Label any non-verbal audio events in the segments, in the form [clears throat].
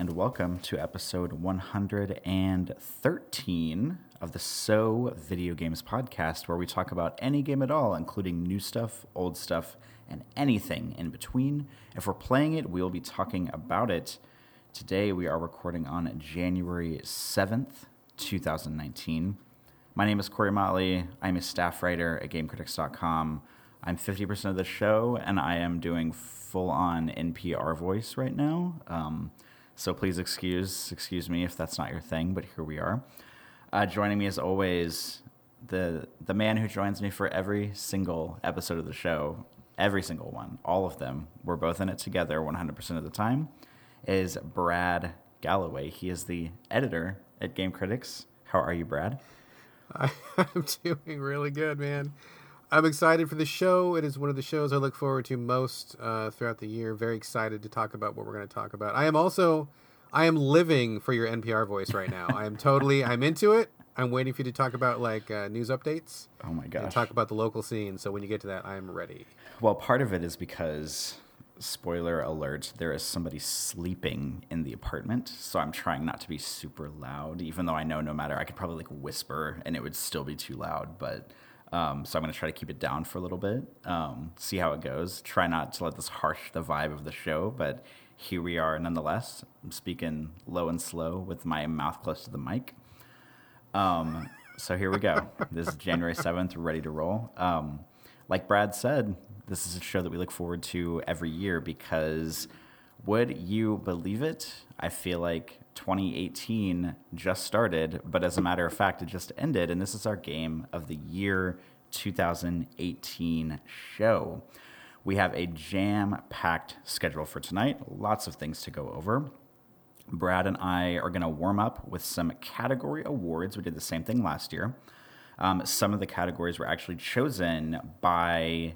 and welcome to episode 113 of the So Video Games Podcast, where we talk about any game at all, including new stuff, old stuff, and anything in between. If we're playing it, we'll be talking about it. Today, we are recording on January 7th, 2019. My name is Corey Motley. I'm a staff writer at GameCritics.com. I'm 50% of the show, and I am doing full on NPR voice right now. Um, so please excuse excuse me if that's not your thing, but here we are. Uh, joining me as always, the the man who joins me for every single episode of the show, every single one, all of them. We're both in it together 100% of the time. Is Brad Gallaway? He is the editor at Game Critics. How are you, Brad? [laughs] I'm doing really good, man. I'm excited for the show. It is one of the shows I look forward to most uh, throughout the year. Very excited to talk about what we're going to talk about. I am also, I am living for your NPR voice right now. I am totally, [laughs] I'm into it. I'm waiting for you to talk about like uh, news updates. Oh my gosh! talk about the local scene. So when you get to that, I'm ready. Well, part of it is because spoiler alert, there is somebody sleeping in the apartment. So I'm trying not to be super loud, even though I know no matter I could probably like whisper and it would still be too loud. But um, so I'm going to try to keep it down for a little bit, um, see how it goes. Try not to let this harsh the vibe of the show, but here we are nonetheless. I'm speaking low and slow with my mouth close to the mic. Um, so here we go. [laughs] this is January 7th, we're ready to roll. Um, like Brad said, this is a show that we look forward to every year because would you believe it? I feel like 2018 just started, but as a matter of fact, it just ended. And this is our game of the year 2018 show. We have a jam packed schedule for tonight, lots of things to go over. Brad and I are going to warm up with some category awards. We did the same thing last year. Um, some of the categories were actually chosen by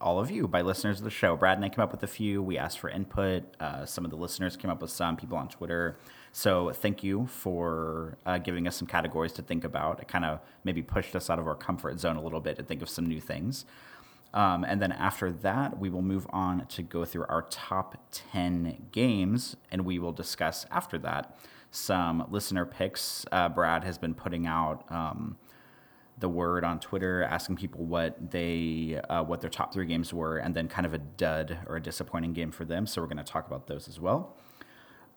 all of you, by listeners of the show. Brad and I came up with a few. We asked for input. Uh, some of the listeners came up with some, people on Twitter. So thank you for uh, giving us some categories to think about. It kind of maybe pushed us out of our comfort zone a little bit to think of some new things. Um, and then after that, we will move on to go through our top 10 games, and we will discuss after that some listener picks. Uh, Brad has been putting out um, the word on Twitter, asking people what they uh, what their top three games were, and then kind of a dud or a disappointing game for them. So we're going to talk about those as well.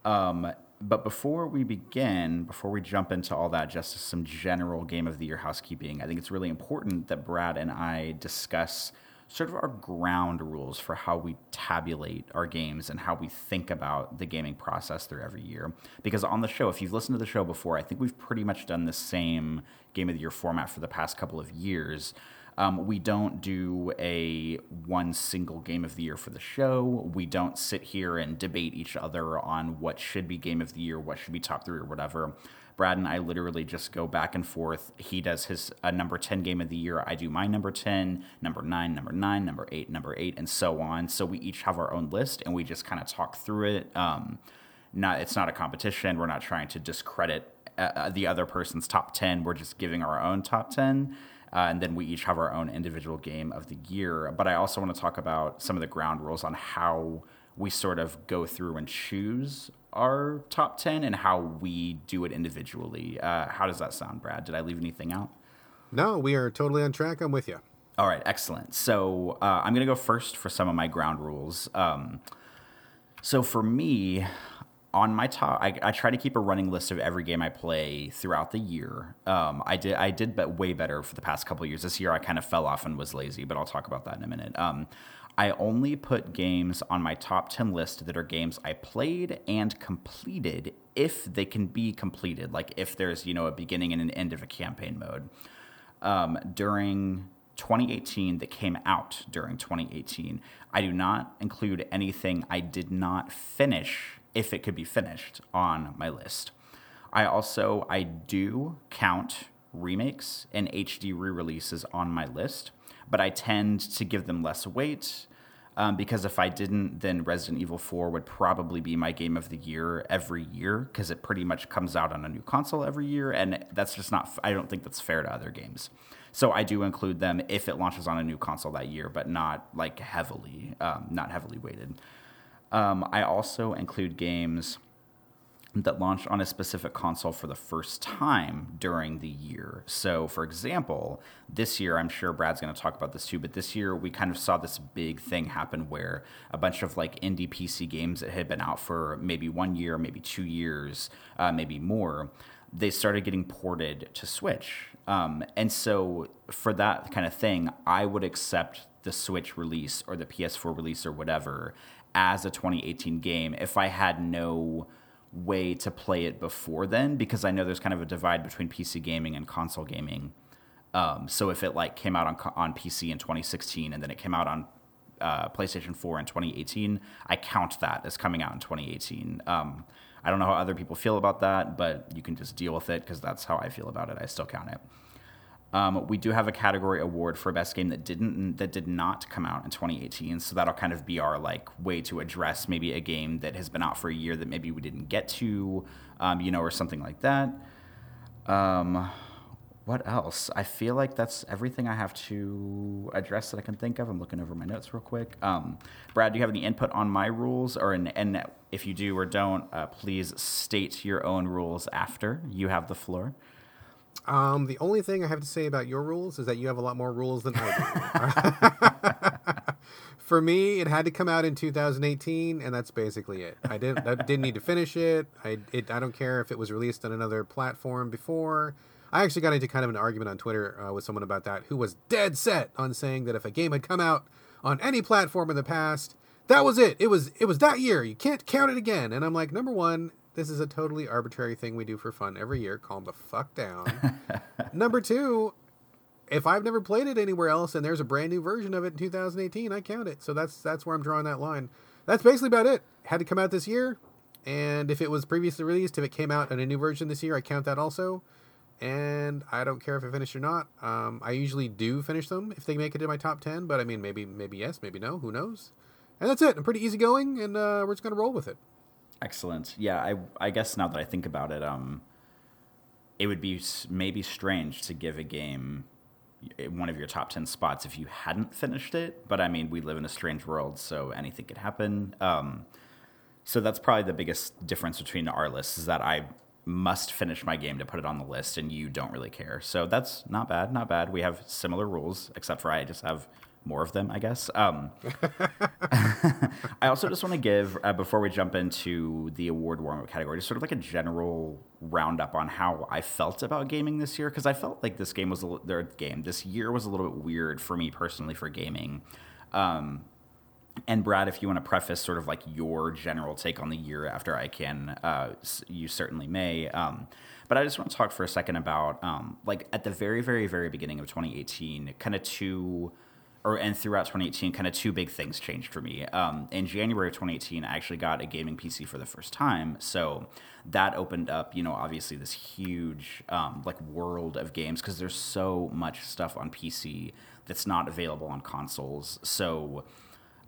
Um, but before we begin, before we jump into all that, just some general game of the year housekeeping, I think it's really important that Brad and I discuss sort of our ground rules for how we tabulate our games and how we think about the gaming process through every year. Because on the show, if you've listened to the show before, I think we've pretty much done the same game of the year format for the past couple of years. Um, we don't do a one single game of the year for the show. We don't sit here and debate each other on what should be game of the year, what should be top three, or whatever. Brad and I literally just go back and forth. He does his uh, number 10 game of the year. I do my number 10, number 9, number 9, number 8, number 8, and so on. So we each have our own list and we just kind of talk through it. Um, not It's not a competition. We're not trying to discredit uh, uh the other person's top 10. We're just giving our own top 10. Uh, and then we each have our own individual game of the year. But I also want to talk about some of the ground rules on how we sort of go through and choose our top 10 and how we do it individually. Uh, how does that sound, Brad? Did I leave anything out? No, we are totally on track. I'm with you. All right, excellent. So uh, I'm going to go first for some of my ground rules. Um, so for me, on my top, I, I, try to keep a running list of every game I play throughout the year. Um, I did, I did, but way better for the past couple years. This year, I kind of fell off and was lazy, but I'll talk about that in a minute. Um, I only put games on my top 10 list that are games I played and completed if they can be completed, like if there's, you know, a beginning and an end of a campaign mode. Um, during 2018 that came out during 2018, I do not include anything I did not finish if it could be finished on my list. I also I do count remakes and HD re-releases on my list but I tend to give them less weight. Um, because if I didn't, then Resident Evil 4 would probably be my game of the year every year because it pretty much comes out on a new console every year. And that's just not, I don't think that's fair to other games. So I do include them if it launches on a new console that year, but not like heavily, um, not heavily weighted. Um, I also include games that launched on a specific console for the first time during the year. So, for example, this year, I'm sure Brad's going to talk about this too, but this year we kind of saw this big thing happen where a bunch of like indie PC games that had been out for maybe one year, maybe two years, uh, maybe more, they started getting ported to Switch. Um, and so, for that kind of thing, I would accept the Switch release or the PS4 release or whatever as a 2018 game if I had no way to play it before then because I know there's kind of a divide between PC gaming and console gaming. Um, so if it like came out on on PC in 2016 and then it came out on uh, PlayStation 4 in 2018, I count that as coming out in 2018. Um, I don't know how other people feel about that, but you can just deal with it because that's how I feel about it. I still count it. Um, we do have a category award for best game that didn't that did not come out in 2018, so that'll kind of be our like way to address maybe a game that has been out for a year that maybe we didn't get to, um, you know, or something like that. Um, what else? I feel like that's everything I have to address that I can think of. I'm looking over my notes real quick. Um, Brad, do you have any input on my rules, or and if you do or don't, uh, please state your own rules after you have the floor. Um, the only thing I have to say about your rules is that you have a lot more rules than I do. [laughs] For me, it had to come out in 2018, and that's basically it. I didn't I didn't need to finish it. I it, I don't care if it was released on another platform before. I actually got into kind of an argument on Twitter uh, with someone about that, who was dead set on saying that if a game had come out on any platform in the past, that was it. It was it was that year. You can't count it again. And I'm like, number one, this is a totally arbitrary thing we do for fun every year. Calm the fuck down. [laughs] Number two, if I've never played it anywhere else and there's a brand new version of it in 2018, I count it. So that's that's where I'm drawing that line. That's basically about it. Had to come out this year, and if it was previously released, if it came out in a new version this year, I count that also. And I don't care if I finish or not. Um, I usually do finish them if they make it in my top ten. But I mean, maybe maybe yes, maybe no. Who knows? And that's it. I'm pretty easygoing, and uh, we're just gonna roll with it. Excellent. Yeah, I I guess now that I think about it, um, it would be maybe strange to give a game eh, one of your top 10 spots if you hadn't finished it but i mean we live in a strange world so anything could happen. Um, so that's probably the biggest difference between our lists is that i must finish my game to put it on the list and you don't really care. So that's not bad not bad. We have similar rules except for i just have more of them, I guess. Um, [laughs] [laughs] I also just want to give, uh, before we jump into the award warm up category, just sort of like a general roundup on how I felt about gaming this year, because I felt like this game was a their game. This year was a little bit weird for me personally for gaming. Um, and Brad, if you want to preface sort of like your general take on the year after I can, uh, you certainly may. Um, but I just want to talk for a second about um, like at the very, very, very beginning of 2018, kind of two or and throughout 2018, kind of two big things changed for me. Um, in January of 2018, I actually got a gaming PC for the first time, so that opened up, you know, obviously this huge um, like world of games because there's so much stuff on PC that's not available on consoles. So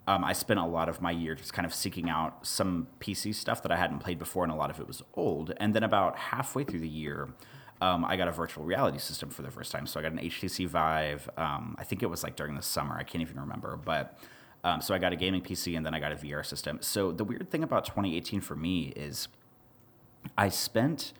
um, I spent a lot of my year just kind of seeking out some PC stuff that I hadn't played before, and a lot of it was old. And then about halfway through the year um, I got a virtual reality system for the first time. So I got an HTC Vive. Um, I think it was like during the summer. I can't even remember. But um, so I got a gaming PC and then I got a VR system. So the weird thing about 2018 for me is I spent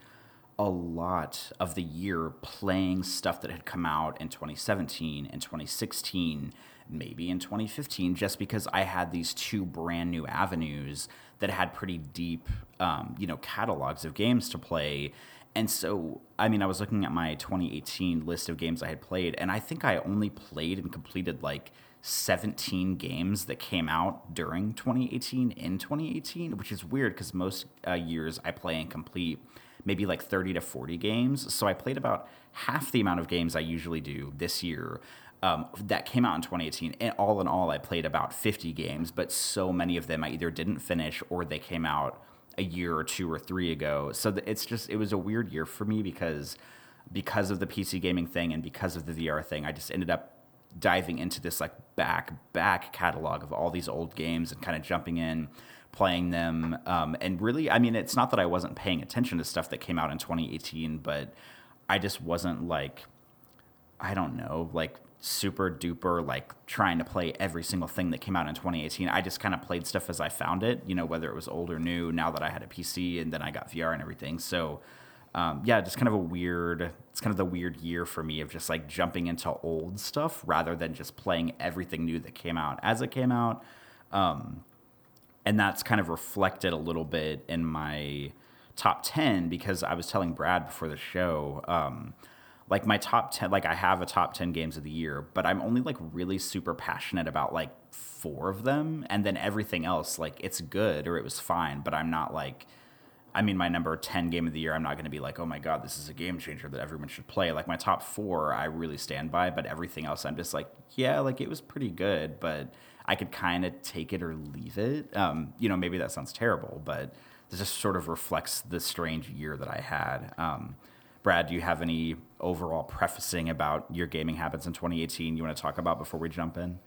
a lot of the year playing stuff that had come out in 2017 and 2016 maybe in 2015 just because i had these two brand new avenues that had pretty deep um, you know catalogs of games to play and so, I mean, I was looking at my 2018 list of games I had played, and I think I only played and completed like 17 games that came out during 2018 in 2018, which is weird because most uh, years I play and complete maybe like 30 to 40 games. So I played about half the amount of games I usually do this year. Um, that came out in 2018. And all in all, I played about 50 games, but so many of them I either didn't finish or they came out a year or two or three ago. So it's just it was a weird year for me because because of the PC gaming thing and because of the VR thing, I just ended up diving into this like back back catalog of all these old games and kind of jumping in playing them um, and really i mean it's not that i wasn't paying attention to stuff that came out in 2018 but i just wasn't like i don't know like super duper like trying to play every single thing that came out in 2018. I just kind of played stuff as I found it, you know, whether it was old or new. Now that I had a PC and then I got VR and everything, so um, yeah, just kind of a weird. It's kind of the weird year for me of just like jumping into old stuff rather than just playing everything new that came out as it came out. Um, and that's kind of reflected a little bit in my top 10 because I was telling Brad before the show, um, like my top 10, like I have a top 10 games of the year, but I'm only like really super passionate about like four of them. And then everything else, like it's good or it was fine, but I'm not like, I mean, my number 10 game of the year, I'm not going to be like, oh my God, this is a game changer that everyone should play. Like my top four, I really stand by, but everything else, I'm just like, yeah, like it was pretty good, but I could kind of take it or leave it. Um, you know, maybe that sounds terrible, but this just sort of reflects the strange year that I had. Um, Brad, do you have any overall prefacing about your gaming habits in 2018 you want to talk about before we jump in?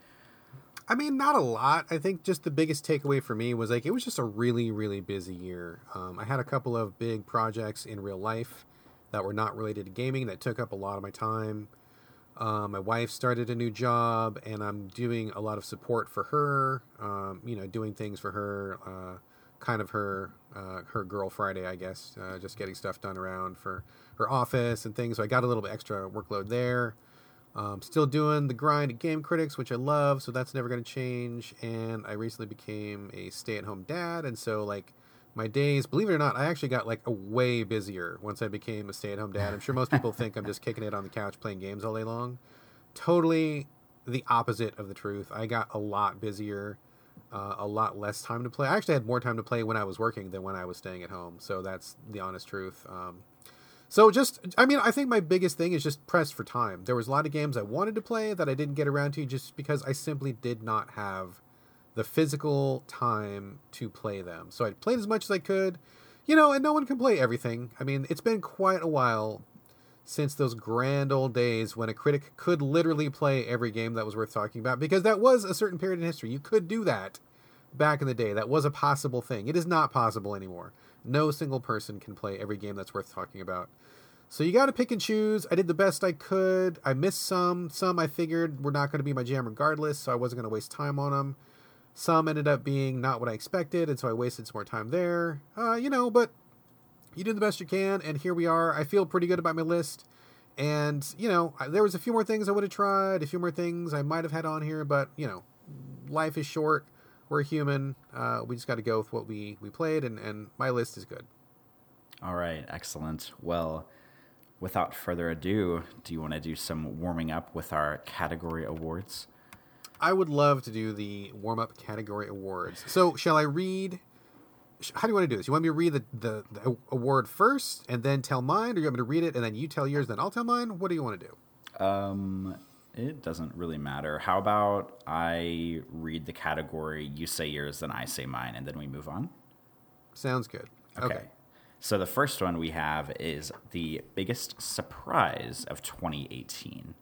I mean, not a lot. I think just the biggest takeaway for me was like it was just a really, really busy year. Um, I had a couple of big projects in real life that were not related to gaming that took up a lot of my time. Uh, my wife started a new job, and I'm doing a lot of support for her. Um, you know, doing things for her, uh, kind of her uh, her girl Friday, I guess. Uh, just getting stuff done around for her office and things. So I got a little bit extra workload there. Um, still doing the grind at Game Critics, which I love, so that's never going to change. And I recently became a stay-at-home dad, and so like my days, believe it or not, I actually got like a way busier once I became a stay-at-home dad. I'm sure most people think I'm just kicking it on the couch playing games all day long. Totally the opposite of the truth. I got a lot busier, uh, a lot less time to play. I actually had more time to play when I was working than when I was staying at home. So that's the honest truth. Um, so just, I mean, I think my biggest thing is just pressed for time. There was a lot of games I wanted to play that I didn't get around to just because I simply did not have the physical time to play them. So I played as much as I could, you know, and no one can play everything. I mean, it's been quite a while since those grand old days when a critic could literally play every game that was worth talking about because that was a certain period in history. You could do that back in the day. That was a possible thing. It is not possible anymore. No single person can play every game that's worth talking about. So you got to pick and choose. I did the best I could. I missed some. Some I figured were not going to be my jam regardless, so I wasn't going to waste time on them. Some ended up being not what I expected, and so I wasted some more time there. Uh, you know, but you do the best you can, and here we are. I feel pretty good about my list. And, you know, there was a few more things I would have tried, a few more things I might have had on here, but, you know, life is short. We're human. Uh, we just got to go with what we, we played, and, and my list is good. All right, excellent. Well, without further ado, do you want to do some warming up with our category awards? I would love to do the warm up category awards. So, shall I read? How do you want to do this? You want me to read the, the, the, award first and then tell mine, or you want me to read it and then you tell yours, then I'll tell mine? What do you want to do? Um, it doesn't really matter. How about I read the category, you say yours, then I say mine, and then we move on? Sounds good. Okay. okay. So the first one we have is the biggest surprise of 2018.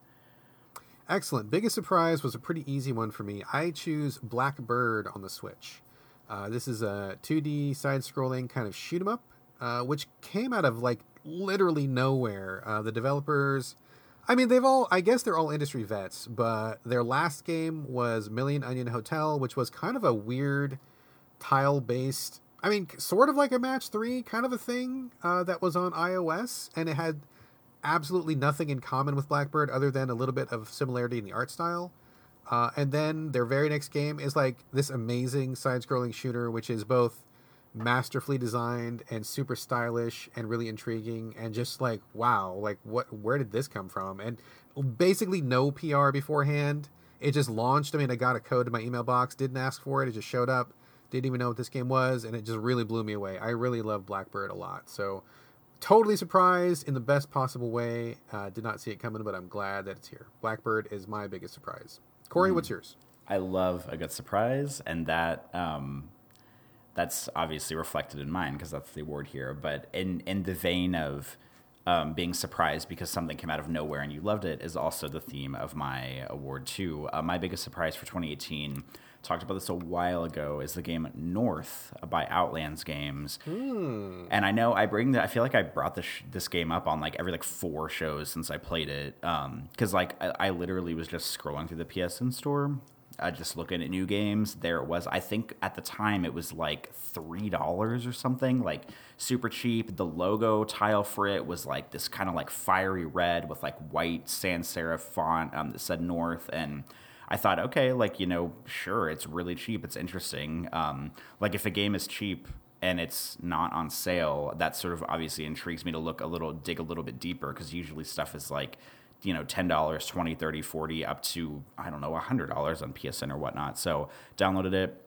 Excellent. Biggest surprise was a pretty easy one for me. I choose Blackbird on the Switch. Uh, this is a 2D side scrolling kind of shoot 'em up, uh, which came out of like literally nowhere. Uh, the developers, I mean, they've all, I guess they're all industry vets, but their last game was Million Onion Hotel, which was kind of a weird tile based, I mean, sort of like a match three kind of a thing uh, that was on iOS, and it had absolutely nothing in common with Blackbird other than a little bit of similarity in the art style. Uh, and then their very next game is like this amazing side scrolling shooter, which is both masterfully designed and super stylish and really intriguing and just like wow like what where did this come from? And basically no pr beforehand. It just launched. I mean i got a code in my email box didn't ask for it. It just showed up. Didn't even know what this game was and it just really blew me away. I really love blackbird a lot. So totally surprised in the best possible way. Uh, did not see it coming, but I'm glad that it's here. Blackbird is my biggest surprise. Corey, mm. what's yours? I love a good surprise, and that um, that's obviously reflected in mine because that's the award here. But in in the vein of um, being surprised because something came out of nowhere and you loved it is also the theme of my award too. Uh, my biggest surprise for 2018 talked about this a while ago, is the game North by Outlands Games. Hmm. And I know I bring the, I feel like I brought this this game up on like every like four shows since I played it. Um, because like I, I literally was just scrolling through the PSN store, uh, just looking at new games. There it was. I think at the time it was like three dollars or something, like super cheap. The logo tile for it was like this kind of like fiery red with like white sans serif font um, that said North and. I thought, okay, like you know, sure, it's really cheap. It's interesting. Um, like if a game is cheap and it's not on sale, that sort of obviously intrigues me to look a little, dig a little bit deeper because usually stuff is like, you know, $10, 20 30 40 up to, I don't know, $100 on PSN or whatnot. So downloaded it.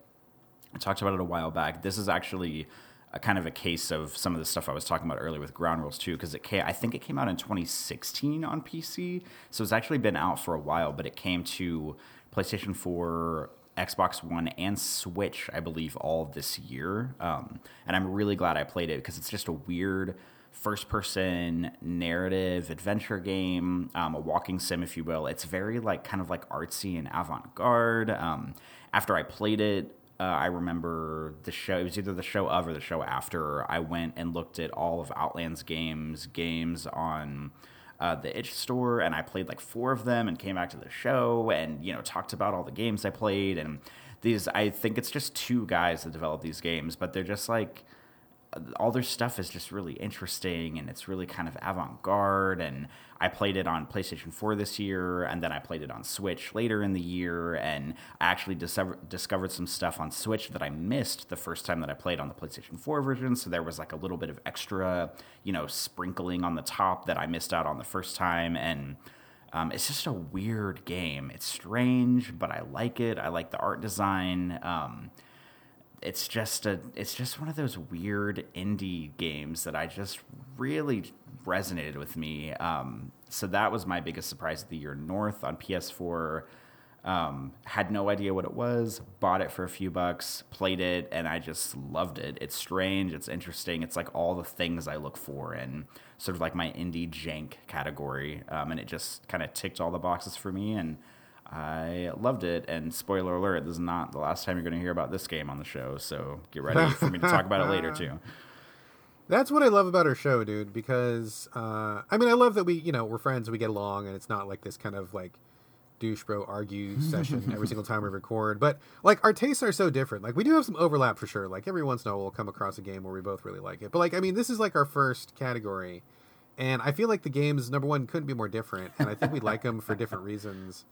I talked about it a while back. This is actually a kind of a case of some of the stuff I was talking about earlier with Ground Rules too, because it came, I think it came out in 2016 on PC, so it's actually been out for a while. But it came to PlayStation 4, Xbox One, and Switch, I believe, all this year. Um, and I'm really glad I played it because it's just a weird first-person narrative adventure game, um, a walking sim, if you will. It's very like kind of like artsy and avant-garde. Um, after I played it, uh, I remember the show. It was either the show of or the show after. I went and looked at all of Outland's games, games on uh, the itch store, and I played like four of them, and came back to the show, and you know talked about all the games I played, and these. I think it's just two guys that develop these games, but they're just like all their stuff is just really interesting and it's really kind of avant-garde and i played it on playstation 4 this year and then i played it on switch later in the year and i actually discover- discovered some stuff on switch that i missed the first time that i played on the playstation 4 version. So there was like a little bit of extra you know sprinkling on the top that i missed out on the first time and um, it's just a weird game. It's strange but i like it. I like the art design. Um, it's just a it's just one of those weird indie games that I just really resonated with me. Um, so that was my biggest surprise of the year. North on PS4. Um, had no idea what it was. Bought it for a few bucks. Played it, and I just loved it. It's strange. It's interesting. It's like all the things I look for in sort of like my indie jank category, um, and it just kind of ticked all the boxes for me. And I loved it. And spoiler alert, this is not the last time you're going to hear about this game on the show. So get ready for me to talk about it later, too. [laughs] That's what I love about our show, dude. Because uh, I mean, I love that we, you know, we're friends, we get along, and it's not like this kind of like douche bro argue [laughs] session every single time we record. But like our tastes are so different. Like we do have some overlap for sure. Like every once in a while we'll come across a game where we both really like it. But like I mean, this is like our first category, and I feel like the games number one couldn't be more different, and I think we like them for different reasons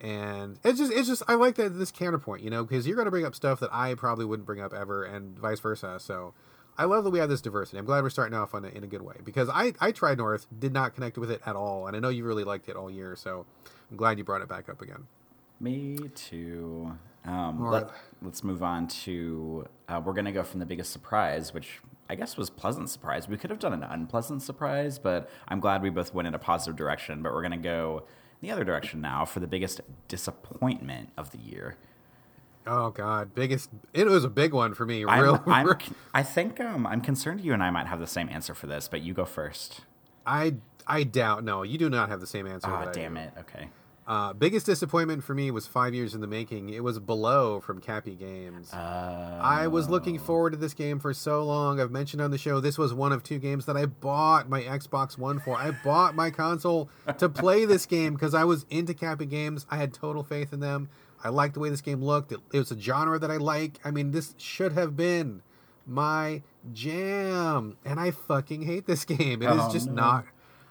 and it's just it's just I like that this counterpoint, you know, because you're going to bring up stuff that I probably wouldn't bring up ever, and vice versa. So I love that we have this diversity. I'm glad we're starting off on a, in a good way because I I tried North, did not connect with it at all, and I know you really liked it all year. So I'm glad you brought it back up again. Me too. Um, All let, right. us move on to uh, we're going to go from the biggest surprise, which I guess was pleasant surprise. We could have done an unpleasant surprise, but I'm glad we both went in a positive direction. But we're going to go the other direction now for the biggest disappointment of the year. Oh God, biggest! It was a big one for me. I'm, Real, I'm, [laughs] I think um, I'm concerned you and I might have the same answer for this, but you go first. I I doubt. No, you do not have the same answer. I damn it. Okay. Uh, biggest disappointment for me was five years in the making. It was Below from Capy Games. Uh, I was looking forward to this game for so long. I've mentioned on the show this was one of two games that I bought my Xbox One for. I bought my console to play this game because I was into Capy Games. I had total faith in them. I liked the way this game looked. It, it was a genre that I like. I mean, this should have been my jam, and I fucking hate this game. It is Oh, just no. not.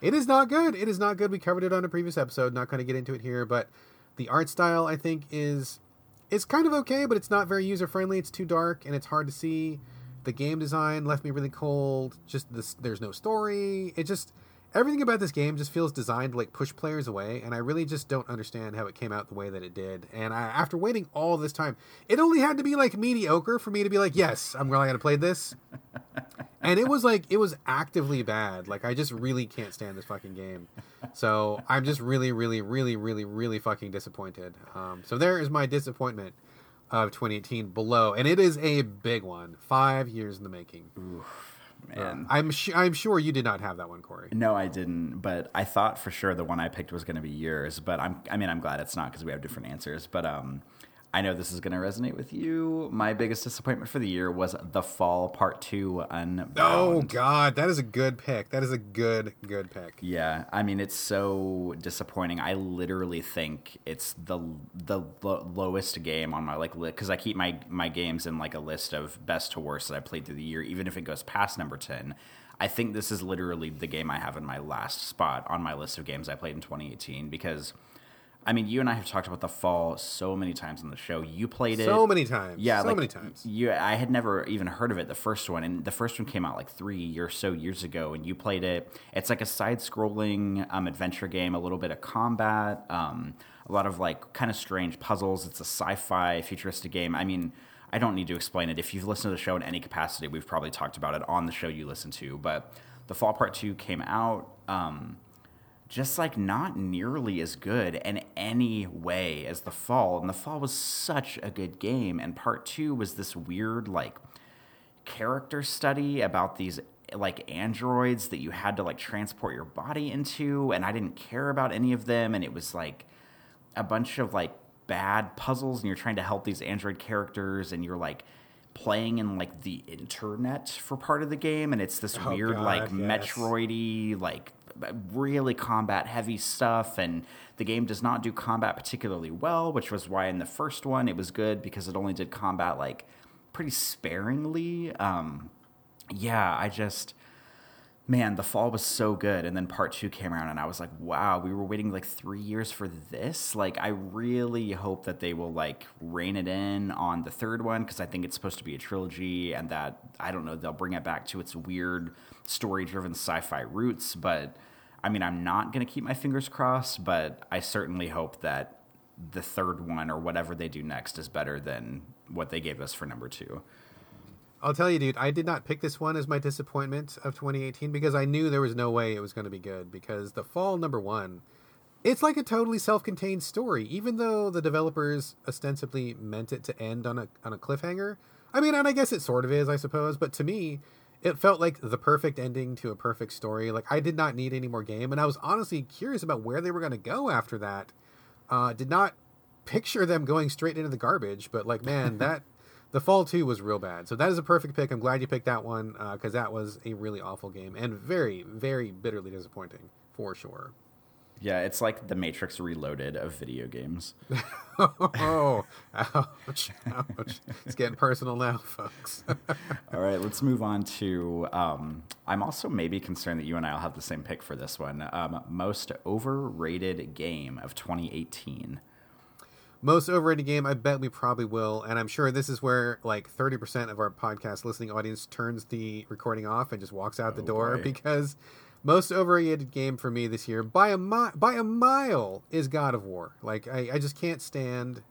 It is not good. It is not good. We covered it on a previous episode. Not going to get into it here, but the art style I think is it's kind of okay, but it's not very user friendly. It's too dark and it's hard to see. The game design left me really cold. Just this, there's no story. It just everything about this game just feels designed to like push players away, and I really just don't understand how it came out the way that it did. And I, after waiting all this time, it only had to be like mediocre for me to be like, yes, I'm really gonna play this. [laughs] and it was like it was actively bad. Like I just really can't stand this fucking game. So I'm just really, really, really, really, really fucking disappointed. Um, so there is my disappointment of 2018 below, and it is a big one. Five years in the making. Man. I'm su- I'm sure you did not have that one, Corey. No, I didn't. But I thought for sure the one I picked was going to be yours. But I'm, I mean, I'm glad it's not because we have different answers. But um, I know this is going to resonate with you. My biggest disappointment for the year was The Fall Part 2 Unbound. Oh god, that is a good pick. That is a good good pick. Yeah, I mean it's so disappointing. I literally think it's the the lo- lowest game on my like list cuz I keep my my games in like a list of best to worst that I played through the year even if it goes past number 10. I think this is literally the game I have in my last spot on my list of games I played in 2018 because I mean, you and I have talked about the fall so many times on the show. You played it So many times. yeah, so like, many times. You, I had never even heard of it. The first one, and the first one came out like three or so years ago, and you played it. It's like a side-scrolling um, adventure game, a little bit of combat, um, a lot of like kind of strange puzzles. It's a sci-fi futuristic game. I mean. I don't need to explain it. If you've listened to the show in any capacity, we've probably talked about it on the show you listen to. But the Fall Part Two came out. Um, just like not nearly as good in any way as the fall and the fall was such a good game and part two was this weird like character study about these like androids that you had to like transport your body into and i didn't care about any of them and it was like a bunch of like bad puzzles and you're trying to help these android characters and you're like playing in like the internet for part of the game and it's this Oh, weird God, like yes. metroidy like really combat heavy stuff and the game does not do combat particularly well which was why in the first one it was good because it only did combat like pretty sparingly. Um yeah i just man the fall was so good and then part two came around and i was like wow we were waiting like three years for this? Like i really hope that they will like rein it in on the third one because i think it's supposed to be a trilogy and that i don't know they'll bring it back to its weird story driven sci-fi roots but i mean i'm not going to keep my fingers crossed but i certainly hope that the third one or whatever they do next is better than what they gave us for number two I'll tell you, dude, I did not pick this one as my disappointment of 2018 because I knew there was no way it was going to be good. Because the fall number one, it's like a totally self-contained story, even though the developers ostensibly meant it to end on a on a cliffhanger. I mean, and I guess it sort of is, I suppose. But to me, it felt like the perfect ending to a perfect story. Like I did not need any more game, and I was honestly curious about where they were going to go after that. Uh, did not picture them going straight into the garbage, but like, man, [laughs] that. The Fall 2 was real bad. So that is a perfect pick. I'm glad you picked that one because that was a really awful game and very, very bitterly disappointing for sure. Yeah it's like the matrix reloaded of video games [laughs] oh, ouch, ouch. It's getting personal now, folks. [laughs] All right, let's move on to. Um, I'm also maybe concerned that you and I will have the same pick for this one. Um, most overrated game of 2018. Most overrated game, I bet we probably will. And I'm sure this is where like 30% of our podcast listening audience turns the recording off and just walks out the Oh, door boy. because most overrated game for me this year by a mi- by a mile is God of War. Like I, I just can't stand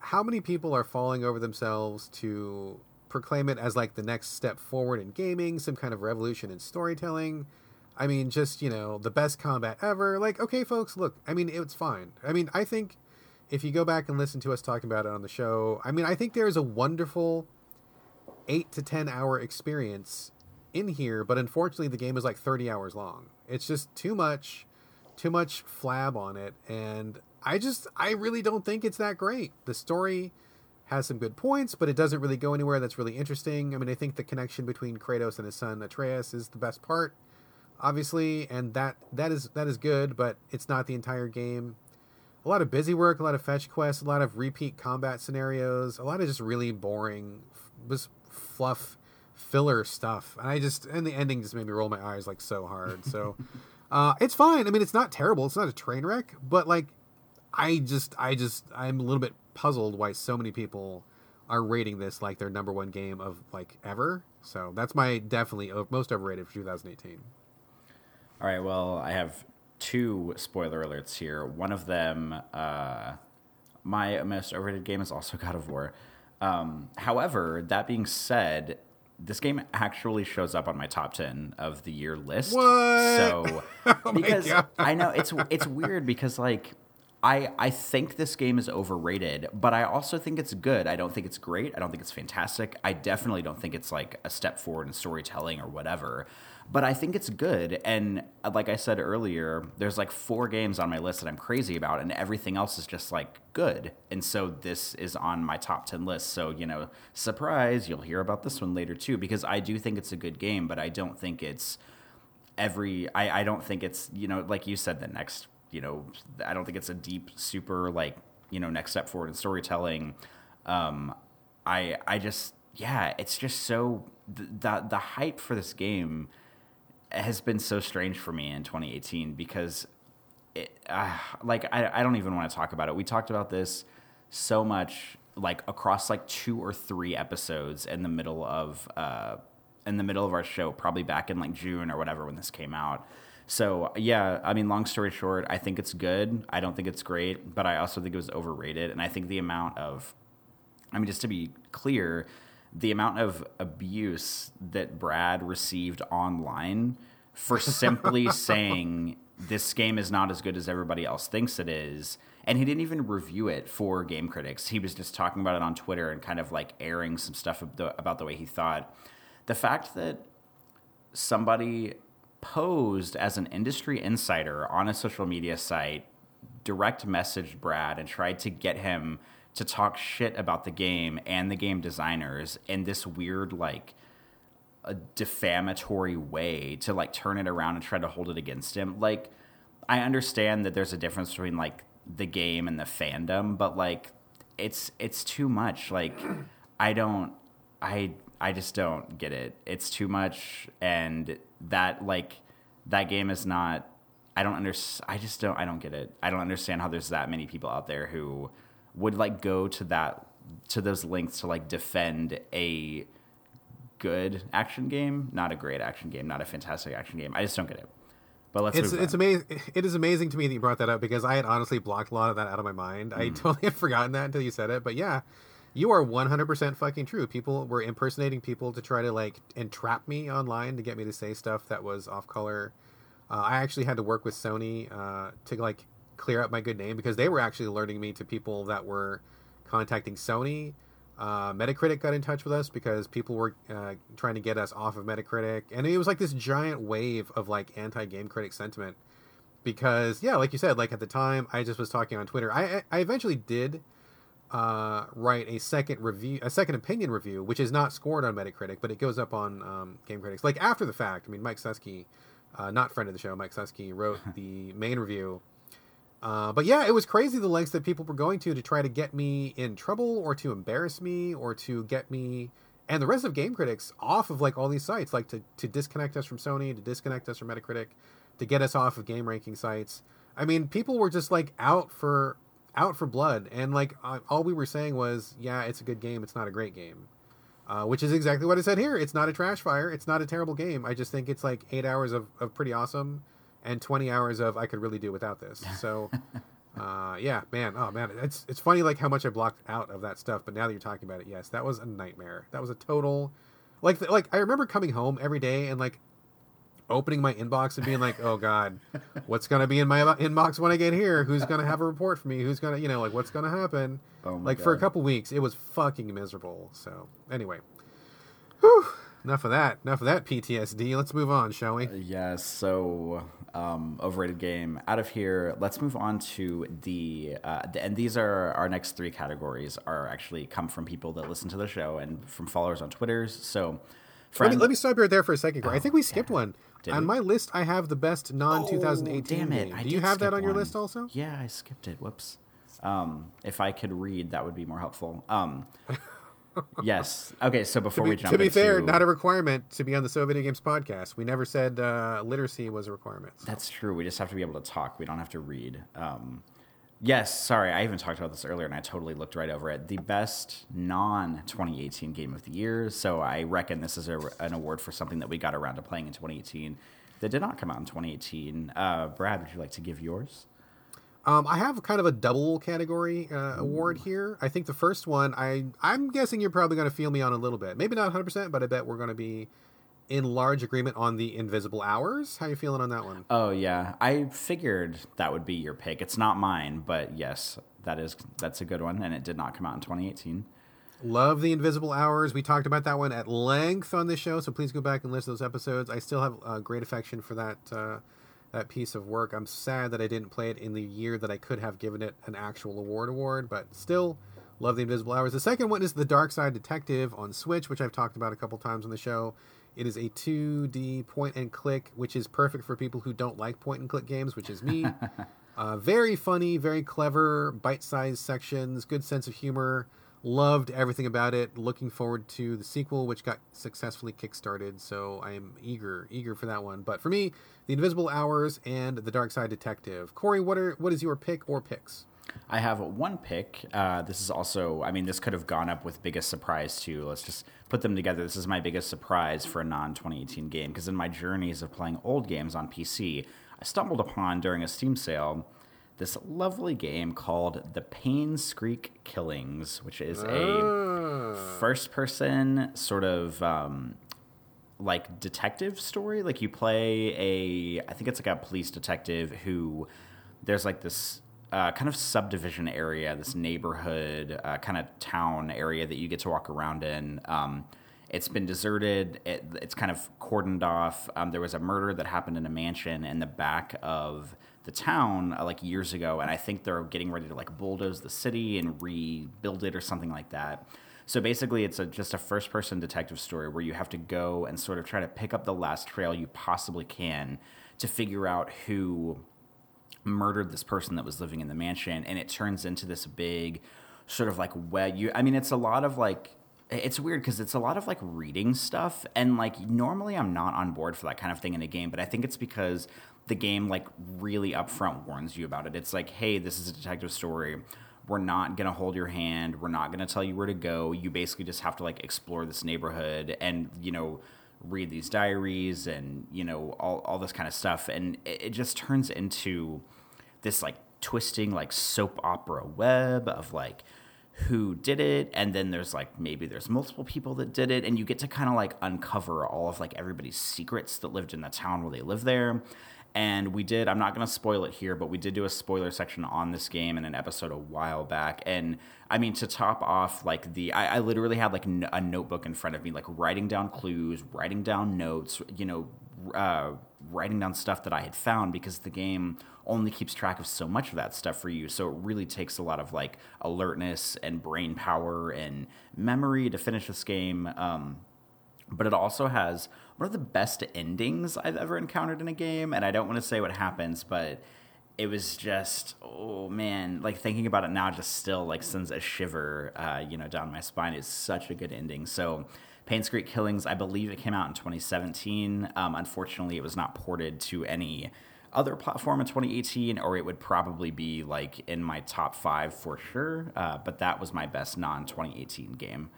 how many people are falling over themselves to proclaim it as like the next step forward in gaming, some kind of revolution in storytelling. I mean, just, you know, the best combat ever. Like, okay, folks, look, I mean, it's fine. I mean, I think if you go back and listen to us talking about it on the show, I mean, I think there is a wonderful eight to 10 hour experience in here, but unfortunately, the game is like 30 hours long. It's just too much, too much flab on it. And I just, I really don't think it's that great. The story has some good points, but it doesn't really go anywhere that's really interesting. I mean, I think the connection between Kratos and his son Atreus is the best part, obviously, and that that is that is good, but it's not the entire game. A lot of busy work, a lot of fetch quests, a lot of repeat combat scenarios, a lot of just really boring, just fluff filler stuff. And I just and the ending just made me roll my eyes like so hard. So [laughs] uh, it's fine. I mean, it's not terrible. It's not a train wreck, but like I just, I just, I'm a little bit puzzled why so many people are rating this like their number one game of like ever. So that's my definitely most overrated for 2018. All right, well, I have two spoiler alerts here. One of them, uh, my most overrated game is also God of War. Um, however, that being said, this game actually shows up on my top 10 of the year list. What? So, [laughs] Oh because I know it's it's weird because like I, I think this game is overrated, but I also think it's good. I don't think it's great. I don't think it's fantastic. I definitely don't think it's like a step forward in storytelling or whatever. But I think it's good. And uh, like I said earlier, there's like four games on my list that I'm crazy about, and everything else is just like good. And so this is on my top 10 list. So, you know, surprise, you'll hear about this one later too, because I do think it's a good game, but I don't think it's every, I, I don't think it's, you know, like you said, the next you know, I don't think it's a deep, super like you know next step forward in storytelling. Um, I I just yeah, it's just so the the hype for this game has been so strange for me in 2018 because it uh, like I I don't even want to talk about it. We talked about this so much like across like two or three episodes in the middle of uh in the middle of our show probably back in like June or whatever when this came out so yeah, I mean, long story short, I think it's good. I don't think it's great, but I also think it was overrated. And I think the amount of, I mean, just to be clear, the amount of abuse that Brad received online for simply [laughs] saying this game is not as good as everybody else thinks it is. And he didn't even review it for game critics. He was just talking about it on Twitter and kind of like airing some stuff about the way he thought. The fact that somebody posed as an industry insider on a social media site, direct messaged Brad and tried to get him to talk shit about the game and the game designers in this weird like a defamatory way to like turn it around and try to hold it against him. Like I understand that there's a difference between like the game and the fandom, but like it's it's too much. Like [clears throat] I don't I I just don't get it. It's too much and that like that game is not I don't under I just don't I don't get it. I don't understand how there's that many people out there who would like go to that to those lengths to like defend a good action game, not a great action game, not a fantastic action game. I just don't get it. But let's. It's it's amazing. It is amazing to me that you brought that up because I had honestly blocked a lot of that out of my mind. Mm. I totally [laughs] had forgotten that until you said it. But yeah, you are 100% fucking true. People were impersonating people to try to like entrap me online to get me to say stuff that was off color. Uh, I actually had to work with Sony uh, to like clear up my good name because they were actually alerting me to people that were contacting Sony. Uh, Metacritic got in touch with us because people were uh, trying to get us off of Metacritic, and it was like this giant wave of like anti-game critic sentiment. Because yeah, like you said, like at the time, I just was talking on Twitter. I I eventually did uh, write a second review, a second opinion review, which is not scored on Metacritic, but it goes up on um, Game Critics. Like after the fact, I mean, Mike Suskie, uh, not friend of the show, Mike Suskie wrote [laughs] the main review. Uh, but yeah, it was crazy the lengths that people were going to to try to get me in trouble or to embarrass me or to get me and the rest of Game Critics off of like all these sites, like to, to disconnect us from Sony, to disconnect us from Metacritic, to get us off of game ranking sites. I mean, people were just like out for out for blood, and like uh, all we were saying was, yeah, it's a good game. It's not a great game, uh, which is exactly what I said here. It's not a trash fire. It's not a terrible game. I just think it's like eight hours of, of pretty awesome, and twenty hours of I could really do without this. [laughs] So. Uh, yeah, man. Oh man, it's it's funny like how much I blocked out of that stuff. But now that you're talking about it, yes, that was a nightmare. That was a total, like like I remember coming home every day and like opening my inbox and being like, "Oh God, what's gonna be in my inbox when I get here? Who's gonna have a report for me? Who's gonna, you know, like what's gonna happen?" Oh like God. for a couple weeks, it was fucking miserable. So anyway, whew, enough of that. Enough of that PTSD. Let's move on, shall we? Yes. So um, overrated game out of here. Let's move on to the, uh, the and these are our next three categories are actually come from people that listen to the show and from followers on Twitters. So. Friend, let me, let me stop you right there for a second. Oh, I think we skipped one. Did on we? my list, I have the best non 2018 oh, damn it. Game. Do you have that on your list also? Yeah, I skipped it. Whoops. Um, if I could read, that would be more helpful. Um, [laughs] yes. Okay. So before be, we jump to be into... fair, not a requirement to be on the So Video Games podcast. We never said uh, literacy was a requirement. So. That's true. We just have to be able to talk. We don't have to read. Um, Yes, sorry, I even talked about this earlier and I totally looked right over it. The best non 2018 game of the year. So I reckon this is a, an award for something that we got around to playing in 2018 that did not come out in 2018. Uh, Brad, would you like to give yours? Um, I have kind of a double category uh, award here. I think the first one, I I'm guessing you're probably going to feel me on a little bit. Maybe not 100, percent but I bet we're going to be in large agreement on the Invisible Hours. How you feeling on that one? Oh yeah, I figured that would be your pick. It's not mine, but yes, that is that's a good one, and it did not come out in 2018. Love the Invisible Hours. We talked about that one at length on this show, so please go back and listen to those episodes. I still have uh, great affection for that uh, that piece of work. I'm sad that I didn't play it in the year that I could have given it an actual award award, but still love the Invisible Hours. The second one is The Dark Side Detective on Switch, which I've talked about a couple times on the show. It is a 2D point and click, which is perfect for people who don't like point and click games, which is me. [laughs] uh, very funny, very clever, bite sized sections, good sense of humor. Loved everything about it. Looking forward to the sequel, which got successfully kickstarted. So I am eager, eager for that one. But for me, The Invisible Hours and The Dark Side Detective. Corey, what are what is your pick or picks? I have one pick. Uh, this is also, I mean, this could have gone up with biggest surprise too. Let's just put them together. This is my biggest surprise for a non 2018 game because in my journeys of playing old games on PC, I stumbled upon during a Steam sale this lovely game called The Painscreek Killings, which is a Ah. first person sort of um, like detective story. Like you play a, I think it's like a police detective who there's like this uh, kind of subdivision area, this neighborhood, uh, kind of town area that you get to walk around in. Um, it's been deserted. It, it's kind of cordoned off. Um, there was a murder that happened in a mansion in the back of the town uh, like years ago, and I think they're getting ready to like bulldoze the city and rebuild it or something like that. So basically, it's a, just a first person detective story where you have to go and sort of try to pick up the last trail you possibly can to figure out who murdered this person that was living in the mansion and it turns into this big sort of like web you i mean it's a lot of like it's weird because it's a lot of like reading stuff and like normally i'm not on board for that kind of thing in a game but i think it's because the game like really upfront warns you about it. It's like hey this is a detective story. We're not to hold your hand. We're not to tell you where to go. You basically just have to like explore this neighborhood and you know read these diaries and you know all, all this kind of stuff. And it, it just turns into this like twisting like soap opera web of like who did it? And then there's like maybe there's multiple people that did it. And you get to kind of like uncover all of like everybody's secrets that lived in the town where they live there and we did i'm not going to spoil it here but we did do a spoiler section on this game in an episode a while back. And i mean to top off like the i, I literally had like n- a notebook in front of me like writing down clues writing down notes you know uh, writing down stuff that i had found because the game only keeps track of so much of that stuff for you. So it really takes a lot of like alertness and brain power and memory to finish this game. Um, but it also has one of the best endings I've ever encountered in a game. And I don't want to say what happens, but it was just, oh man, like thinking about it now just still like sends a shiver, uh, you know, down my spine. It's such a good ending. So, Painscreek Killings, I believe it came out in 2017. Um, unfortunately, it was not ported to any other platform in 2018, or it would probably be like in my top five for sure. Uh, but that was my best non 2018 game.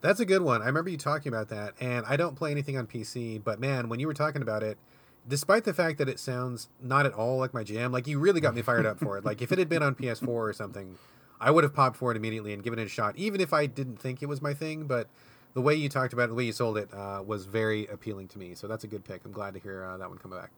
That's a good one. I remember you talking about that, and I don't play anything on PC, but man, when you were talking about it, despite the fact that it sounds not at all like my jam, like you really got me fired up for it. Like if it had been on PS4 or something, I would have popped for it immediately and given it a shot, even if I didn't think it was my thing. But the way you talked about it, the way you sold it, uh, was very appealing to me. So that's a good pick. I'm glad to hear uh, that one come back.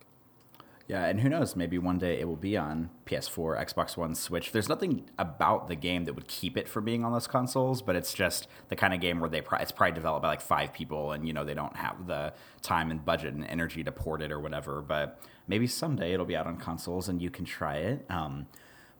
Yeah, and who knows? Maybe one day it will be on PS4, Xbox One, Switch. There's nothing about the game that would keep it from being on those consoles, but it's just the kind of game where they it's probably developed by like five people, and you know they don't have the time and budget and energy to port it or whatever. But maybe someday it'll be out on consoles and you can try it. Um,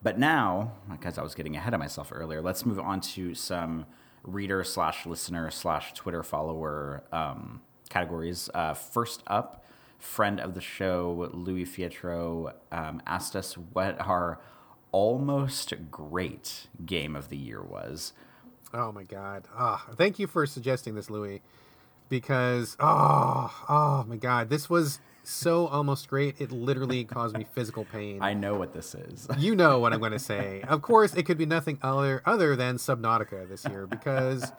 but now, because I was getting ahead of myself earlier, let's move on to some reader slash listener slash Twitter follower um, categories. Uh, first up friend of the show, Louis Fietro, um, asked us what our almost great game of the year was. Oh my god! Ah, thank you for suggesting this, Louis, because oh, oh my god, this was so almost great. It literally caused me physical pain. [laughs] I know what this is. [laughs] you know what I'm going to say. Of course, it could be nothing other other than Subnautica this year because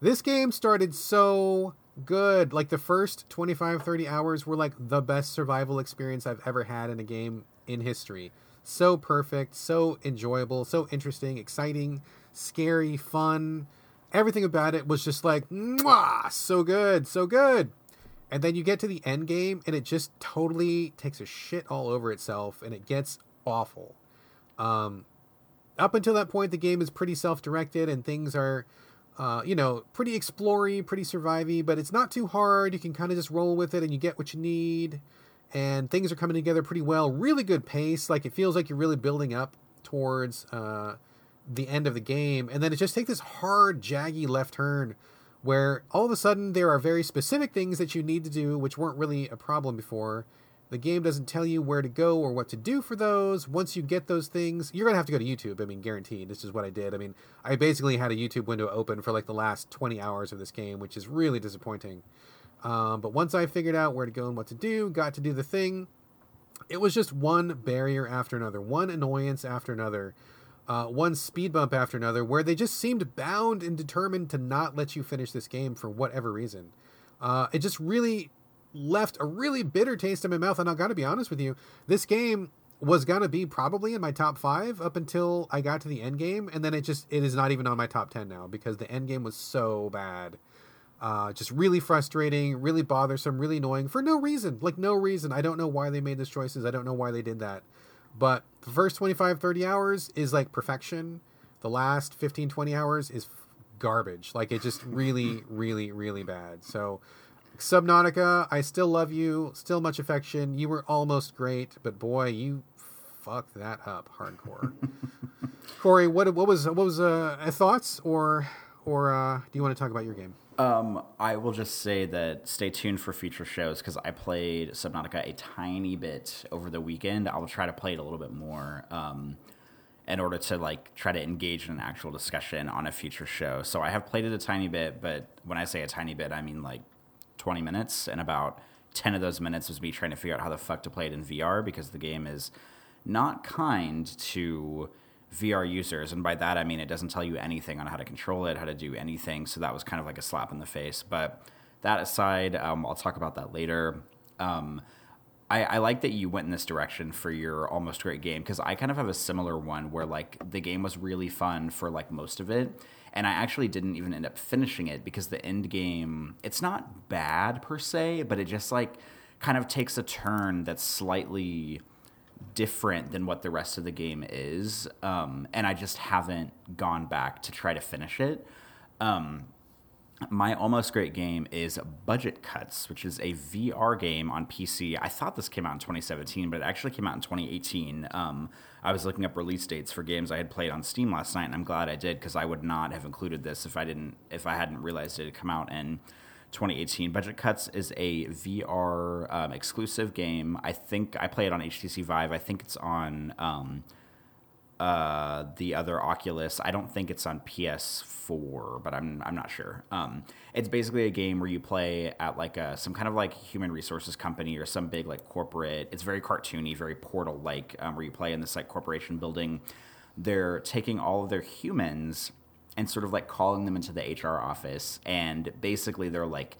this game started so good. Like the first 25 30 hours were like the best survival experience I've ever had in a game in history. So perfect, so enjoyable, so interesting, exciting, scary, fun. Everything about it was just like, Mwah! so good, so good. and then you get to the end game and it just totally takes a shit all over itself and it gets awful. Um, up until that point, the game is pretty self-directed and things are, uh, you know, pretty explory, pretty survivey, but it's not too hard. You can kind of just roll with it and you get what you need. And things are coming together pretty well. Really good pace. Like it feels like you're really building up towards uh, the end of the game, and then it just takes this hard, jaggy left turn where all of a sudden there are very specific things that you need to do which weren't really a problem before. The game doesn't tell you where to go or what to do for those. Once you get those things, you're going to have to go to YouTube. I mean, guaranteed. This is what I did. I mean, I basically had a YouTube window open for like the last 20 hours of this game, which is really disappointing. Um, but once I figured out where to go and what to do, got to do the thing, it was just one barrier after another, one annoyance after another uh, one speed bump after another, where they just seemed bound and determined to not let you finish this game for whatever reason. Uh, it just really left a really bitter taste in my mouth. And I got to be honest with you, this game was gonna be probably in my top five up until I got to the end game, and then it just it is not even on my top ten now because the end game was so bad. Uh, just really frustrating, really bothersome, really annoying for no reason. Like no reason. I don't know why they made those choices. I don't know why they did that. But the first 25, 30 hours is like perfection. The last 15, 20 hours is garbage. Like it just really, really, really bad. So, Subnautica, I still love you, still much affection. You were almost great, but boy, you fucked that up hardcore. [laughs] Corey, what what was what was uh, thoughts or or uh, do you want to talk about your game? Um, I will just say that stay tuned for future shows because I played Subnautica a tiny bit over the weekend. I will try to play it a little bit more um, in order to like try to engage in an actual discussion on a future show. So I have played it a tiny bit, but when I say a tiny bit, I mean like 20 minutes, and about 10 of those minutes was me trying to figure out how the fuck to play it in VR because the game is not kind to VR users. And by that, I mean it doesn't tell you anything on how to control it, how to do anything. So that was kind of like a slap in the face. But that aside, um, I'll talk about that later. Um, I, I, like that you went in this direction for your almost great game because I kind of have a similar one where like the game was really fun for like most of it. And I actually didn't even end up finishing it because the end game, it's not bad per se, but it just like kind of takes a turn that's slightly different than what the rest of the game is, um, and I just haven't gone back to try to finish it. Um, my almost great game is Budget Cuts, which is a VR game on PC. I thought this came out in 2017, but it actually came out in 2018. Um, I was looking up release dates for games I had played on Steam last night, and I'm glad I did because I would not have included this if I didn't if I hadn't realized it had come out in 2018. Budget Cuts is a VR um, exclusive game. I think I play it on HTC Vive. I think it's on um, uh, the other Oculus. I don't think it's on PS4, but I'm I'm not sure. Um, it's basically a game where you play at like a some kind of like human resources company or some big like corporate. It's very cartoony, very Portal like, um, where you play in this like corporation building. They're taking all of their humans and sort of like calling them into the HR office. And basically, they're like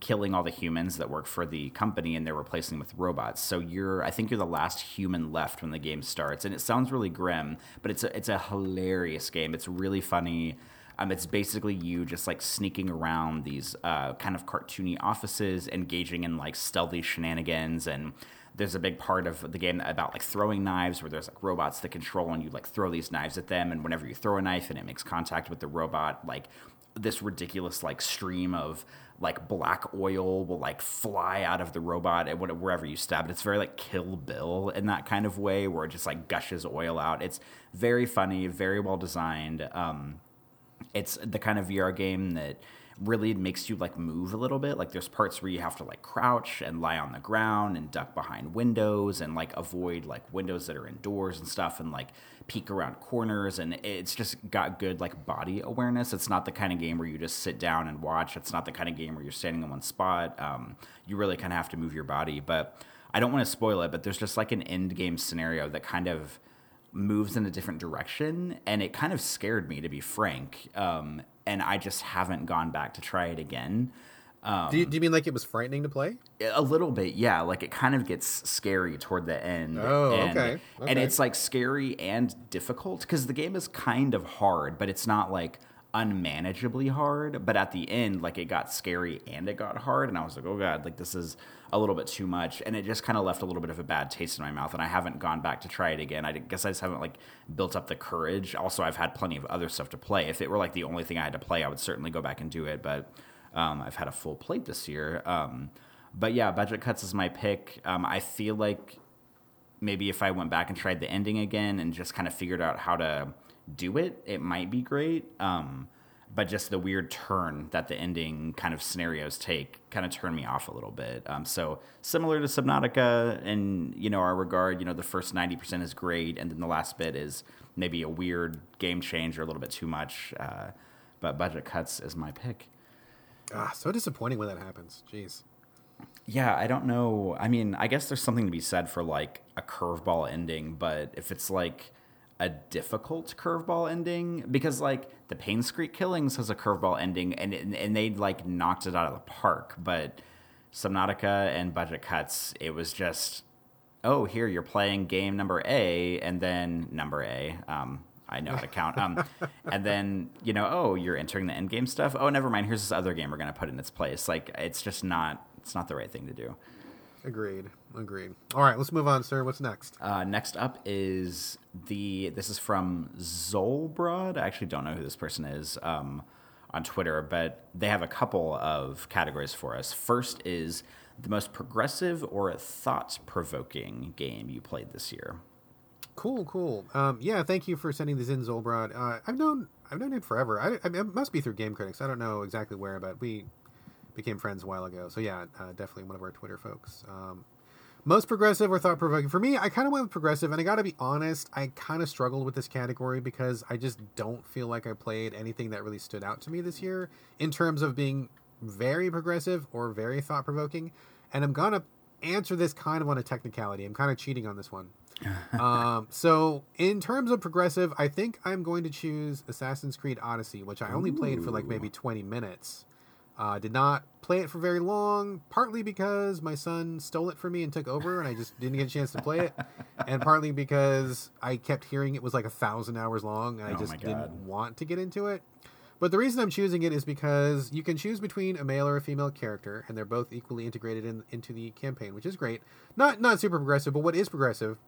killing all the humans that work for the company and they're replacing them with robots. So you're, I think you're the last human left when the game starts. And it sounds really grim, but it's a, it's a hilarious game. It's really funny. Um, it's basically you just like sneaking around these uh, kind of cartoony offices, engaging in like stealthy shenanigans and there's a big part of the game about like throwing knives where there's like robots that control and you like throw these knives at them and whenever you throw a knife and it makes contact with the robot like this ridiculous like stream of like black oil will like fly out of the robot and wherever you stab it. It's very like Kill Bill in that kind of way where it just like gushes oil out. It's very funny, very well designed. Um, it's the kind of VR game that really makes you like move a little bit. Like there's parts where you have to like crouch and lie on the ground and duck behind windows and like avoid like windows that are indoors and stuff and like peek around corners and it's just got good like body awareness. It's not the kind of game where you just sit down and watch. It's not the kind of game where you're standing in one spot. Um, you really kind of have to move your body. But I don't want to spoil it, but there's just like an end game scenario that kind of moves in a different direction and it kind of scared me to be frank um, and I just haven't gone back to try it again. Um, do, you, do, you, mean like it was frightening to play? A little bit, yeah. Like it kind of gets scary toward the end. Oh, and, okay. okay. And it's like scary and difficult because the game is kind of hard, but it's not like unmanageably hard. But at the end, like it got scary and it got hard, and I was like, oh god, like this is a little bit too much, and it just kind of left a little bit of a bad taste in my mouth. And I haven't gone back to try it again. I guess I just haven't like built up the courage. Also, I've had plenty of other stuff to play. If it were like the only thing I had to play, I would certainly go back and do it. But um, I've had a full plate this year. Um, but yeah, budget cuts is my pick. Um, I feel like maybe if I went back and tried the ending again and just kind of figured out how to do it, it might be great. Um, but just the weird turn that the ending kind of scenarios take kind of turned me off a little bit. Um, so similar to Subnautica in you know our regard, you know the first ninety percent is great, and then the last bit is maybe a weird game change or a little bit too much. Uh, but budget cuts is my pick. Ah, so disappointing when that happens. Jeez. Yeah, I don't know. I mean, I guess there's something to be said for like a curveball ending, but if it's like a difficult curveball ending, because like the Painscreek Killings has a curveball ending, and and they like knocked it out of the park, but Subnautica and Budget Cuts, it was just, oh, here you're playing game number A, and then number A. Um, I know how to count. [laughs] Um, and then you know, oh, you're entering the end game stuff. Oh, never mind. Here's this other game we're gonna put in its place. Like it's just not. It's not the right thing to do. Agreed. Agreed. All right, let's move on, sir. What's next? Uh, next up is the. This is from Zolbrod. I actually don't know who this person is um, on Twitter, but they have a couple of categories for us. First is the most progressive or thought provoking game you played this year. Cool, cool. Um, yeah, thank you for sending this in, Zolbrod. Uh, I've known I've known him forever. I, I it must be through Game Critics. I don't know exactly where, but we became friends a while ago. So yeah, uh, definitely one of our Twitter folks. Um, most progressive or thought provoking for me. I kind of went with progressive, and I got to be honest, I kind of struggled with this category because I just don't feel like I played anything that really stood out to me this year in terms of being very progressive or very thought provoking. And I'm gonna answer this kind of on a technicality. I'm kind of cheating on this one. [laughs] um, so in terms of progressive, I think I'm going to choose Assassin's Creed Odyssey, which I only Ooh. played for like maybe 20 minutes. Uh, did not play it for very long, partly because my son stole it from me and took over, and I just didn't get a chance to play it, and partly because I kept hearing it was like a thousand hours long, and I oh just didn't want to get into it. But the reason I'm choosing it is because you can choose between a male or a female character, and they're both equally integrated in, into the campaign, which is great. Not not super progressive, but what is progressive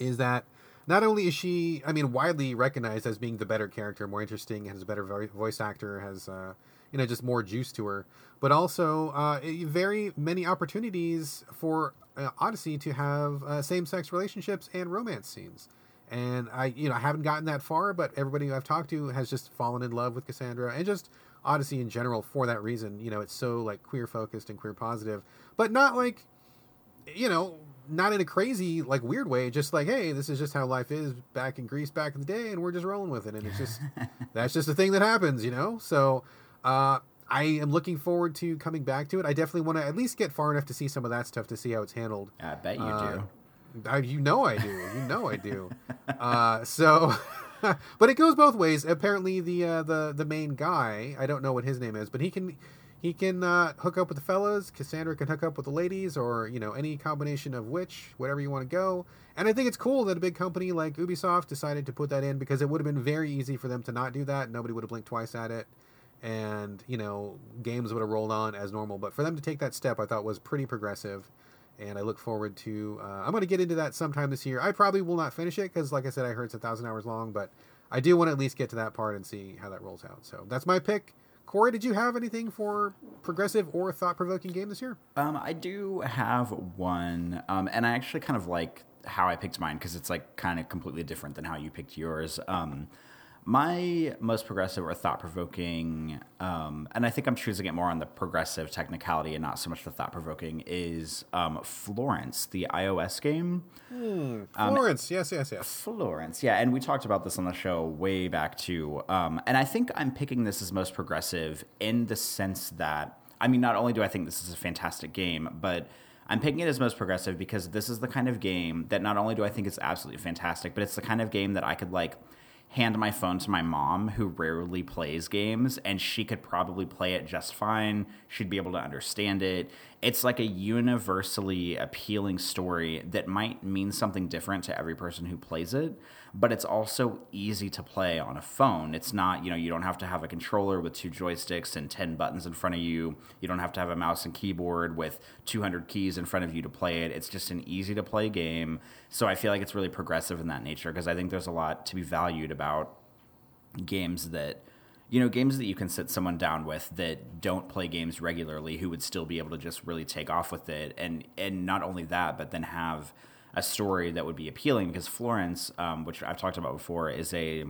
is that not only is she, I mean, widely recognized as being the better character, more interesting, has a better voice actor, has uh, you know just more juice to her but also uh, very many opportunities for uh, odyssey to have uh, same-sex relationships and romance scenes. And i you know i haven't gotten that far but everybody i've talked to has just fallen in love with Kassandra and just odyssey in general for that reason. You know it's so like queer focused and queer positive but not like you know not in a crazy like weird way just like hey this is just how life is back in greece back in the day and we're just rolling with it and it's just [laughs] that's just a thing that happens you know so uh, I am looking forward to coming back to it. I definitely want to at least get far enough to see some of that stuff to see how it's handled. I bet you uh, do. I, you know I do. You know I do. uh, so, [laughs] but it goes both ways. Apparently, the uh, the the main guy, I don't know what his name is, but he can he can uh, hook up with the fellas. Kassandra can hook up with the ladies, or you know any combination of which, whatever you want to go. And I think it's cool that a big company like Ubisoft decided to put that in because it would have been very easy for them to not do that. Nobody would have blinked twice at it and you know games would have rolled on as normal. But for them to take that step, I thought was pretty progressive, and I look forward to. Uh, I'm going to get into that sometime this year. I probably will not finish it because, like I said, I heard it's a thousand hours long, but I do want to at least get to that part and see how that rolls out. So that's my pick. Corey, did you have anything for progressive or thought provoking game this year? Um, I do have one, um, and I actually kind of like how I picked mine because it's like kind of completely different than how you picked yours. Um, my most progressive or thought provoking, um, and I think I'm choosing it more on the progressive technicality and not so much the thought provoking, is um, Florence, the iOS game. Mm, Florence, um, yes, yes, yes. Florence, yeah. And we talked about this on the show way back too. Um, and I think I'm picking this as most progressive in the sense that, I mean, not only do I think this is a fantastic game, but I'm picking it as most progressive because this is the kind of game that not only do I think it's absolutely fantastic, but it's the kind of game that I could like hand my phone to my mom who rarely plays games and she could probably play it just fine. She'd be able to understand it. It's like a universally appealing story that might mean something different to every person who plays it but it's also easy to play on a phone. It's not you know you don't have to have a controller with two joysticks and 10 buttons in front of you. You don't have to have a mouse and keyboard with 200 keys in front of you to play it. It's just an easy to play game. So i feel like it's really progressive in that nature because i think there's a lot to be valued about games that you know games that you can sit someone down with that don't play games regularly who would still be able to just really take off with it. And and not only that but then have a story that would be appealing because Florence um, which I've talked about before is a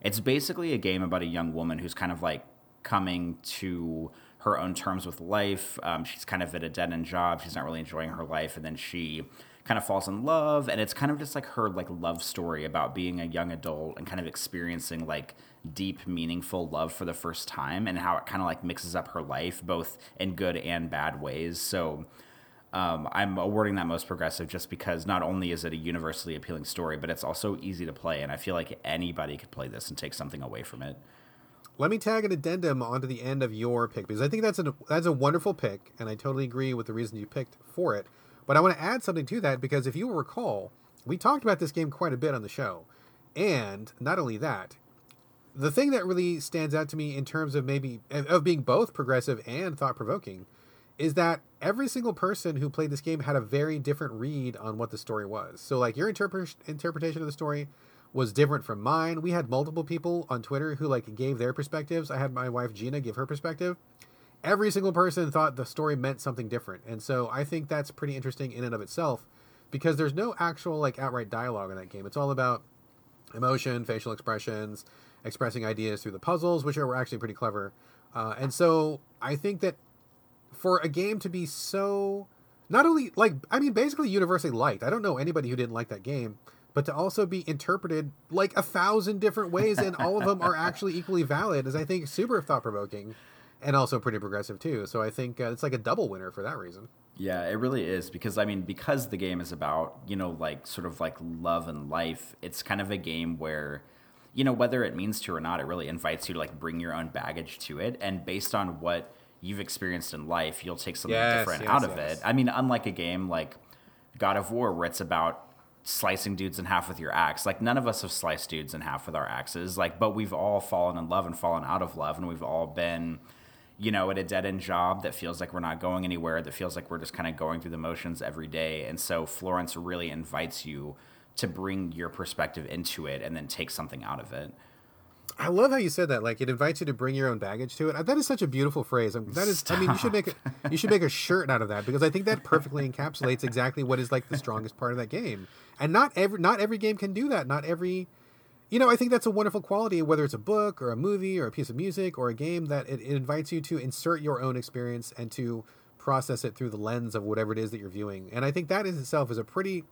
it's basically a game about a young woman who's kind of like coming to her own terms with life. Um, she's kind of at a dead end job. She's not really enjoying her life and then she kind of falls in love and it's kind of just like her like love story about being a young adult and kind of experiencing like deep meaningful love for the first time and how it kind of like mixes up her life both in good and bad ways. So um, i'm awarding that most progressive just because not only is it a universally appealing story but it's also easy to play and i feel like anybody could play this and take something away from it let me tag an addendum onto the end of your pick because I think that's a that's a wonderful pick, and I totally agree with the reason you picked for it. But I want to add something to that because if you recall, we talked about this game quite a bit on the show. And not only that, the thing that really stands out to me in terms of maybe of being both progressive and thought provoking is that every single person who played this game had a very different read on what the story was. So like your interpre- interpretation of the story was different from mine. We had multiple people on Twitter who like gave their perspectives. I had my wife Gina give her perspective every single person thought the story meant something different. And so I think that's pretty interesting in and of itself because there's no actual like outright dialogue in that game. It's all about emotion, facial expressions, expressing ideas through the puzzles, which are actually pretty clever. Uh, and so I think that for a game to be so not only like I mean basically universally liked. I don't know anybody who didn't like that game, but to also be interpreted like a thousand different ways and all of them are actually equally valid is I think super thought provoking and also pretty progressive too. So I think uh, it's like a double winner for that reason. Yeah, it really is because I mean because the game is about, you know, like sort of like love and life, it's kind of a game where you know whether it means to or not, it really invites you to like bring your own baggage to it and based on what you've experienced in life, you'll take something yes, different yes, out of yes. it. I mean, unlike a game like God of War where it's about slicing dudes in half with your axe. Like none of us have sliced dudes in half with our axes. Like, but we've all fallen in love and fallen out of love, and we've all been you know, at a dead end job that feels like we're not going anywhere, that feels like we're just kind of going through the motions every day. And so Florence really invites you to bring your perspective into it and then take something out of it. I love how you said that. Like it invites you to bring your own baggage to it. Uh, that is such a beautiful phrase. Um, that is. Stop. I mean, you should make a, [laughs] you should make a shirt out of that because I think that perfectly encapsulates exactly what is like the strongest part of that game. And not every not every game can do that. Not every you know, I think that's a wonderful quality, whether it's a book or a movie or a piece of music or a game, that it, it, invites you to insert your own experience and to process it through the lens of whatever it is that you're viewing. And I think that in itself is a pretty,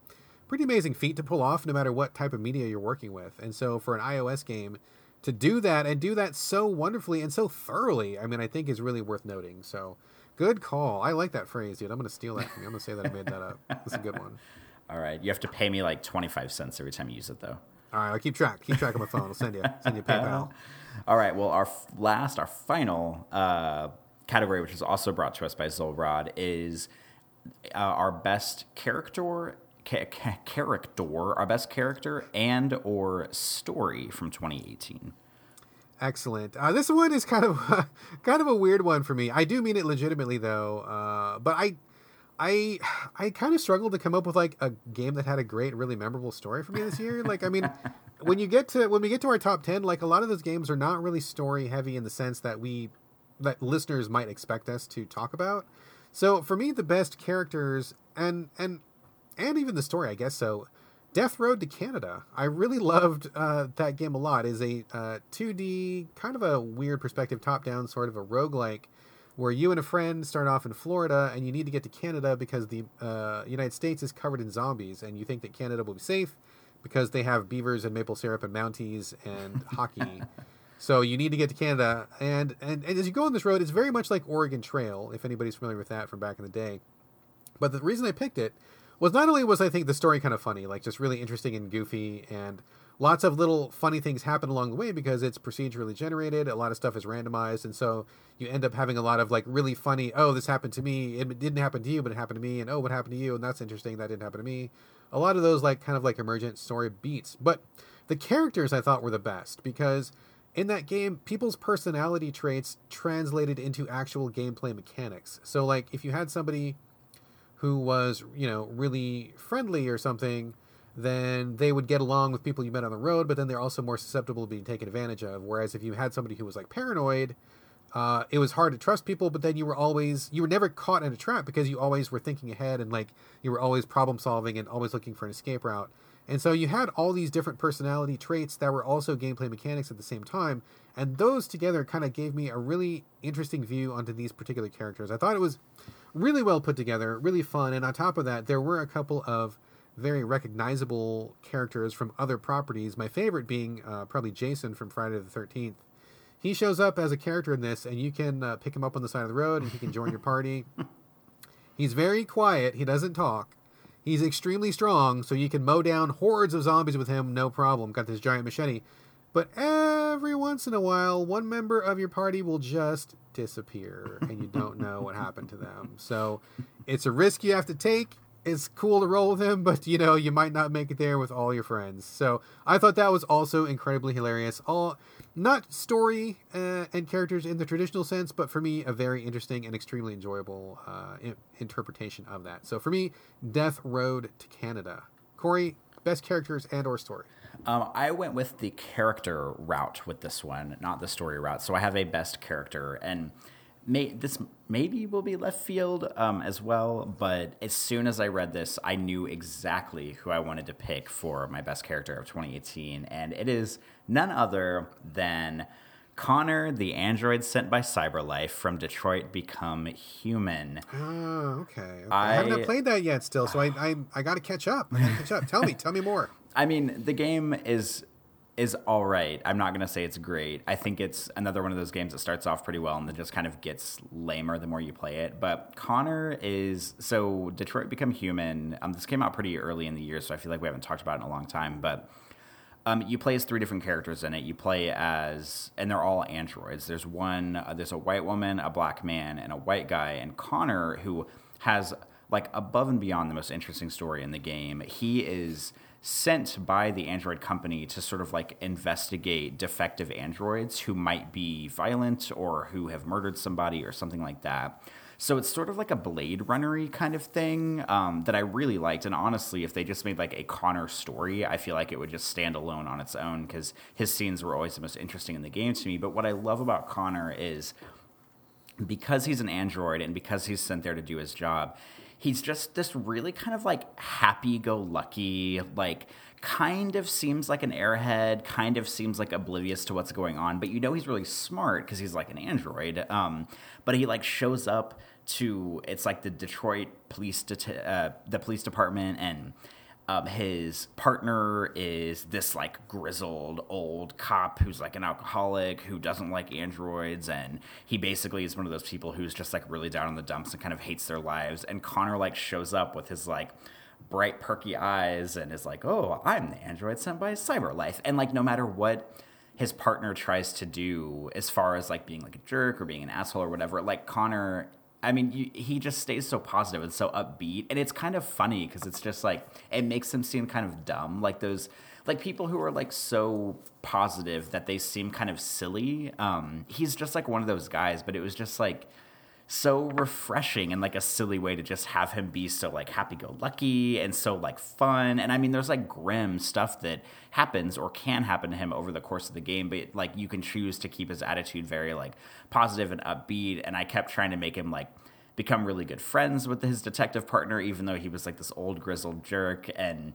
pretty amazing feat to pull off, no matter what type of media you're working with. And so for an iOS game to do that and do that so wonderfully and so thoroughly, I mean, I think is really worth noting. So good call. I like that phrase, dude. I'm going to steal that from you. I'm going to say that I made that up. That's a good one. [laughs] All right. You have to pay me like 25 cents every time you use it, though. All right, I'll keep track. Keep track on my phone. I'll send you send you PayPal. [laughs] All right. Well, our last, our final uh, category, which is also brought to us by Zolbrod, is uh, our best character, ca- ca- character, our best character and or story from 2018. Excellent. Uh, this one is kind of [laughs] kind of a weird one for me. I do mean it legitimately though, uh, but I I I kind of struggled to come up with like a game that had a great, really memorable story for me this year. Like, I mean, [laughs] when you get to when we get to our top ten, like a lot of those games are not really story heavy in the sense that we that listeners might expect us to talk about. So for me, the best characters and and and even the story, I guess so. Death Road to Canada. I really loved uh, that game a lot. Is a uh, 2D kind of a weird perspective, top down sort of a roguelike where you and a friend start off in Florida and you need to get to Canada because the uh, United States is covered in zombies and you think that Canada will be safe because they have beavers and maple syrup and mounties and [laughs] hockey. So you need to get to Canada, and, and and as you go on this road, it's very much like Oregon Trail, if anybody's familiar with that from back in the day. But the reason I picked it was not only was I think the story kind of funny, like just really interesting and goofy, and lots of little funny things happen along the way because it's procedurally generated. A lot of stuff is randomized, and so you end up having a lot of like really funny. Oh, this happened to me. It didn't happen to you, but it happened to me. And oh, what happened to you? And that's interesting. That didn't happen to me. A lot of those like kind of like emergent story beats, but the characters I thought were the best because in that game, people's personality traits translated into actual gameplay mechanics. So like if you had somebody who was you know really friendly or something then they would get along with people you met on the road, but then they're also more susceptible to being taken advantage of. Whereas if you had somebody who was like paranoid, uh, it was hard to trust people, but then you were always, you were never caught in a trap because you always were thinking ahead and like you were always problem solving and always looking for an escape route. And so you had all these different personality traits that were also gameplay mechanics at the same time. And those together kind of gave me a really interesting view onto these particular characters. I thought it was really well put together, really fun. And on top of that, there were a couple of very recognizable characters from other properties. My favorite being uh, probably Jason from Friday the Thirteenth. He shows up as a character in this, and you can uh, pick him up on the side of the road, and he can join your [laughs] party. He's very quiet. He doesn't talk. He's extremely strong, so you can mow down hordes of zombies with him, no problem. Got this giant machete. But every once in a while, one member of your party will just disappear, and you don't know what happened to them. So it's a risk you have to take it's cool to roll with him, but you know, you might not make it there with all your friends. So I thought that was also incredibly hilarious. All not story uh, and characters in the traditional sense, but for me, a very interesting and extremely enjoyable uh, interpretation of that. So for me, Death Road to Canada. Corey, best characters and or story. Um, I went with the character route with this one, not the story route. So I have a best character, and may, this maybe will be left field um, as well. But as soon as I read this, I knew exactly who I wanted to pick for my best character of 2018, and it is none other than Connor, the android sent by CyberLife from Detroit Become Human. Oh, okay. okay. I, I, haven't played that yet still, so I I, I got to catch up. I got to catch up. Tell me, tell me more. I mean, the game is is all right. I'm not going to say it's great. I think it's another one of those games that starts off pretty well and then just kind of gets lamer the more you play it. But Connor is so Detroit Become Human. Um, this came out pretty early in the year, so I feel like we haven't talked about it in a long time. But um, you play as three different characters in it. You play as, and they're all androids. There's one, uh, there's a white woman, a black man, and a white guy. And Connor, who has like above and beyond the most interesting story in the game, he is sent by the Android company to sort of like investigate defective androids who might be violent or who have murdered somebody or something like that. So it's sort of like a Blade Runnery kind of thing um, that I really liked. And honestly, if they just made like a Connor story, I feel like it would just stand alone on its own because his scenes were always the most interesting in the game to me. But what I love about Connor is because he's an android and because he's sent there to do his job, he's just this really kind of like happy go lucky, like kind of seems like an airhead, kind of seems like oblivious to what's going on, but you know he's really smart because he's like an android. Um, but he like shows up to it's like the Detroit police det- uh, the police department and um, his partner is this like grizzled old cop who's like an alcoholic who doesn't like androids, and he basically is one of those people who's just like really down in the dumps and kind of hates their lives. And Connor like shows up with his like bright perky eyes and is like, "Oh, I'm the android sent by CyberLife," and like no matter what his partner tries to do as far as like being like a jerk or being an asshole or whatever, like Connor I mean, you, he just stays so positive and so upbeat, and it's kind of funny because it's just like it makes him seem kind of dumb, like those like people who are like so positive that they seem kind of silly. Um, he's just like one of those guys, but it was just like so refreshing and like a silly way to just have him be so like happy go lucky and so like fun. And I mean, there's like grim stuff that happens or can happen to him over the course of the game, but like you can choose to keep his attitude very like positive and upbeat. And I kept trying to make him like become really good friends with his detective partner, even though he was like this old grizzled jerk. And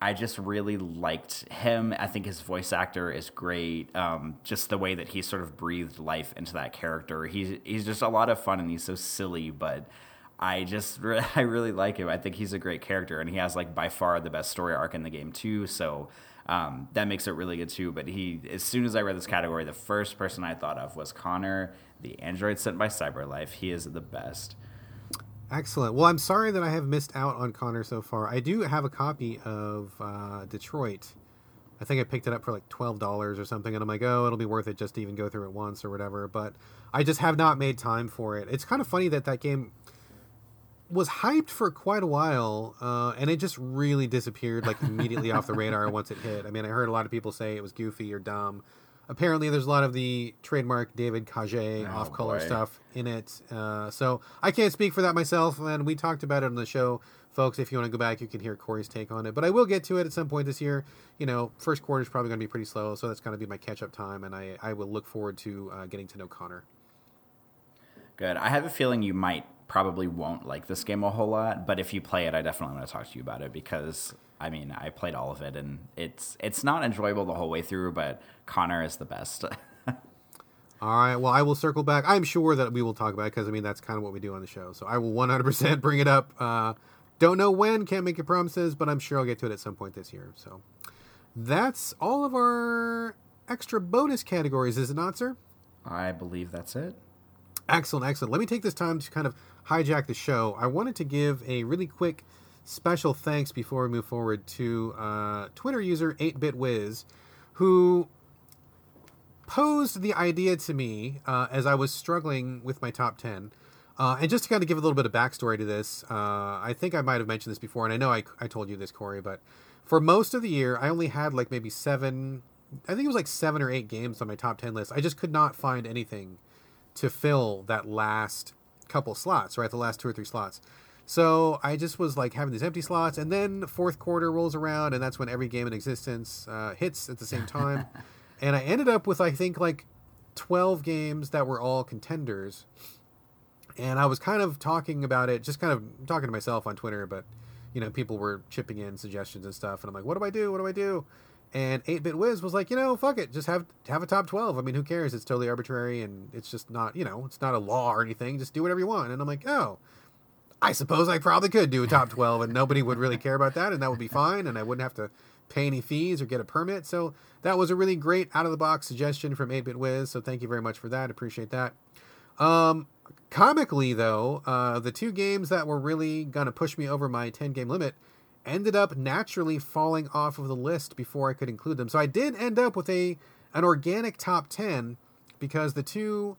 I just really liked him. I think his voice actor is great. Um, just the way that he sort of breathed life into that character. He's he's just a lot of fun and he's so silly, but I just [laughs] I really like him. I think he's a great character and he has like by far the best story arc in the game too. So um, that makes it really good too. But he, as soon as I read this category, the first person I thought of was Connor, the android sent by CyberLife. He is the best. Excellent. Well, I'm sorry that I have missed out on Connor so far. I do have a copy of uh, Detroit I think I picked it up for like twelve dollars or something, and I'm like, oh, it'll be worth it just to even go through it once or whatever. But I just have not made time for it. It's kind of funny that that game was hyped for quite a while, uh, and it just really disappeared like immediately off the radar once it hit. I mean, I heard a lot of people say it was goofy or dumb. Apparently, there's a lot of the trademark David Cage Oh, off-color stuff in it, uh, so I can't speak for that myself. And we talked about it on the show, folks. If you want to go back, you can hear Corey's take on it. But I will get to it at some point this year. You know, first quarter is probably going to be pretty slow, so that's going to be my catch-up time, and I I will look forward to uh, getting to know Connor. Good. I have a feeling you might probably won't like this game a whole lot, but if you play it, I definitely want to talk to you about it because I mean, I played all of it and it's it's not enjoyable the whole way through, but Connor is the best. [laughs] All right. Well, I will circle back. I'm sure that we will talk about it because I mean that's kind of what we do on the show. So I will 100% bring it up. Uh, don't know when. Can't make any promises, but I'm sure I'll get to it at some point this year. So that's all of our extra bonus categories, is it not, sir? I believe that's it. Excellent, excellent. Let me take this time to kind of hijack the show. I wanted to give a really quick special thanks before we move forward to uh, Twitter user 8bitwiz, who posed the idea to me uh, as I was struggling with my top 10. Uh, and just to kind of give a little bit of backstory to this, uh, I think I might have mentioned this before, and I know I, I told you this, Corey, but for most of the year, I only had like maybe seven, I think it was like seven or eight games on my top 10 list. I just could not find anything to fill that last couple slots, right? The last two or three slots. So I just was like having these empty slots, and then fourth quarter rolls around, and that's when every game in existence uh, hits at the same time. [laughs] and I ended up with I think like twelve games that were all contenders. And I was kind of talking about it, just kind of talking to myself on Twitter, but you know, people were chipping in suggestions and stuff, and I'm like, what do I do? What do I do? And 8-Bit Wiz was like, you know, fuck it, just have have a top 12. I mean, who cares? It's totally arbitrary, and it's just not, you know, it's not a law or anything. Just do whatever you want. And I'm like, oh, I suppose I probably could do a top 12, and nobody would really care about that, and that would be fine, and I wouldn't have to pay any fees or get a permit. So that was a really great out of the box suggestion from 8-Bit Wiz. So thank you very much for that. Appreciate that. Um, comically, though, uh, the two games that were really going to push me over my 10 game limit ended up naturally falling off of the list before I could include them. So I did end up with a an organic top 10 because the two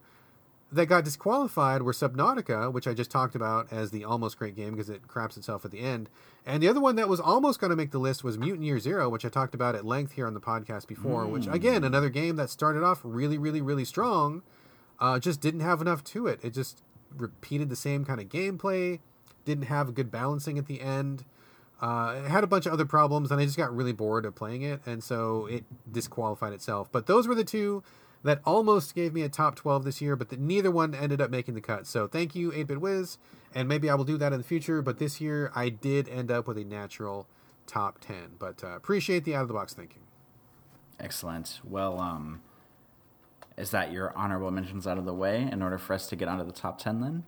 that got disqualified were Subnautica, which I just talked about as the almost great game because it craps itself at the end. And the other one that was almost going to make the list was Mutant Year Zero, which I talked about at length here on the podcast before, which again, another game that started off really, really, really strong, uh, just didn't have enough to it. It just repeated the same kind of gameplay, didn't have good balancing at the end. Uh, it had a bunch of other problems, and I just got really bored of playing it, and so it disqualified itself. But those were the two that almost gave me a top 12 this year, but that neither one ended up making the cut. So thank you, 8-Bit Wiz, and maybe I will do that in the future, but this year I did end up with a natural top 10. But uh, appreciate the out-of-the-box thinking. Excellent. Well, um, is that your honorable mentions out of the way in order for us to get onto the top 10 then?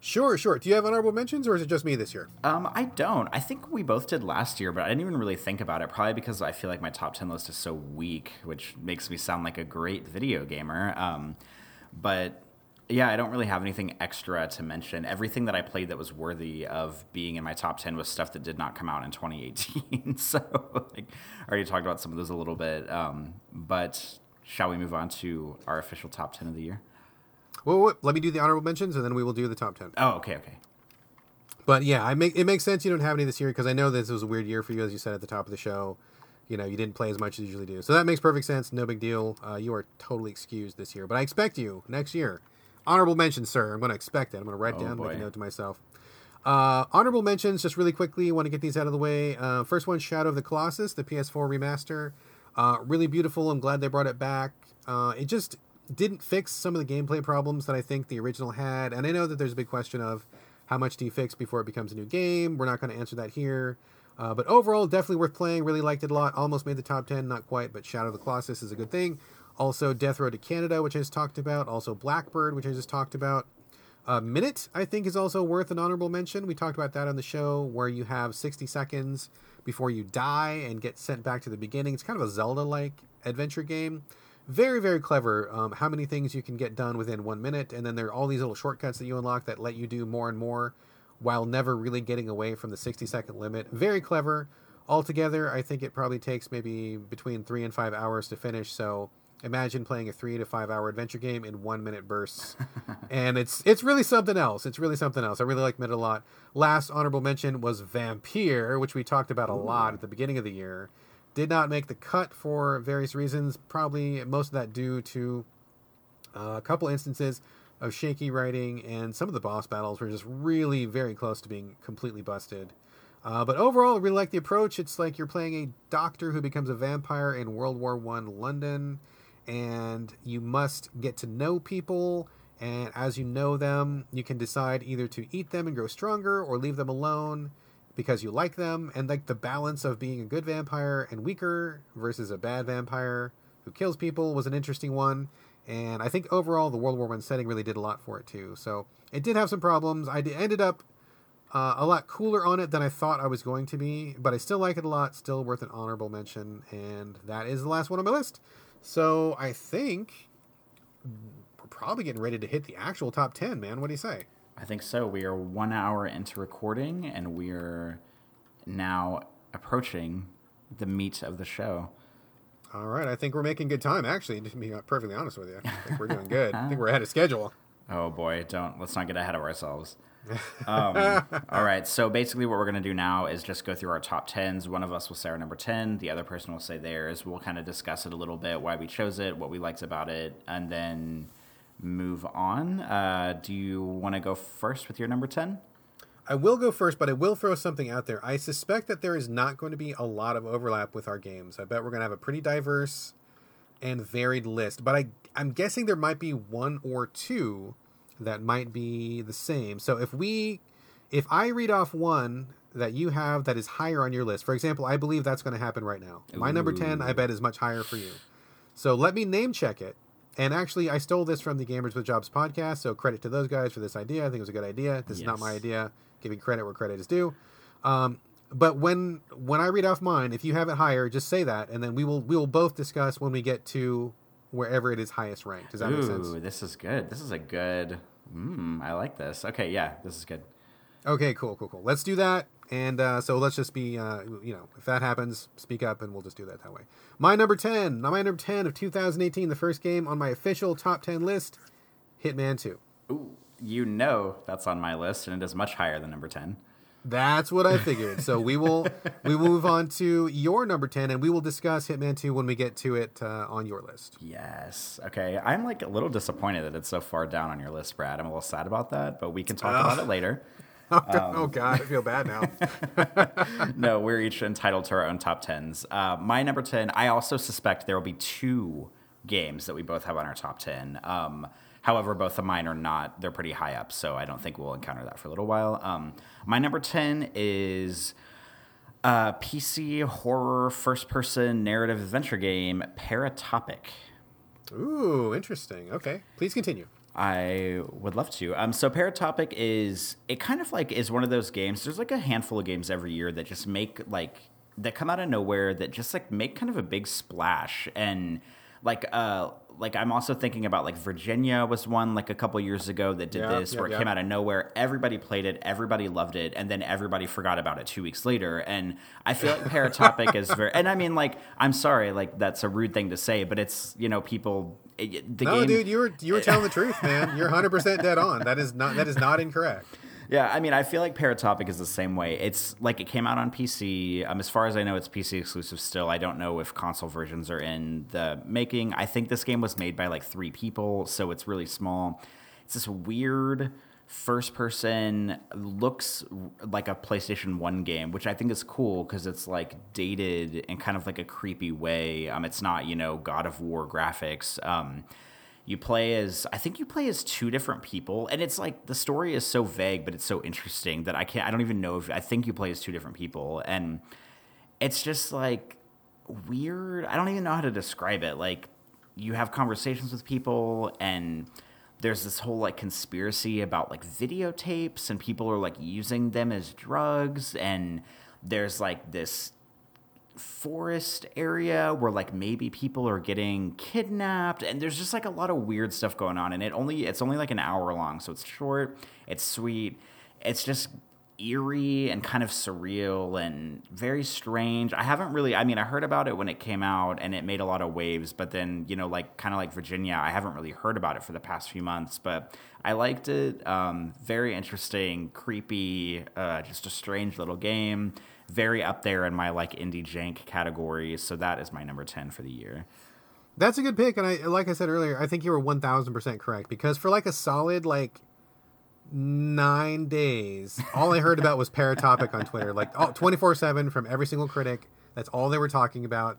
Sure, sure. Do you have honorable mentions, or is it just me this year? Um, I don't. I think we both did last year, but I didn't even really think about it. Probably because I feel like my top ten list is so weak, which makes me sound like a great video gamer. Um, but yeah, I don't really have anything extra to mention. Everything that I played that was worthy of being in my top ten was stuff that did not come out in [laughs] 2018. [laughs] so like, I already talked about some of those a little bit. Um, but shall we move on to our official top ten of the year? Well, wait, let me do the honorable mentions, and then we will do the top 10. Oh, okay, okay. But yeah, I make it makes sense you don't have any this year because I know this was a weird year for you, as you said at the top of the show. You know, you didn't play as much as you usually do, so that makes perfect sense. No big deal. Uh, you are totally excused this year, but I expect you next year. Honorable mention, sir. I'm going to expect it. I'm going to write Oh, down, make a note to myself. Uh, honorable mentions, just really quickly. Want to get these out of the way. Uh, first one, Shadow of the Colossus, the PS4 remaster. Uh, really beautiful. I'm glad they brought it back. Uh, it just didn't fix some of the gameplay problems that I think the original had, and I know that there's a big question of how much do you fix before it becomes a new game. We're not going to answer that here. Uh, but overall, definitely worth playing. Really liked it a lot. Almost made the top 10, not quite, but Shadow of the Colossus is a good thing. Also, Death Road to Canada, which I just talked about. Also, Blackbird, which I just talked about. Uh, Minit, I think, is also worth an honorable mention. We talked about that on the show, where you have 60 seconds before you die and get sent back to the beginning. It's kind of a Zelda like adventure game. Very, very clever. Um, how many things you can get done within one minute, and then there are all these little shortcuts that you unlock that let you do more and more while never really getting away from the 60 second limit. Very clever. Altogether, I think it probably takes maybe between three and five hours to finish. So imagine playing a three to five hour adventure game in one minute bursts, [laughs] and it's it's really something else. It's really something else. I really like it a lot. Last honorable mention was Vampyr, which we talked about a lot at the beginning of the year. Did not make the cut for various reasons. Probably most of that due to uh, a couple instances of shaky writing, and some of the boss battles were just really very close to being completely busted. Uh, but overall, I really like the approach. It's like you're playing a doctor who becomes a vampire in World War One London, and you must get to know people. And as you know them, you can decide either to eat them and grow stronger, or leave them alone because you like them. And like the balance of being a good vampire and weaker versus a bad vampire who kills people was an interesting one. And I think overall, the World War One setting really did a lot for it too. So it did have some problems. I ended up uh, a lot cooler on it than I thought I was going to be, but I still like it a lot. Still worth an honorable mention, and that is the last one on my list. So I think we're probably getting ready to hit the actual top ten. Man, what do you say? I think so. We are one hour into recording, and we're now approaching the meat of the show. All right, I think we're making good time. Actually, to be perfectly honest with you, I think we're doing good. [laughs] I think we're ahead of schedule. Oh boy, don't let's not get ahead of ourselves. [laughs] Um, all right, so basically, what we're gonna do now is just go through our top tens. One of us will say our number ten, the other person will say theirs. We'll kind of discuss it a little bit, why we chose it, what we liked about it, and then move on. Uh, do you want to go first with your number ten? I will go first, but I will throw something out there. I suspect that there is not going to be a lot of overlap with our games. I bet we're going to have a pretty diverse and varied list, but I I'm guessing there might be one or two that might be the same. So if we if I read off one that you have that is higher on your list, for example, I believe that's going to happen right now. My number 10 I bet is much higher for you. So let me name check it. And actually, I stole this from the Gamers with Jobs podcast, so credit to those guys for this idea. I think it was a good idea. This yes. is not my idea giving credit where credit is due. Um, but when when I read off mine, if you have it higher, just say that, and then we will we will both discuss when we get to wherever it is highest ranked. Does that Ooh, make sense? this is good. This is a good. Mm, I like this. Okay, yeah, this is good. Okay, cool, cool, cool. Let's do that. And uh, so let's just be, uh, you know, if that happens, speak up, and we'll just do that that way. My number ten, my number ten of 2018, the first game on my official top ten list, Hitman Two. Ooh you know that's on my list, and it is much higher than number ten. That's what I [laughs] figured. so we will we will move on to your number ten, and we will discuss Hitman Two when we get to it uh, on your list. Yes. Okay. I'm like a little disappointed that it's so far down on your list, Brad. I'm a little sad about that, but we can talk about it later. Oh, [laughs] um, oh, God, I feel bad now. [laughs] no, we're each entitled to our own top tens. Uh, my number ten. I also suspect there will be two games that we both have on our top ten. Um, However, both of mine are not, they're pretty high up, so I don't think we'll encounter that for a little while. Um, my number 10 is a PC horror first person narrative adventure game, Paratopic. Ooh, interesting. Okay, please continue. I would love to. Um, so Paratopic is it kind of like is one of those games. There's like a handful of games every year that just make like that come out of nowhere that just like make kind of a big splash and like uh like I'm also thinking about like Virginia was one like a couple years ago that did yeah, this yeah, where it yeah. came out of nowhere. Everybody played it, everybody loved it, and then everybody forgot about it two weeks later. And I feel like Paratopic is very. And I mean, like, I'm sorry, like that's a rude thing to say, but it's you know people. It, the no, game, dude, you were you were telling the truth, man. You're 100 percent dead on. That is not that is not incorrect. Yeah, I mean, I feel like Paratopic is the same way. It's like it came out on PC. Um, as far as I know, it's PC exclusive still. I don't know if console versions are in the making. I think this game was made by like three people, so it's really small. It's this weird first person looks like a PlayStation 1 game, which I think is cool because it's like dated in kind of like a creepy way. Um, it's not, you know, God of War graphics. Um, you play as I think you play as two different people, and it's like the story is so vague, but it's so interesting that I can't. I don't even know if I think you play as two different people, and it's just like weird. I don't even know how to describe it. Like you have conversations with people, and there's this whole like conspiracy about like videotapes, and people are like using them as drugs, and there's like this forest area where like maybe people are getting kidnapped and there's just like a lot of weird stuff going on and it only it's only like an hour long so it's short it's sweet it's just eerie and kind of surreal and very strange. I haven't really, I mean, I heard about it when it came out and it made a lot of waves, but then, you know, like kind of like Virginia, I haven't really heard about it for the past few months, but I liked it. Um, very interesting, creepy, uh, just a strange little game. Very up there in my like indie jank category. So that is my number 10 for the year. That's a good pick. And I, like I said earlier, I think you were 1000% correct because for like a solid, like, nine days, all I heard about was Paratopic on Twitter, like 24 7 from every single critic. That's all they were talking about.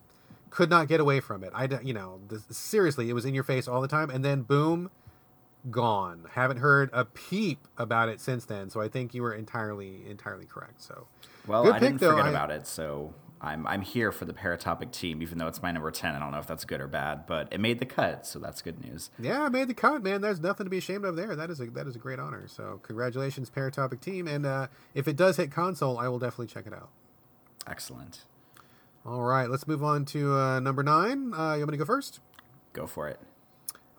Could not get away from it. I, you know, seriously, it was in your face all the time. And then, boom, gone. Haven't heard a peep about it since then. So I think you were entirely, entirely correct. So, well, Good I pick, didn't though. forget I, about it. So I'm I'm here for the Paratopic team, even though it's my number ten. I don't know if that's good or bad, but it made the cut, so that's good news. Yeah, I made the cut, man. There's nothing to be ashamed of there. That is a that is a great honor. So congratulations, Paratopic team. And uh, if it does hit console, I will definitely check it out. Excellent. All right, let's move on to uh, number nine. Uh, you want me to go first? Go for it.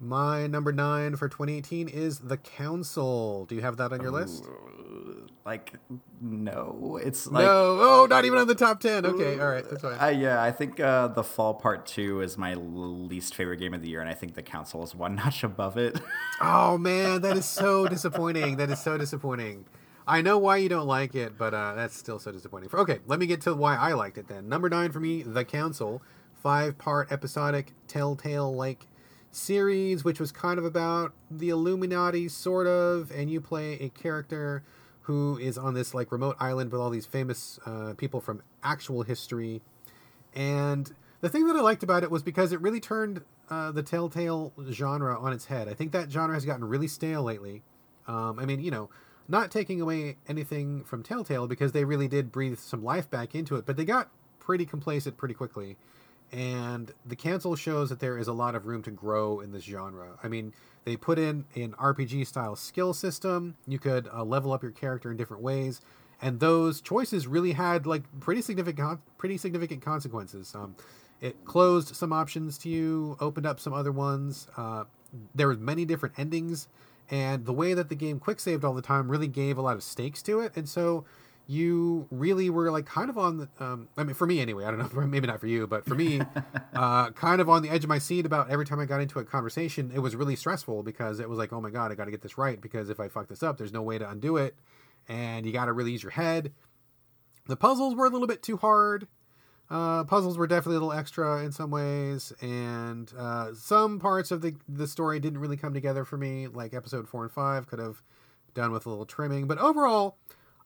My number nine for 2018 is The Council. Do you have that on your list? Like, no. It's like. No. Oh, not even on the top 10. Okay. All right. That's fine. Uh, yeah, I think uh, The Fall Part 2 is my least favorite game of the year, and I think The Council is one [laughs] notch above it. oh, [laughs] man. That is so disappointing. That is so disappointing. I know why you don't like it, but uh, that's still so disappointing. Okay, let me get to why I liked it then. Number nine for me, The Council. Five part episodic, telltale like series, which was kind of about the Illuminati, sort of, and you play a character who is on this like remote island with all these famous uh, people from actual history. And the thing that I liked about it was because it really turned uh, the Telltale genre on its head. I think that genre has gotten really stale lately. Um, I mean, you know, not taking away anything from Telltale because they really did breathe some life back into it, but they got pretty complacent pretty quickly and the Council shows that there is a lot of room to grow in this genre. I mean, they put in an RPG style skill system. You could uh, level up your character in different ways, and those choices really had like pretty significant, pretty significant consequences. Um, it closed some options to you, opened up some other ones. Uh, there was many different endings, and the way that the game quick saved all the time really gave a lot of stakes to it, and so you really were like kind of on the um, i mean for me anyway i don't know [laughs] maybe not for you but for me [laughs] uh, kind of on the edge of my seat about every time i got into a conversation it was really stressful because it was like oh my god i got to get this right because if i fuck this up there's no way to undo it. And you got to really use your head. The puzzles were a little bit too hard. Uh, puzzles were definitely a little extra in some ways. And uh, some parts of the, the story didn't really come together for me like episode four and five could have done with a little trimming. But overall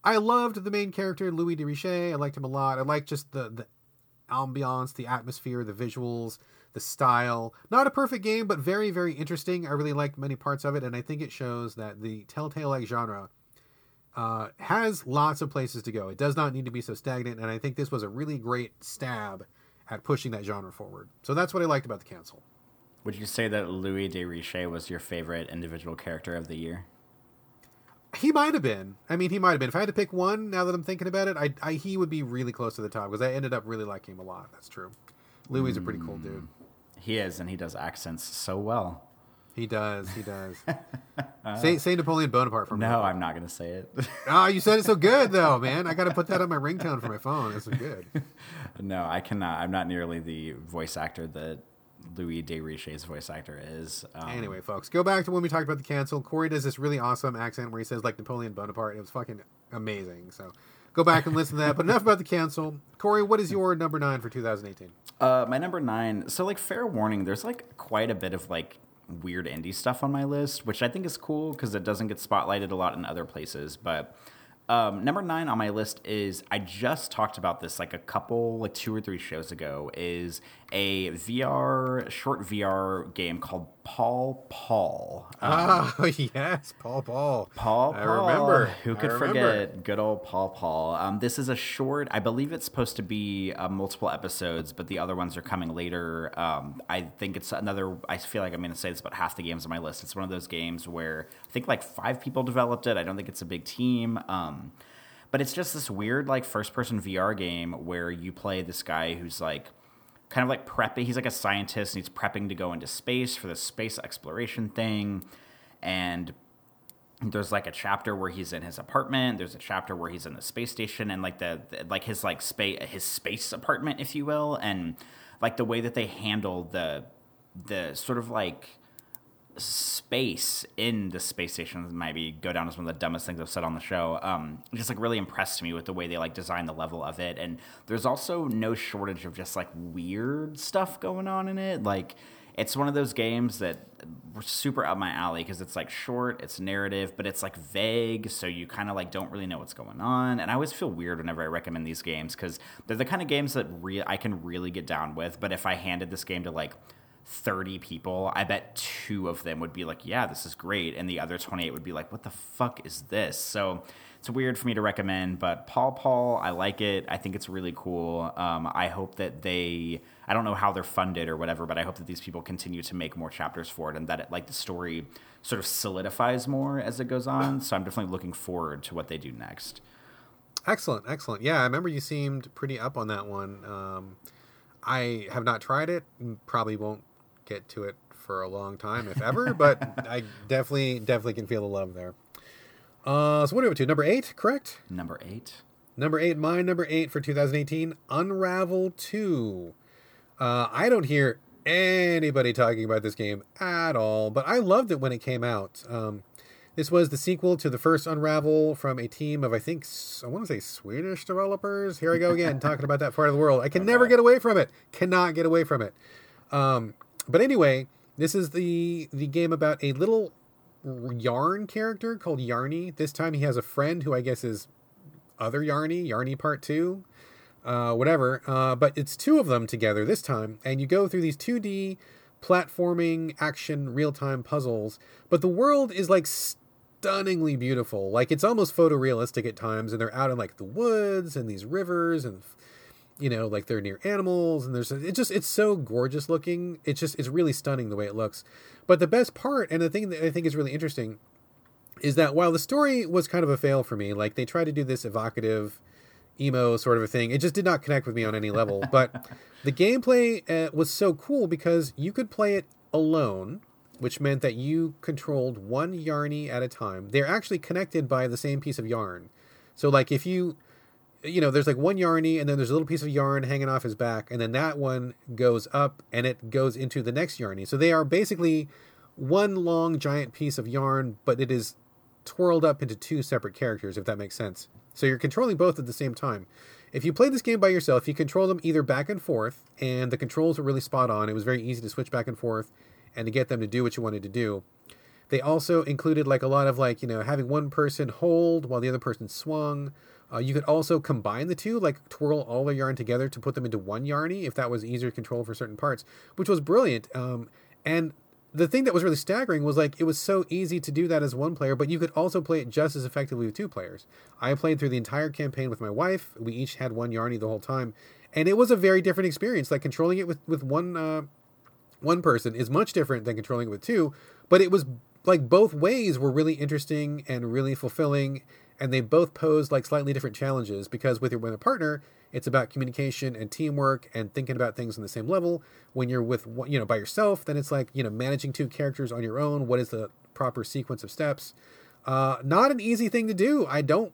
I loved the main character, Louis de Richet. I liked him a lot. I liked just the, the ambiance, the atmosphere, the visuals, the style. Not a perfect game, but very, very interesting. I really liked many parts of it, and I think it shows that the Telltale-like genre uh, has lots of places to go. It does not need to be so stagnant, and I think this was a really great stab at pushing that genre forward. So that's what I liked about the Council. Would you say that Louis de Richet was your favorite individual character of the year? He might have been. I mean, he might have been. If I had to pick one, now that I'm thinking about it, I, I he would be really close to the top because I ended up really liking him a lot. That's true. Louis is a pretty cool dude. He is, and he does accents so well. He does. He does. [laughs] uh, say, say Napoleon Bonaparte for me. No, I'm not going to say it. oh, [laughs] you said it so good, though, man. I got to put that on my ringtone for my phone. It's so good. [laughs] no, I cannot. I'm not nearly the voice actor that Louis de Richet's voice actor is. Um, anyway, folks, go back to when we talked about the Council. Corey does this really awesome accent where he says like Napoleon Bonaparte. It was fucking amazing. So go back and listen to that. But enough about the Council. Corey, what is your number nine for 2018? Uh, my number nine. So like, fair warning. There's like quite a bit of like weird indie stuff on my list, which I think is cool because it doesn't get spotlighted a lot in other places. But um, number nine on my list is I just talked about this like a couple, like two or three shows ago. Is a VR short VR game called Paul Paul. Um, oh [laughs] yes, Paul Paul. Paul Paul. I remember. Who could remember. forget good old Paul Paul? Um, this is a short. I believe it's supposed to be uh, multiple episodes, but the other ones are coming later. Um, I think it's another. I feel like I'm going to say this about half the games on my list. It's one of those games where I think like five people developed it. I don't think it's a big team. Um, but it's just this weird like first person VR game where you play this guy who's like kind of like prepping. He's like a scientist and he's prepping to go into space for the space exploration thing. And there's like a chapter where he's in his apartment there's a chapter where he's in the space station and like the, the like his like space his space apartment if you will and like the way that they handle the the sort of like space in the space station maybe go down as one of the dumbest things I've said on the show. Um, just like really impressed me with the way they like design the level of it, and there's also no shortage of just like weird stuff going on in it. Like it's one of those games that were super up my alley because it's like short, it's narrative, but it's like vague, so you kind of like don't really know what's going on. And I always feel weird whenever I recommend these games because they're the kind of games that re- I can really get down with. But if I handed this game to like 30 people, I bet two of them would be like, yeah, this is great. And the other 28 would be like, what the fuck is this? So it's weird for me to recommend, but Paul Paul, I like it. I think it's really cool. Um, I hope that they, I don't know how they're funded or whatever, but I hope that these people continue to make more chapters for it and that it, like the story sort of solidifies more as it goes on. So I'm definitely looking forward to what they do next. Excellent, excellent. Yeah, I remember you seemed pretty up on that one. Um, I have not tried it, probably won't get to it for a long time, if ever. but [laughs] I definitely, definitely can feel the love there. Uh, so what are we to? Number eight, correct? Number eight. Number eight, my number eight for 2018, Unravel 2. Uh, I don't hear anybody talking about this game at all, but I loved it when it came out. Um, this was the sequel to the first Unravel from a team of, I think, I want to say Swedish developers. Here I go again, talking about that part of the world. I can [laughs] okay. never get away from it. Cannot get away from it. Um, but anyway, this is the the game about a little yarn character called Yarny. This time he has a friend who I guess is other Yarny, Yarny Part Two, uh, whatever. Uh, but it's two of them together this time, and you go through these 2D platforming action real time puzzles. But the world is like stunningly beautiful. Like it's almost photorealistic at times, and they're out in like the woods and these rivers and you know like they're near animals and there's it just it's so gorgeous looking. It's just it's really stunning the way it looks. But the best part and the thing that i think is really interesting is that while the story was kind of a fail for me like they tried to do this evocative emo sort of a thing it just did not connect with me on any level. [laughs] But the gameplay uh, was so cool because you could play it alone which meant that you controlled one yarny at a time. They're actually connected by the same piece of yarn. So like if you you know, there's like one yarny, and then there's a little piece of yarn hanging off his back, and then that one goes up and it goes into the next yarny. So they are basically one long giant piece of yarn, but it is twirled up into two separate characters, if that makes sense. So you're controlling both at the same time. If you play this game by yourself, you control them either back and forth, and the controls were really spot on. It was very easy to switch back and forth and to get them to do what you wanted to do. They also included like a lot of like, you know, having one person hold while the other person swung uh, you could also combine the two, like twirl all the yarn together to put them into one yarny if that was easier to control for certain parts, which was brilliant. Um, and the thing that was really staggering was like it was so easy to do that as one player, but you could also play it just as effectively with two players. I played through the entire campaign with my wife. We each had one yarny the whole time, and it was a very different experience. Like controlling it with with one uh, one person is much different than controlling it with two, but it was like both ways were really interesting and really fulfilling and they both pose like slightly different challenges because with your with a partner it's about communication and teamwork and thinking about things on the same level. When you're with you know by yourself then it's like you know managing two characters on your own what is the proper sequence of steps? Uh, not an easy thing to do. I don't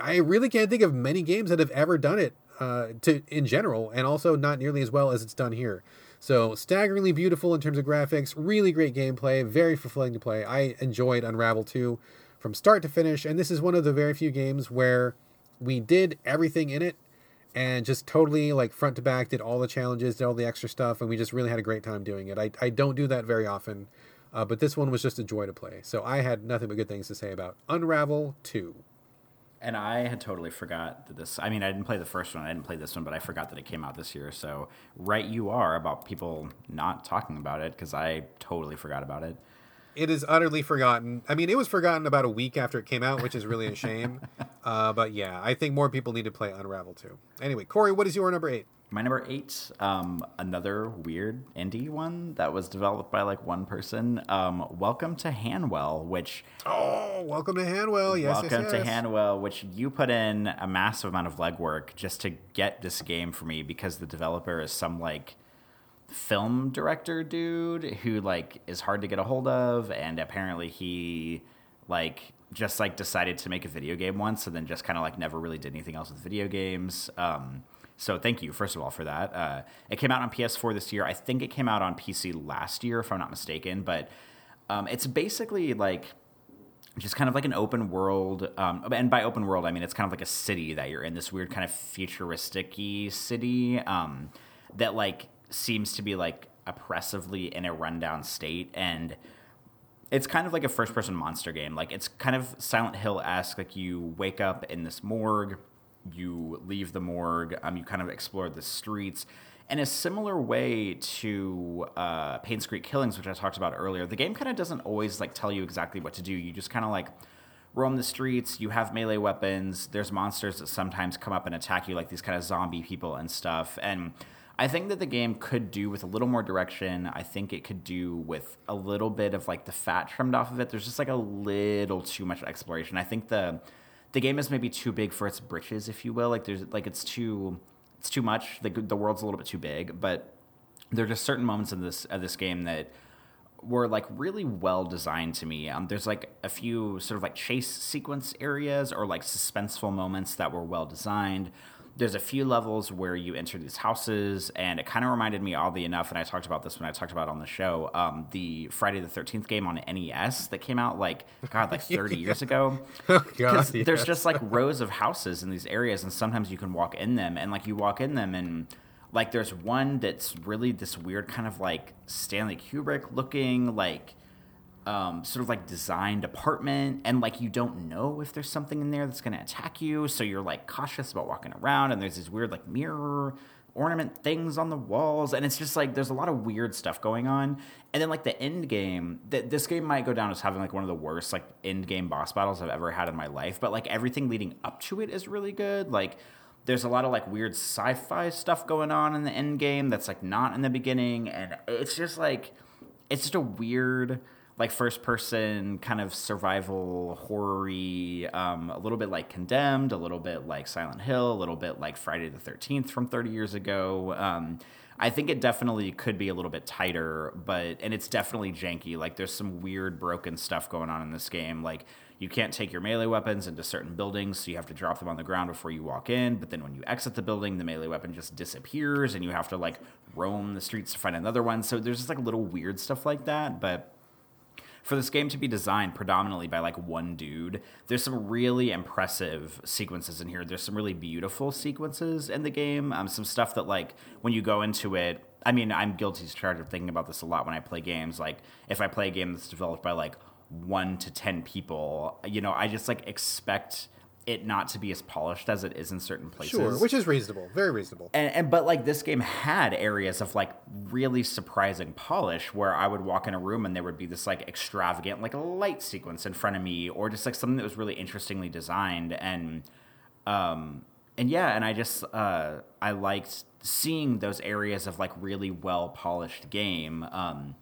i really can't think of many games that have ever done it uh, to in general and also not nearly as well as it's done here. So staggeringly beautiful in terms of graphics really great gameplay very fulfilling to play. I enjoyed unravel 2 from start to finish. And this is one of the very few games where we did everything in it and just totally like front to back did all the challenges, did all the extra stuff, and we just really had a great time doing it. I, I don't do that very often, uh, but this one was just a joy to play. So I had nothing but good things to say about Unravel 2. And I had totally forgot that this. I mean, I didn't play the first one. I didn't play this one, but I forgot that it came out this year. So, right, you are about people not talking about it because I totally forgot about it it is utterly forgotten. I mean, it was forgotten about a week after it came out, which is really a shame. [laughs] uh, but yeah, I think more people need to play Unravel 2. Anyway, Corey, what is your number eight? My number eight, um, another weird indie one that was developed by like one person. Um, welcome to Hanwell, which oh, welcome to Hanwell. Yes, welcome yes, yes. to Hanwell, which you put in a massive amount of legwork just to get this game for me because the developer is some like film director dude who like is hard to get a hold of and apparently he like just like decided to make a video game once and then just kind of like never really did anything else with video games. Um, so thank you, first of all, for that. Uh, it came out on PS4 this year. I think it came out on PC last year, if I'm not mistaken. But um, it's basically like just kind of like an open world. Um, and by open world, I mean it's kind of like a city that you're in. This weird kind of futuristic city um, that like seems to be like oppressively in a rundown state and it's kind of like a first person monster game. Like it's kind of Silent Hill esque. Like you wake up in this morgue, you leave the morgue, um, you kind of explore the streets. In a similar way to uh, Painscreek Killings, which I talked about earlier, the game kind of doesn't always like tell you exactly what to do. You just kind of like roam the streets. You have melee weapons. There's monsters that sometimes come up and attack you, like these kind of zombie people and stuff. And I think that the game could do with a little more direction. I think it could do with a little bit of like the fat trimmed off of it. There's just like a little too much exploration. I think the the game is maybe too big for its britches, if you will. Like there's like it's too it's too much. The the world's a little bit too big, but there are just certain moments in this of this game that were like really well designed to me. Um, there's like a few sort of like chase sequence areas or like suspenseful moments that were well designed there's a few levels where you enter these houses, and it kind of reminded me, oddly enough, and I talked about this when I talked about on the show, um, the Friday the Thirteenth game on NES that came out like God, like 30 years ago. [laughs] Oh, [laughs] yes. there's just like rows of houses in these areas, and sometimes you can walk in them, and like you walk in them, and like there's one that's really this weird kind of like Stanley Kubrick looking like um, sort of like designed apartment and like you don't know if there's something in there that's going to attack you so you're like cautious about walking around and there's these weird like mirror ornament things on the walls and it's just like there's a lot of weird stuff going on. And then like the end game th- this game might go down as having like one of the worst like end game boss battles i've ever had in my life but like everything leading up to it is really good. Like there's a lot of like weird sci-fi stuff going on in the end game that's like not in the beginning and it's just like it's just a weird like first person kind of survival horror um, a little bit like Condemned, a little bit like Silent Hill, a little bit like Friday the 13th from 30 years ago. Um, I think it definitely could be a little bit tighter, but and it's definitely janky. Like there's some weird broken stuff going on in this game. Like you can't take your melee weapons into certain buildings, so you have to drop them on the ground before you walk in. But then when you exit the building, the melee weapon just disappears, and you have to like roam the streets to find another one. So there's just like little weird stuff like that, but for this game to be designed predominantly by like one dude, there's some really impressive sequences in here. There's some really beautiful sequences in the game. Um, some stuff that like when you go into it, I mean, I'm guilty as charged of thinking about this a lot when I play games. Like if I play a game that's developed by like one to ten people, you know, I just like expect it not to be as polished as it is in certain places. Sure, which is reasonable, very reasonable. And, and, but like this game had areas of like really surprising polish where I would walk in a room and there would be this like extravagant like a light sequence in front of me or just like something that was really interestingly designed and um and yeah, and I just uh I liked seeing those areas of like really well polished game. Um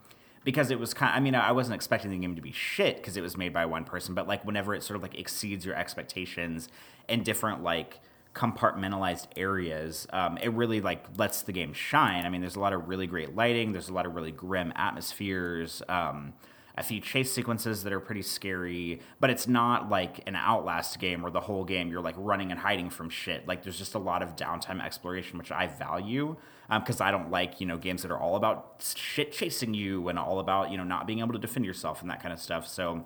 because it was kind of, I mean, I wasn't expecting the game to be shit because it was made by one person, but like whenever it sort of like exceeds your expectations in different like compartmentalized areas, um, it really like lets the game shine. I mean, there's a lot of really great lighting, there's a lot of really grim atmospheres. Um, a few chase sequences that are pretty scary, but it's not like an Outlast game where the whole game you're like running and hiding from shit. Like there's just a lot of downtime exploration, which I value because um, I don't like you know games that are all about shit chasing you and all about you know not being able to defend yourself and that kind of stuff. So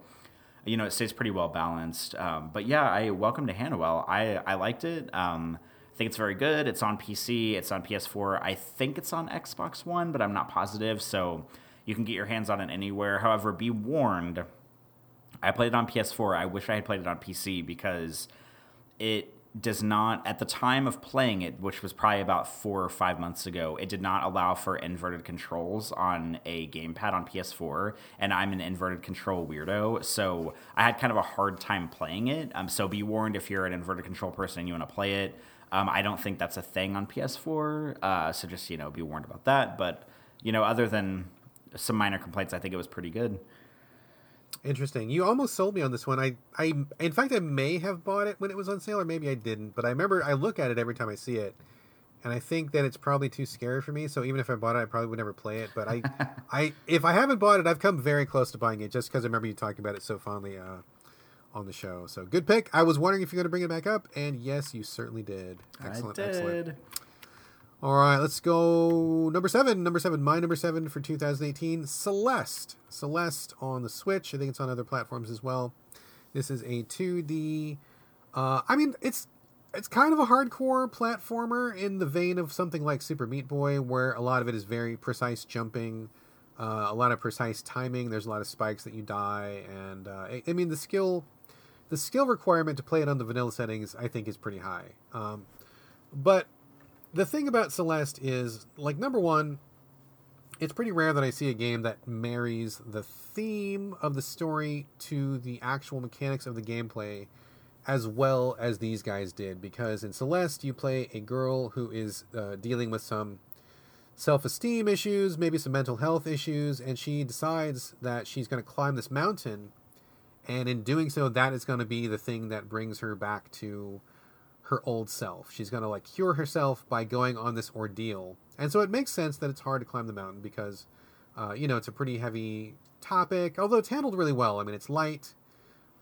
you know it stays pretty well balanced. Um, but yeah, I welcome to Hanwell. I I liked it. Um, I think it's very good. It's on PC. It's on PS4. I think it's on Xbox One, but I'm not positive. So you can get your hands on it anywhere. However, be warned. I played it on PS4. I wish I had played it on PC because it does not at the time of playing it which was probably about four or five months ago it did not allow for inverted controls on a gamepad on ps4 and i'm an inverted control weirdo so i had kind of a hard time playing it. Um, so be warned if you're an inverted control person and you want to play it. Um, i don't think that's a thing on ps4 uh, so just you know be warned about that. But you know other than some minor complaints i think it was pretty good Interesting. You almost sold me on this one. I, I, in fact, I may have bought it when it was on sale, or maybe I didn't. But I remember I look at it every time I see it, and I think that it's probably too scary for me. So even if I bought it, I probably would never play it. But I, [laughs] I, if I haven't bought it, I've come very close to buying it just because I remember you talking about it so fondly uh, on the show. So good pick. I was wondering if you're going to bring it back up, and yes, you certainly did. Excellent, I did. excellent. All right, let's go number seven. Number seven, my number seven for 2018, Celeste. Celeste on the Switch. I think it's on other platforms as well. This is a 2D. Uh, I mean, it's it's kind of a hardcore platformer in the vein of something like Super Meat Boy, where a lot of it is very precise jumping, uh, a lot of precise timing. There's a lot of spikes that you die, and uh, I, I, mean the skill, the skill requirement to play it on the vanilla settings, I think, is pretty high. Um, but the thing about Celeste is, like, number one, it's pretty rare that I see a game that marries the theme of the story to the actual mechanics of the gameplay as well as these guys did. Because in Celeste, you play a girl who is uh, dealing with some self esteem issues, maybe some mental health issues, and she decides that she's going to climb this mountain. And in doing so, that is going to be the thing that brings her back to her old self. She's going to like cure herself by going on this ordeal. And so it makes sense that it's hard to climb the mountain because, uh, you know, it's a pretty heavy topic, although it's handled really well. I mean, it's light.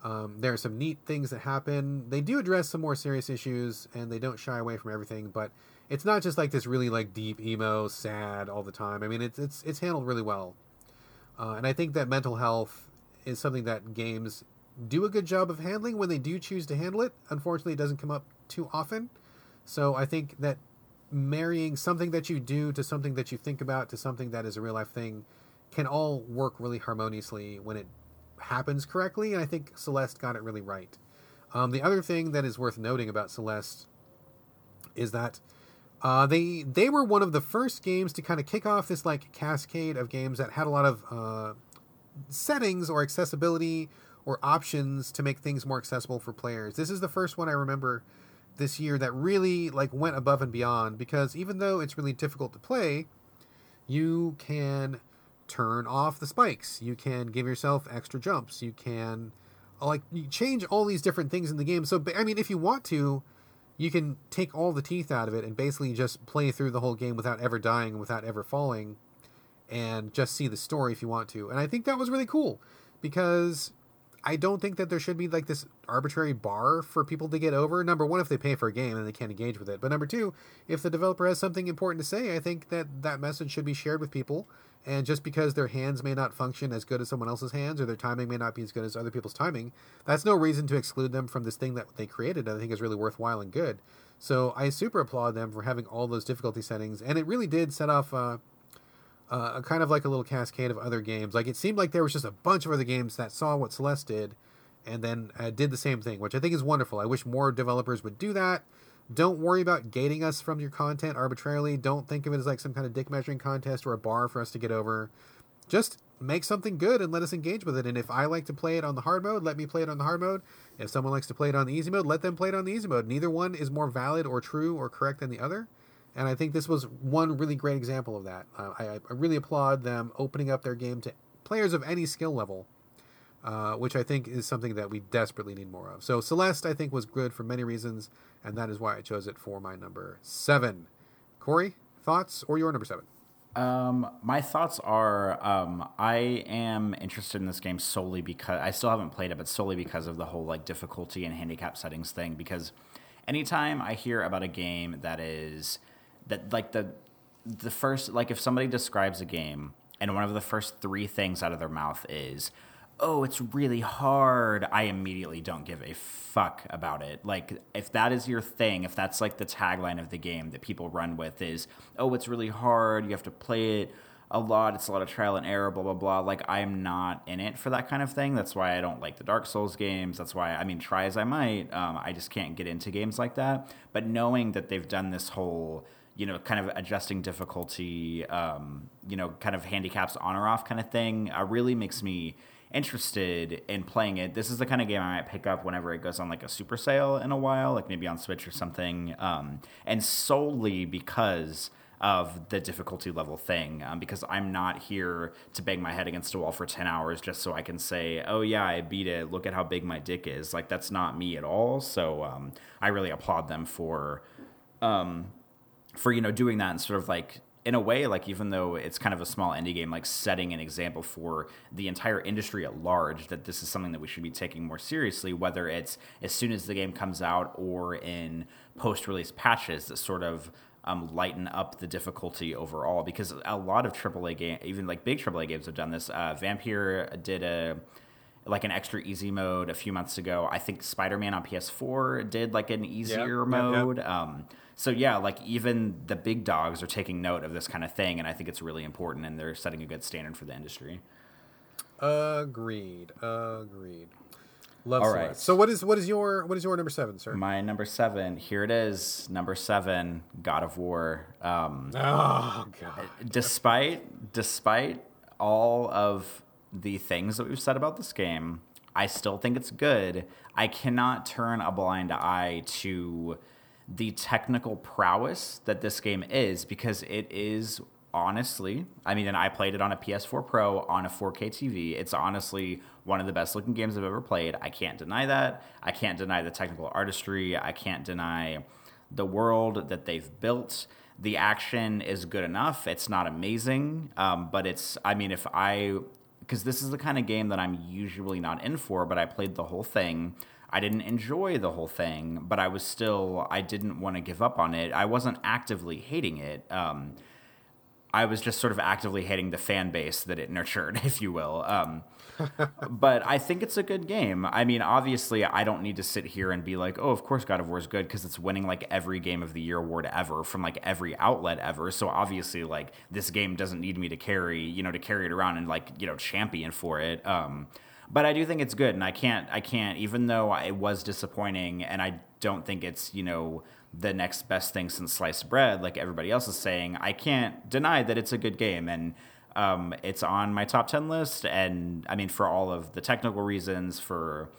Um, there are some neat things that happen. They do address some more serious issues, and they don't shy away from everything. But it's not just like this really like deep emo, sad all the time. I mean, it's it's it's handled really well, uh, and I think that mental health is something that games do a good job of handling when they do choose to handle it. Unfortunately, it doesn't come up too often. So I think that marrying something that you do to something that you think about to something that is a real life thing can all work really harmoniously when it happens correctly. And I think Celeste got it really right. Um, the other thing that is worth noting about Celeste is that uh, they they were one of the first games to kind of kick off this like cascade of games that had a lot of uh, settings or accessibility or options to make things more accessible for players. This is the first one I remember this year that really like went above and beyond because even though it's really difficult to play, you can turn off the spikes. You can give yourself extra jumps. You can like you change all these different things in the game. So I mean, if you want to, you can take all the teeth out of it and basically just play through the whole game without ever dying, without ever falling, and just see the story if you want to. And I think that was really cool because I don't think that there should be like this arbitrary bar for people to get over. Number one, if they pay for a game and they can't engage with it. But number two, if the developer has something important to say, I think that that message should be shared with people. And just because their hands may not function as good as someone else's hands or their timing may not be as good as other people's timing, that's no reason to exclude them from this thing that they created. I think is really worthwhile and good. So I super applaud them for having all those difficulty settings. And it really did set off. Uh, uh, kind of like a little cascade of other games. Like it seemed like there was just a bunch of other games that saw what Celeste did, and then uh, did the same thing, which I think is wonderful. I wish more developers would do that. Don't worry about gating us from your content arbitrarily. Don't think of it as like some kind of dick measuring contest or a bar for us to get over. Just make something good and let us engage with it. And if I like to play it on the hard mode, let me play it on the hard mode. If someone likes to play it on the easy mode, let them play it on the easy mode. Neither one is more valid or true or correct than the other. And I think this was one really great example of that. Uh, I, I, really applaud them opening up their game to players of any skill level, uh, which I think is something that we desperately need more of. So Celeste, I think, was good for many reasons, and that is why I chose it for my number seven. Corey, thoughts or your number seven? Um, my thoughts are um, I am interested in this game solely because I still haven't played it, but solely because of the whole like difficulty and handicap settings thing. Because anytime I hear about a game that is that like the the first like if somebody describes a game and one of the first three things out of their mouth is oh it's really hard i immediately don't give a fuck about it. Like if that is your thing if that's like the tagline of the game that people run with is oh it's really hard you have to play it a lot it's a lot of trial and error blah blah blah like i'm not in it for that kind of thing. That's why i don't like the dark souls games. That's why i mean try as i might um, i just can't get into games like that. But knowing that they've done this whole you know, kind of adjusting difficulty, um, you know, kind of handicaps on or off kind of thing, uh, really makes me interested in playing it. This is the kind of game I might pick up whenever it goes on like a super sale in a while, like maybe on Switch or something, um, and solely because of the difficulty level thing um, because I'm not here to bang my head against a wall for 10 hours just so I can say, oh, yeah, I beat it. Look at how big my dick is. Like, that's not me at all. So um, I really applaud them for um, for you know doing that and sort of like in a way, like even though it's kind of a small indie game, like setting an example for the entire industry at large that this is something that we should be taking more seriously, whether it's as soon as the game comes out or in post-release patches that sort of um, lighten up the difficulty overall. Because a lot of AAA game, even like big AAA games, have done this. Uh, Vampyr did a like an extra easy mode a few months ago. I think Spider Man on PS4 did like an easier yep, mode. Yep, yep. Um, so yeah, like even the big dogs are taking note of this kind of thing, and I think it's really important, and they're setting a good standard for the industry. Agreed. Agreed. Love All right. So what is what is your what is your number seven, sir? My number seven. Here it is. Number seven. God of War. Um, oh God. Despite despite all of the things that we've said about this game, I still think it's good. I cannot turn a blind eye to the technical prowess that this game is because it is honestly, I mean, and I played it on a PS4 Pro on a 4K TV. It's honestly one of the best looking games I've ever played. I can't deny that. I can't deny the technical artistry. I can't deny the world that they've built. The action is good enough. It's not amazing, um, but it's, I mean, if I, because this is the kind of game that I'm usually not in for, but I played the whole thing. I didn't enjoy the whole thing, but I was still, I didn't want to give up on it. I wasn't actively hating it. Um, I was just sort of actively hating the fan base that it [laughs] nurtured, if you will. Um, [laughs] but I think it's a good game. I mean, obviously, I don't need to sit here and be like, oh, of course God of War is good because it's winning like every Game of the Year award ever from like every outlet ever. So obviously, like this game doesn't need me to carry, you know, to carry it around and like, you know, champion for it. Um, but I do think it's good, and I can't, I can't, even though it was disappointing, and I don't think it's, you know, the next best thing since sliced bread, like everybody else is saying, I can't deny that it's a good game, and um, it's on my top ten list. And I mean, for all of the technical reasons, for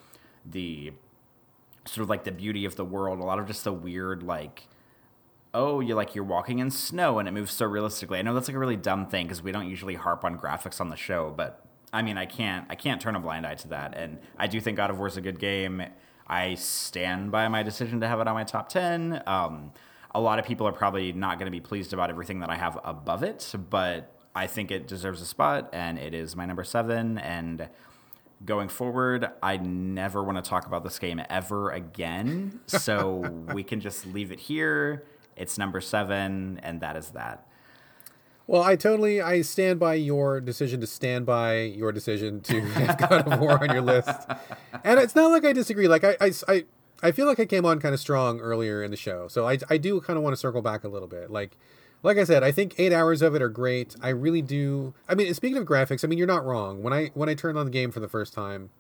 the sort of like the beauty of the world, a lot of just the weird like oh, you're like you're walking in snow and it moves so realistically. I know that's like a really dumb thing because we don't usually harp on graphics on the show, but I mean, I can't I can't turn a blind eye to that. And I do think God of War is a good game. I stand by my decision to have it on my top ten. Um, a lot of people are probably not going to be pleased about everything that I have above it, but I think it deserves a spot, and it is my number seven. And going forward, I never want to talk about this game ever again. So [laughs] we can just leave it here. It's number seven, and that is that. Well, I totally I stand by your decision to stand by your decision to [laughs] have God of War on your list, and it's not like I disagree. Like I I I, I feel like I came on kind of strong earlier in the show, so I I do kind of want to circle back a little bit. Like like I said, I think eight hours of it are great. I really do. I mean, speaking of graphics, I mean you're not wrong. When I when I turned on the game for the first time,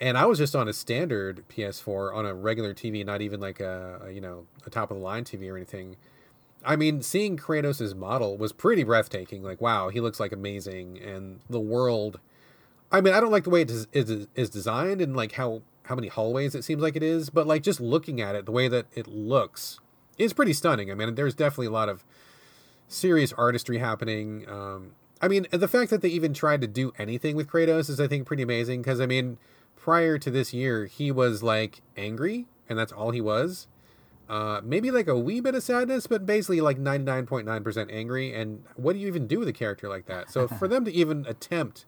and I was just on a standard PS4 on a regular TV, not even like a, a you know a top of the line TV or anything I mean, seeing Kratos' model was pretty breathtaking. Like, wow, he looks like amazing, and the world. I mean, I don't like the way it is, is, is designed and like how how many hallways it seems like it is, but like just looking at it, the way that it looks is pretty stunning. I mean, there's definitely a lot of serious artistry happening. Um, I mean, the fact that they even tried to do anything with Kratos is, I think, pretty amazing. Because I mean, prior to this year, he was like angry, and that's all he was. Uh, maybe like a wee bit of sadness, but basically like 99.9% angry. And what do you even do with a character like that? So for [laughs] them to even attempt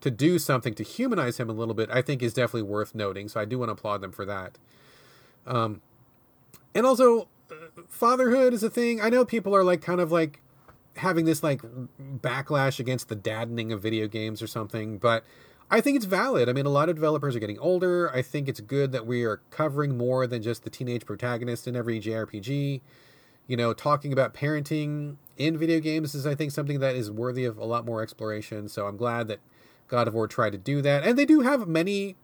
to do something to humanize him a little bit, I think is definitely worth noting. So I do want to applaud them for that. Um, and also, uh, fatherhood is a thing. I know people are like kind of like having this like backlash against the daddening of video games or something, but I think it's valid. I mean, a lot of developers are getting older. I think it's good that we are covering more than just the teenage protagonist in every JRPG. You know, talking about parenting in video games is, I think, something that is worthy of a lot more exploration. So I'm glad that God of War tried to do that. And they do have many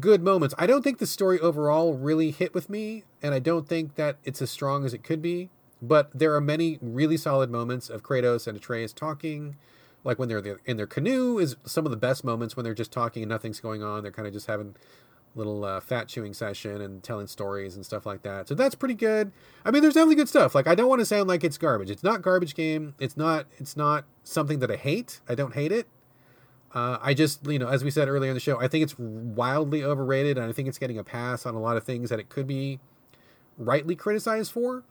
good moments. I don't think the story overall really hit with me, and I don't think that it's as strong as it could be. But there are many really solid moments of Kratos and Atreus talking like when they're in their canoe is some of the best moments when they're just talking and nothing's going on. They're kind of just having a little uh, fat chewing session and telling stories and stuff like that. So that's pretty good. I mean, there's definitely good stuff. Like I don't want to sound like it's garbage. It's not garbage game. It's not. It's not something that I hate. I don't hate it. Uh, I just, you know, as we said earlier in the show, I think it's wildly overrated, and I think it's getting a pass on a lot of things that it could be rightly criticized for.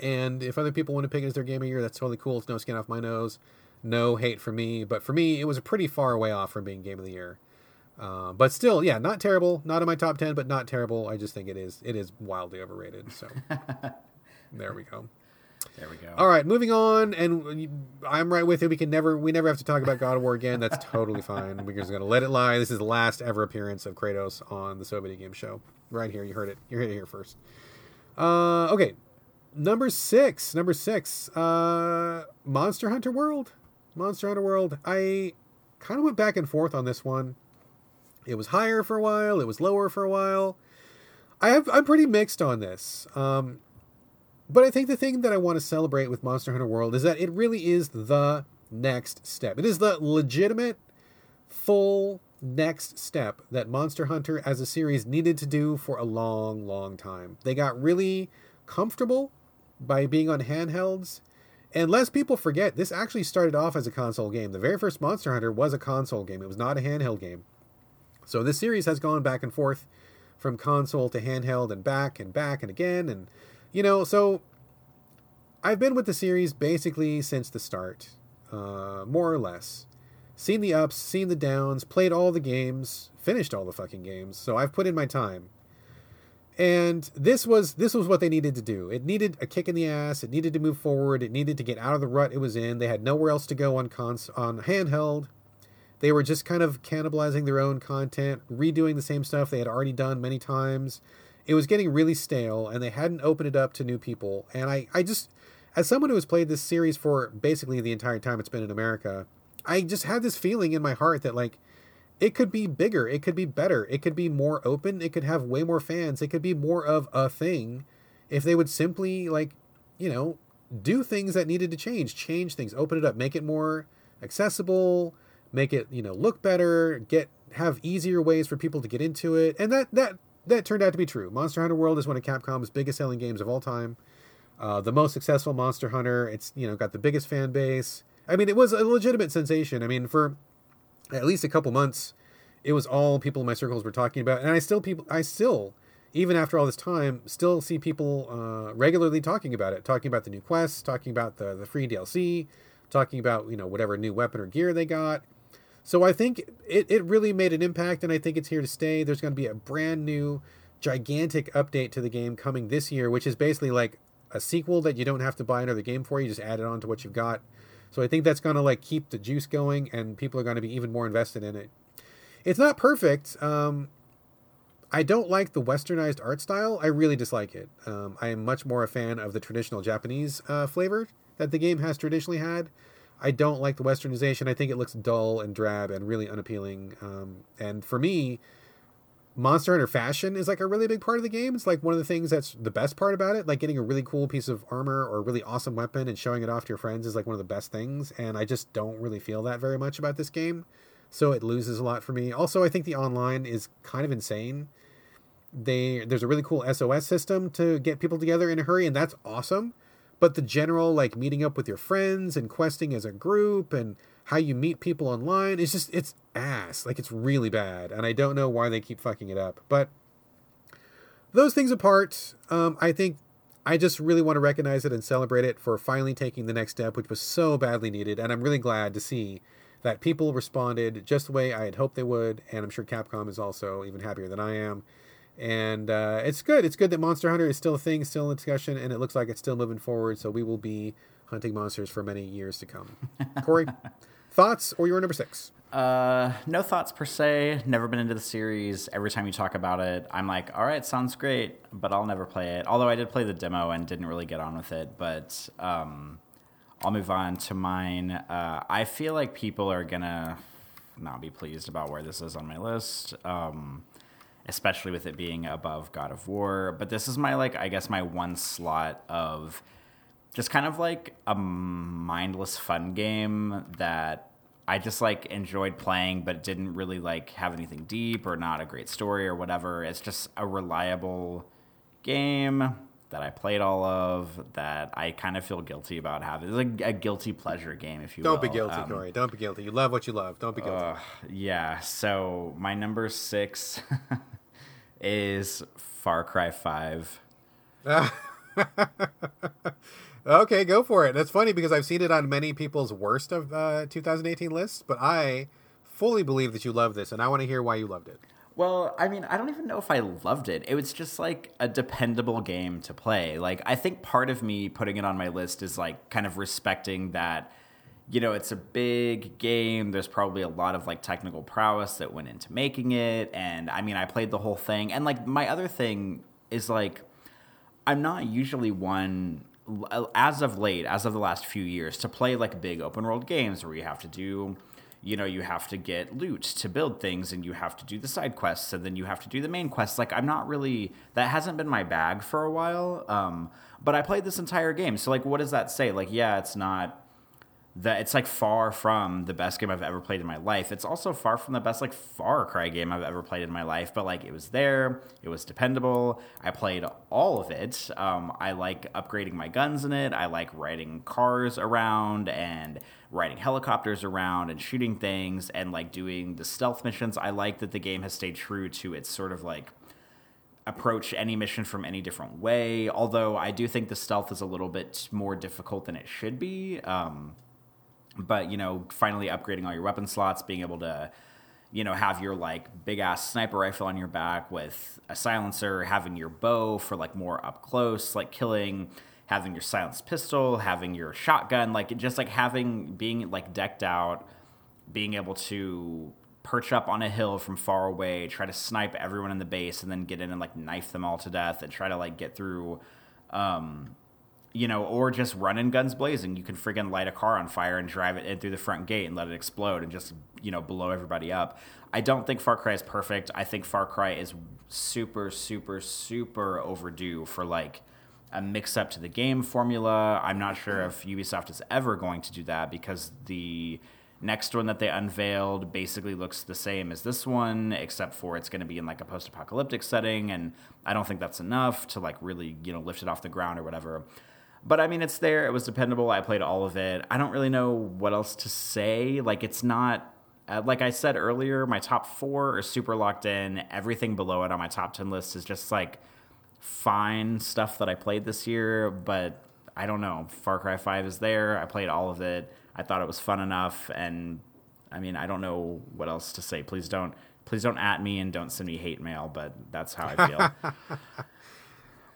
And if other people want to pick it as their game of year, that's totally cool. It's no skin off my nose. No hate for me. But for me, it was a pretty far away off from being game of the year. Uh, but still, yeah, not terrible. Not in my top ten, but not terrible. I just think it is it is wildly overrated. So [laughs] there we go. There we go. All right, moving on, and I'm right with you. We can never, we never have to talk about God of War again. That's totally fine. We're just gonna let it lie. This is the last ever appearance of Kratos on the So Video Game Show. Right here, you heard it. You heard it here first. Uh, okay, number six. Number six. Uh, Monster Hunter World. Monster Hunter World. I kind of went back and forth on this one. It was higher for a while. It was lower for a while. I have, I'm pretty mixed on this. Um, but I think the thing that I want to celebrate with Monster Hunter World is that it really is the next step. It is the legitimate, full next step that Monster Hunter as a series needed to do for a long, long time. They got really comfortable by being on handhelds. And lest people forget, this actually started off as a console game. The very first Monster Hunter was a console game, it was not a handheld game. So this series has gone back and forth from console to handheld and back and back and again. And, you know, so I've been with the series basically since the start, uh, more or less. Seen the ups, seen the downs, played all the games, finished all the fucking games. So I've put in my time. And this was this was what they needed to do. It needed a kick in the ass. It needed to move forward. It needed to get out of the rut it was in. They had nowhere else to go on cons on handheld. They were just kind of cannibalizing their own content, redoing the same stuff they had already done many times. It was getting really stale, and they hadn't opened it up to new people. And I, I just, as someone who has played this series for basically the entire time it's been in America, I just had this feeling in my heart that like it could be bigger, it could be better, it could be more open, it could have way more fans, it could be more of a thing if they would simply like, you know, do things that needed to change, change things, open it up, make it more accessible, make it you know look better, get have easier ways for people to get into it, and that that that turned out to be true. Monster Hunter World is one of Capcom's biggest selling games of all time, uh, the most successful Monster Hunter. It's you know got the biggest fan base. I mean, it was a legitimate sensation. I mean, for at least a couple months, it was all people in my circles were talking about, and I still people I still even after all this time still see people uh, regularly talking about it, talking about the new quests, talking about the the free DLC, talking about you know whatever new weapon or gear they got. So I think it, it really made an impact, and I think it's here to stay. There's going to be a brand new, gigantic update to the game coming this year, which is basically like a sequel that you don't have to buy another game for. You just add it on to what you've got. So I think that's going to like keep the juice going, and people are going to be even more invested in it. It's not perfect. Um, I don't like the westernized art style. I really dislike it. Um, I am much more a fan of the traditional Japanese uh, flavor that the game has traditionally had. I don't like the westernization. I think it looks dull and drab and really unappealing. Um, and for me, Monster Hunter fashion is like a really big part of the game. It's like one of the things that's the best part about it. Like getting a really cool piece of armor or a really awesome weapon and showing it off to your friends is like one of the best things. And I just don't really feel that very much about this game. So it loses a lot for me. Also, I think the online is kind of insane. They there's a really cool SOS system to get people together in a hurry, and that's awesome but the general like meeting up with your friends and questing as a group and how you meet people online is just it's ass like it's really bad and i don't know why they keep fucking it up but those things apart um, i think i just really want to recognize it and celebrate it for finally taking the next step which was so badly needed and i'm really glad to see that people responded just the way i had hoped they would and i'm sure capcom is also even happier than i am and uh, it's good. It's good that Monster Hunter is still a thing, still in discussion, and it looks like it's still moving forward. So we will be hunting monsters for many years to come. Corey, [laughs] thoughts or your number six? Uh, no thoughts per se. Never been into the series. Every time you talk about it, I'm like, all right, sounds great, but I'll never play it. Although I did play the demo and didn't really get on with it, but um, I'll move on to mine. Uh, I feel like people are gonna not be pleased about where this is on my list. Um, especially with it being above God of War. But this is my like I guess my one slot of just kind of like a mindless fun game that I just like enjoyed playing but didn't really like have anything deep or not a great story or whatever. It's just a reliable game that I played all of that I kind of feel guilty about having. It's like a guilty pleasure game, if you Don't will. be guilty, Um, Corey. Don't be guilty. You love what you love. Don't be guilty. uh, yeah. So my number six [laughs] is Far Cry Five. [laughs] okay, go for it. That's funny because I've seen it on many people's worst of uh, 2018 lists, but I fully believe that you love this, and I want to hear why you loved it. Well, I mean, I don't even know if I loved it. It was just like a dependable game to play. Like, I think part of me putting it on my list is like kind of respecting that, you know, it's a big game. There's probably a lot of like technical prowess that went into making it. And I mean, I played the whole thing. And like, my other thing is like, I'm not usually one as of late, as of the last few years, to play like big open world games where you have to do you know, you have to get loot to build things and you have to do the side quests and then you have to do the main quests. Like, I'm not really, that hasn't been my bag for a while. Um, but I played this entire game. So, like, what does that say? Like, yeah, it's not that it's like far from the best game I've ever played in my life. It's also far from the best like Far Cry game I've ever played in my life. But like it was there, it was dependable. I played all of it. Um, I like upgrading my guns in it. I like riding cars around and riding helicopters around and shooting things and like doing the stealth missions. I like that the game has stayed true to its sort of like approach any mission from any different way. Although I do think the stealth is a little bit more difficult than it should be. Um, but you know finally upgrading all your weapon slots being able to you know have your like big ass sniper rifle on your back with a silencer having your bow for like more up close like killing having your silenced pistol having your shotgun like just like having being like decked out being able to perch up on a hill from far away try to snipe everyone in the base and then get in and like knife them all to death and try to like get through um you know, or just running guns blazing. You can friggin' light a car on fire and drive it in through the front gate and let it explode and just, you know, blow everybody up. I don't think Far Cry is perfect. I think Far Cry is super, super, super overdue for like a mix up to the game formula. I'm not sure if Ubisoft is ever going to do that because the next one that they unveiled basically looks the same as this one except for it's going to be in like a post-apocalyptic setting and i don't think that's enough to like really you know lift it off the ground or whatever but I mean, it's there. It was dependable. I played all of it. I don't really know what else to say. Like, it's not. Uh, like I said earlier, my top four are super locked in. Everything below it on my top 10 list is just like fine stuff that I played this year, but I don't know. Far Cry 5 is there. I played all of it. I thought it was fun enough. And I mean, I don't know what else to say. Please don't. Please don't at me and don't send me hate mail, but that's how I feel. [laughs]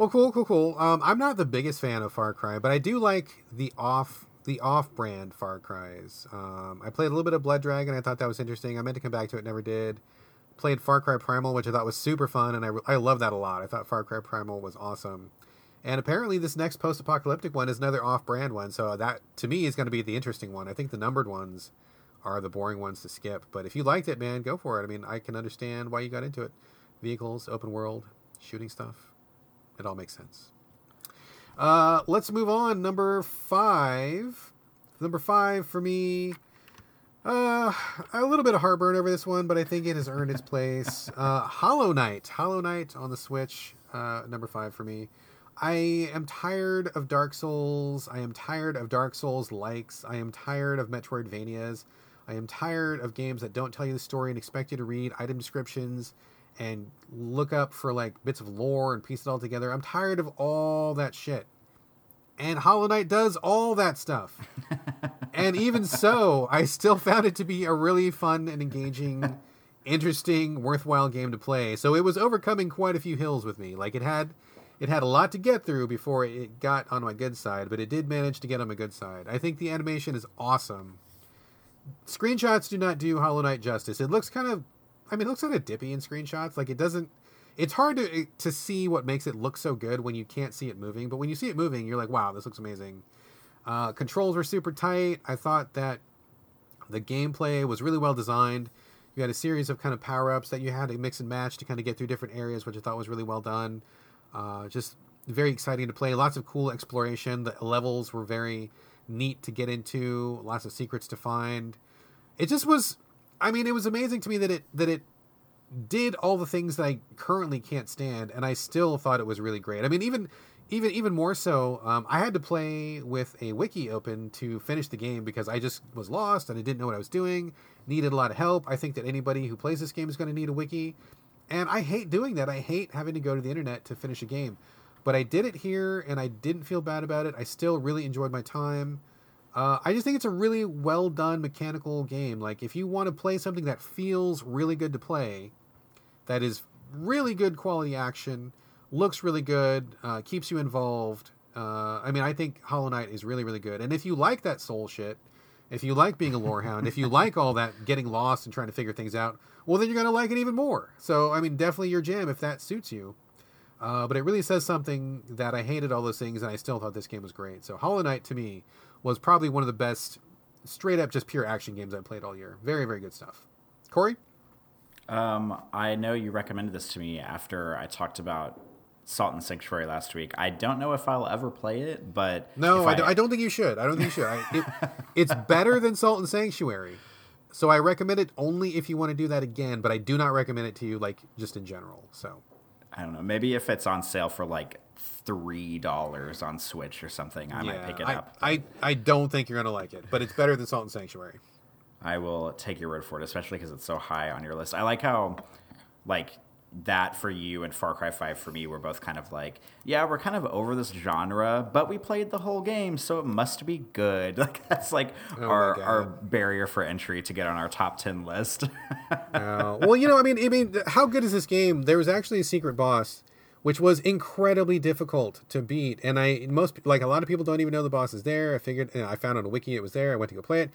Well, cool, cool, cool. Um, I'm not the biggest fan of Far Cry, but I do like the off the off-brand Far Cries. Um, I played a little bit of Blood Dragon. I thought that was interesting. I meant to come back to it, never did. Played Far Cry Primal, which I thought was super fun, and I I love that a lot. I thought Far Cry Primal was awesome. And apparently, this next post-apocalyptic one is another off-brand one. So that to me is going to be the interesting one. I think the numbered ones are the boring ones to skip. But if you liked it, man, go for it. I mean, I can understand why you got into it. Vehicles, open world, shooting stuff. It all makes sense. Uh, let's move on. Number five. Number five for me. Uh, a little bit of heartburn over this one, but I think it has earned its place. [laughs] Uh, Hollow Knight. Hollow Knight on the Switch. Uh, number five for me. I am tired of Dark Souls. I am tired of Dark Souls likes. I am tired of Metroidvanias. I am tired of games that don't tell you the story and expect you to read item descriptions and look up for like bits of lore and piece it all together. I'm tired of all that shit. And Hollow Knight does all that stuff. [laughs] and even so, I still found it to be a really fun and engaging, interesting, worthwhile game to play. So it was overcoming quite a few hills with me. Like it had it had a lot to get through before it got on my good side, but it did manage to get on my good side. I think the animation is awesome. Screenshots do not do Hollow Knight justice. It looks kind of I mean, it looks kind of dippy in screenshots. Like it doesn't. It's hard to to see what makes it look so good when you can't see it moving. But when you see it moving, you're like, wow, this looks amazing. Uh, controls were super tight. I thought that the gameplay was really well designed. You had a series of kind of power ups that you had to mix and match to kind of get through different areas, which I thought was really well done. Uh, just very exciting to play. Lots of cool exploration. The levels were very neat to get into. Lots of secrets to find. It just was I mean, it was amazing to me that it that it did all the things that I currently can't stand, and I still thought it was really great. I mean, even even even more so, um, I had to play with a wiki open to finish the game because I just was lost and I didn't know what I was doing. Needed a lot of help. I think that anybody who plays this game is going to need a wiki, and I hate doing that. I hate having to go to the internet to finish a game. but I did it here and I didn't feel bad about it. I still really enjoyed my time. Uh, I just think it's a really well done mechanical game. Like, if you want to play something that feels really good to play, that is really good quality action, looks really good, uh, keeps you involved. Uh, I mean, I think Hollow Knight is really, really good. And if you like that soul shit, if you like being a lorehound, if you [laughs] like all that getting lost and trying to figure things out, well, then you're going to like it even more. So, I mean, definitely your jam if that suits you. Uh, but it really says something that I hated all those things and I still thought this game was great. So, Hollow Knight to me was probably one of the best, straight up just pure action games I played all year. Very, very good stuff. Corey? Um, I know you recommended this to me after I talked about Salt and Sanctuary last week. I don't know if I'll ever play it, but no, I, I, don't, I, don't, think you should. I don't think you should. I, it, [laughs] it's better than Salt and Sanctuary, so I recommend it only if you want to do that again. But I do not recommend it to you, like just in general. So I don't know. Maybe if it's on sale for like three dollars on Switch or something, I yeah, might pick it I, up. I I don't think you're gonna like it, but it's better than Salt and Sanctuary. I will take your word for it, especially because it's so high on your list. I like how, like, that for you and Far Cry 5 for me were both kind of like, yeah, we're kind of over this genre, but we played the whole game, so it must be good. [laughs] Like that's like oh our our barrier for entry to get on our top 10 list. [laughs] well, you know, I mean, I mean, how good is this game? There was actually a secret boss which was incredibly difficult to beat, and I most like a lot of people don't even know the boss is there. I figured you know, I found on a wiki it was there. I went to go play it.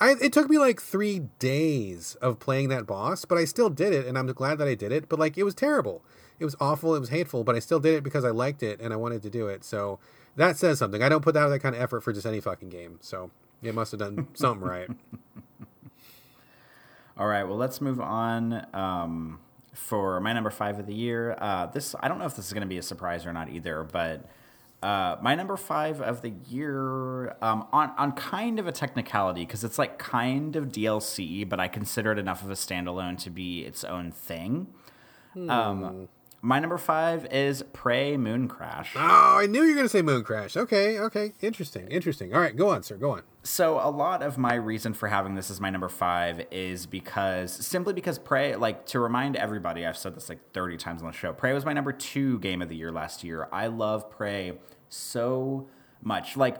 I, it took me like three days of playing that boss, but I still did it, and I'm glad that I did it. But like, it was terrible. It was awful. It was hateful, but I still did it because I liked it and I wanted to do it. So that says something. I don't put out that kind of effort for just any fucking game. So it must have done something right. [laughs] All right. Well, let's move on. Um, for my number five of the year, uh, this I don't know if this is going to be a surprise or not either, but uh, my number five of the year, um, on on kind of a technicality, because it's like kind of DLC, but I consider it enough of a standalone to be its own thing. Hmm. Um, my number five is Prey Mooncrash. Oh, I knew you were going to say Mooncrash. Okay, okay, interesting, interesting. All right, go on, sir, go on. So a lot of my reason for having this as my number five is because simply because Prey, like to remind everybody, I've said this like thirty times on the show. Prey was my number two game of the year last year. I love Prey so much, like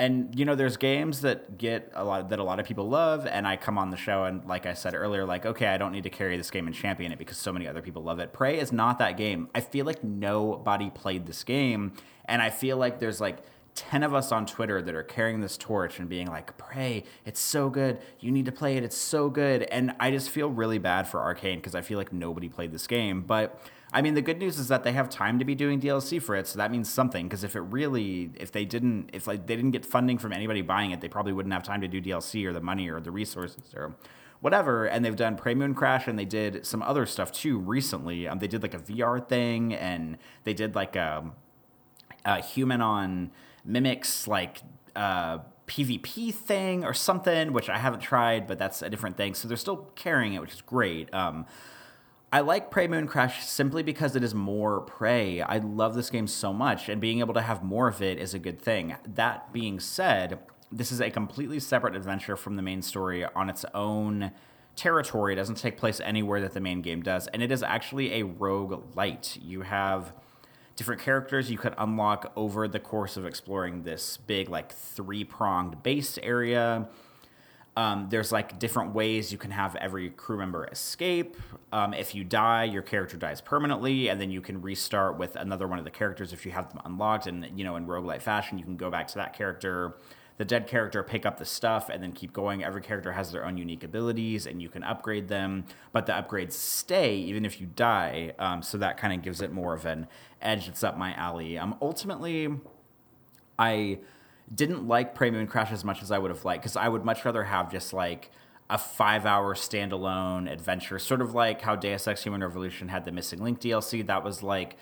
and you know there's games that get a lot that a lot of people love and i come on the show and like i said earlier like okay i don't need to carry this game and champion it because so many other people love it. Prey is not that game. I feel like nobody played this game and i feel like there's like 10 of us on twitter that are carrying this torch and being like prey it's so good. You need to play it. It's so good. And i just feel really bad for Arkane because i feel like nobody played this game. But I mean, the good news is that they have time to be doing DLC for it, so that means something. Because if it really, if they didn't, if like they didn't get funding from anybody buying it, they probably wouldn't have time to do DLC or the money or the resources or whatever. And they've done Prey Mooncrash, and they did some other stuff too recently. Um, they did like a VR thing, and they did like a, a human on mimics like. Uh, PvP thing or something, which I haven't tried, but that's a different thing. So they're still carrying it, which is great. Um, I like Prey Mooncrash simply because it is more Prey. I love this game so much, and being able to have more of it is a good thing. That being said, this is a completely separate adventure from the main story on its own territory. It doesn't take place anywhere that the main game does, and it is actually a rogue light. You have different characters you could unlock over the course of exploring this big, like, three pronged base area um, there's like different ways you can have every crew member escape. Um, if you die, your character dies permanently, and then you can restart with another one of the characters if you have them unlocked. And you know, in roguelite fashion, you can go back to that character, the dead character, pick up the stuff, and then keep going. Every character has their own unique abilities, and you can upgrade them. But the upgrades stay even if you die. Um, so that kind of gives it more of an edge that's up my alley. Um, ultimately, I didn't like Prey Mooncrash as much as I would have liked because I would much rather have just like a five hour standalone adventure, sort of like how Deus Ex Human Revolution had the Missing Link DLC. That was like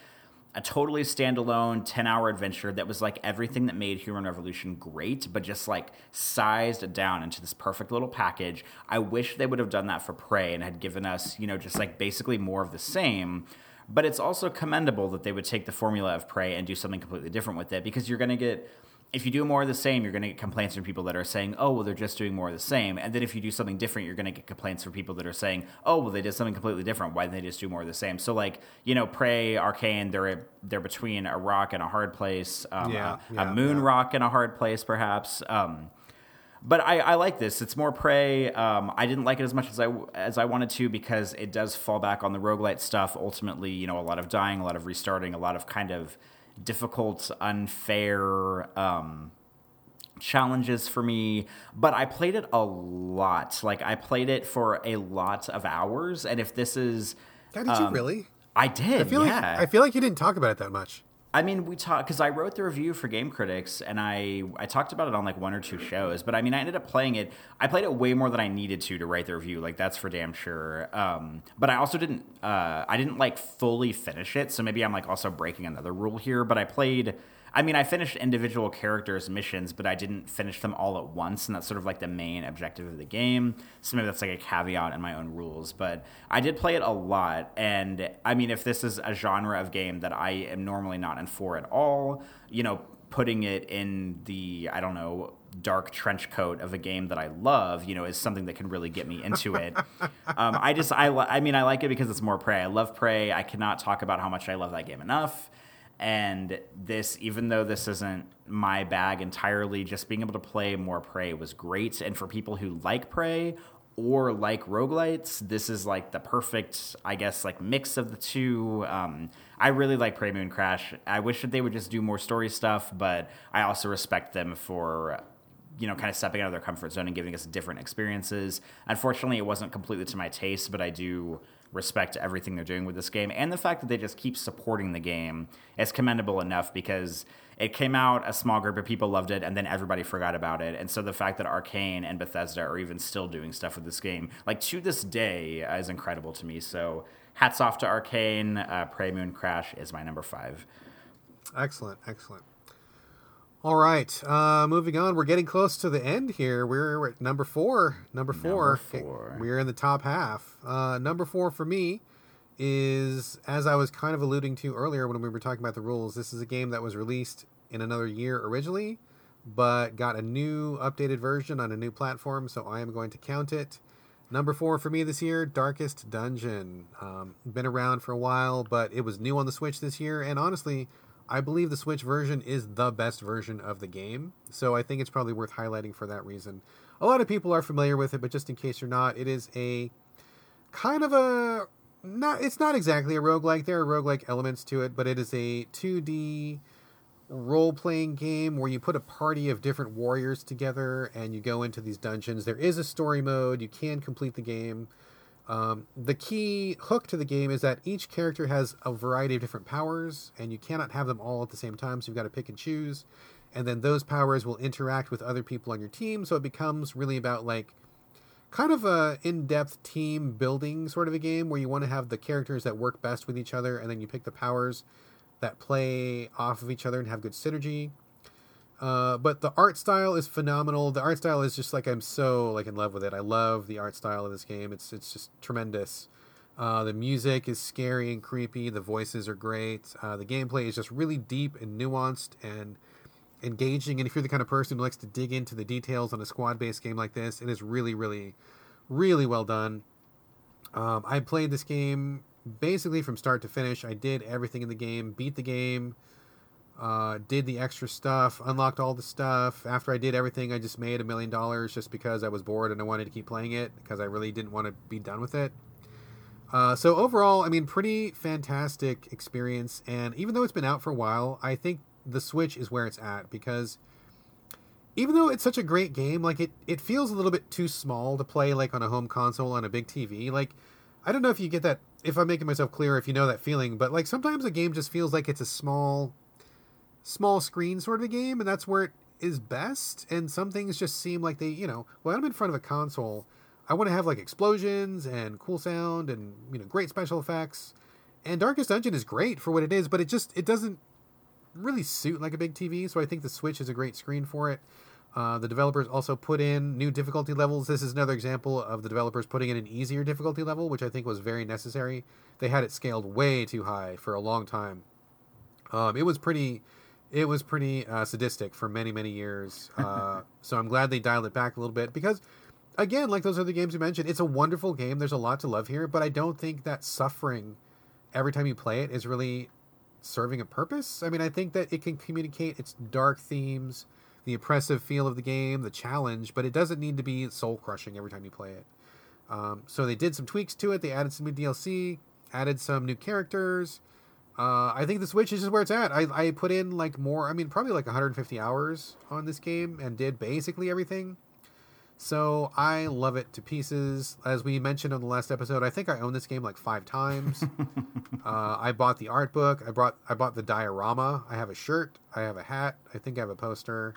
a totally standalone 10 hour adventure that was like everything that made Human Revolution great, but just like sized down into this perfect little package. I wish they would have done that for Prey and had given us, you know, just like basically more of the same. But it's also commendable that they would take the formula of Prey and do something completely different with it because you're going to get if you do more of the same, you're going to get complaints from people that are saying, "Oh, well, they're just doing more of the same." And then if you do something different, you're going to get complaints from people that are saying, "Oh, well, they did something completely different. Why didn't they just do more of the same?" So, like, you know, Prey, Arkane, they're they're between a rock and a hard place, um, Yeah, a, yeah, a moon yeah. rock and a hard place, perhaps. Um, but I, I like this. It's more prey. Um, I didn't like it as much as I as I wanted to because it does fall back on the roguelite stuff. Ultimately, you know, a lot of dying, a lot of restarting, a lot of kind of difficult, unfair um, challenges for me. But I played it a lot. Like I played it for a lot of hours. And if this is, God, did you um, really? I did. I feel yeah. like I feel like you didn't talk about it that much. I mean, we talked because I wrote the review for Game Critics, and I I talked about it on like one or two shows. But I mean, I ended up playing it. I played it way more than I needed to to write the review. Like that's for damn sure. Um, but I also didn't. Uh, I didn't like fully finish it. So maybe I'm like also breaking another rule here. But I played. I mean, I finished individual characters' missions, but I didn't finish them all at once, and that's sort of like the main objective of the game. So maybe that's like a caveat in my own rules. But I did play it a lot, and I mean, if this is a genre of game that I am normally not in for at all, you know, putting it in the I don't know dark trench coat of a game that I love, you know, is something that can really get me into it. [laughs] um, I just I I mean I like it because it's more Prey. I love Prey. I cannot talk about how much I love that game enough. And this, even though this isn't my bag entirely, just being able to play more Prey was great. And for people who like Prey or like roguelites, this is like the perfect, I guess, like mix of the two. Um, I really like Prey Mooncrash. I wish that they would just do more story stuff, but I also respect them for you know, kind of stepping out of their comfort zone and giving us different experiences. Unfortunately, it wasn't completely to my taste, but I do respect everything they're doing with this game and the fact that they just keep supporting the game is commendable enough because it came out a small group of people loved it and then everybody forgot about it and so the fact that arkane and bethesda are even still doing stuff with this game like to this day uh, is incredible to me so hats off to arkane uh, prey mooncrash is my number five Excellent, excellent. All right, uh, moving on. We're getting close to the end here. We're at number four. Number four. Number four. We're in the top half. Uh, number four for me is, as I was kind of alluding to earlier when we were talking about the rules, this is a game that was released in another year originally, but got a new updated version on a new platform, so I am going to count it. Number four for me this year, Darkest Dungeon. Um, been around for a while, but it was new on the Switch this year, and honestly, I believe the Switch version is the best version of the game, so I think it's probably worth highlighting for that reason. A lot of people are familiar with it, but just in case you're not, it is a kind of a not it's not exactly a roguelike. There are roguelike elements to it, but it is a 2D role playing game where you put a party of different warriors together and you go into these dungeons. There is a story mode. You can complete the game. Um, the key hook to the game is that each character has a variety of different powers, and you cannot have them all at the same time. So you've got to pick and choose, and then those powers will interact with other people on your team. So it becomes really about like kind of a in-depth team building sort of a game where you want to have the characters that work best with each other, and then you pick the powers that play off of each other and have good synergy. Uh, but the art style is phenomenal. The art style is just like I'm so like in love with it. I love the art style of this game. It's it's just tremendous. Uh, the music is scary and creepy. The voices are great. Uh, the gameplay is just really deep and nuanced and engaging. And if you're the kind of person who likes to dig into the details on a squad-based game like this, it is really, really, really well done. Um, I played this game basically from start to finish. I did everything in the game, beat the game, uh, did the extra stuff, unlocked all the stuff. After I did everything, I just made a million dollars just because I was bored and I wanted to keep playing it because I really didn't want to be done with it. Uh, so overall, I mean, pretty fantastic experience. And even though it's been out for a while, I think the Switch is where it's at because even though it's such a great game, like it, it feels a little bit too small to play like on a home console on a big TV. Like, I don't know if you get that, if I'm making myself clear, if you know that feeling, but like sometimes a game just feels like it's a small, small screen sort of a game, and that's where it is best. And some things just seem like they, you know, when I'm in front of a console, I want to have like explosions and cool sound and you know great special effects. And Darkest Dungeon is great for what it is, but it just it doesn't really suit like a big TV. So I think the Switch is a great screen for it. Uh, the developers also put in new difficulty levels. This is another example of the developers putting in an easier difficulty level, which I think was very necessary. They had it scaled way too high for a long time. Um, it was pretty it was pretty uh, sadistic for many many years. Uh, [laughs] so I'm glad they dialed it back a little bit because, again, like those other games you mentioned, it's a wonderful game. There's a lot to love here, but I don't think that suffering every time you play it is really serving a purpose. I mean, I think that it can communicate its dark themes, the oppressive feel of the game, the challenge, but it doesn't need to be soul crushing every time you play it. Um, so they did some tweaks to it. They added some new DLC, added some new characters. Uh, I think the Switch is just where it's at. I, I put in like more, I mean, probably like 150 hours on this game and did basically everything. So I love it to pieces. As we mentioned on the last episode, I think I own this game like five times. [laughs] uh, I bought the art book. I brought I bought the diorama. I have a shirt. I have a hat. I think I have a poster.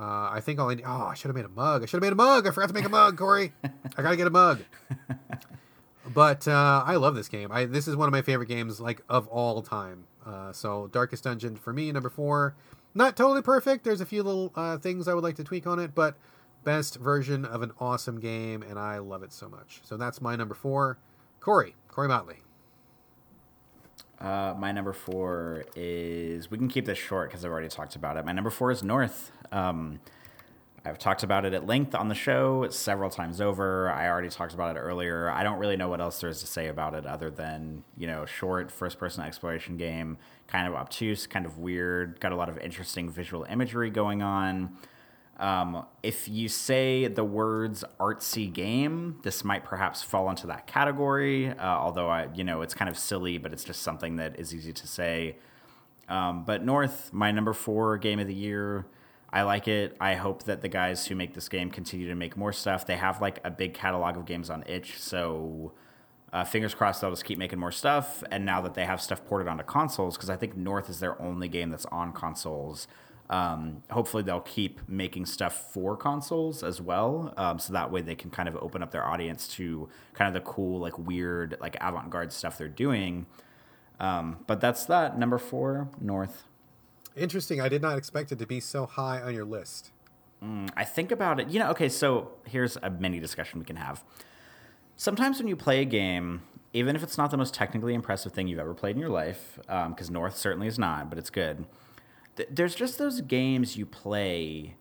Uh, I think all I need, oh I should have made a mug. I should have made a mug. I forgot to make a mug, Corey. I gotta get a mug. [laughs] But uh, I love this game. I this is one of my favorite games like of all time. Uh, so Darkest Dungeon for me number four. Not totally perfect. There's a few little uh, things I would like to tweak on it, but best version of an awesome game, and I love it so much. So that's my number four. Corey, Corey Motley. Uh, my number four is we can keep this short because I've already talked about it. My number four is North. Um, I've talked about it at length on the show several times over. I already talked about it earlier. I don't really know what else there is to say about it other than, you know, short first person exploration game, kind of obtuse, kind of weird, got a lot of interesting visual imagery going on. Um, if you say the words artsy game, this might perhaps fall into that category. Uh, although I, you know, it's kind of silly, but it's just something that is easy to say. Um, but North, my number four game of the year. I like it. I hope that the guys who make this game continue to make more stuff. They have like a big catalog of games on itch, so uh, fingers crossed they'll just keep making more stuff. And now that they have stuff ported onto consoles, because I think North is their only game that's on consoles. Um, hopefully they'll keep making stuff for consoles as well, um, so that way they can kind of open up their audience to kind of the cool, like weird, like avant-garde stuff they're doing. Um, but that's that number four, North. Interesting. I did not expect it to be so high on your list. Mm, I think about it. You know, okay, so here's a mini discussion we can have. Sometimes when you play a game, even if it's not the most technically impressive thing you've ever played in your life, because um, North certainly is not, but it's good. Th- there's just those games you play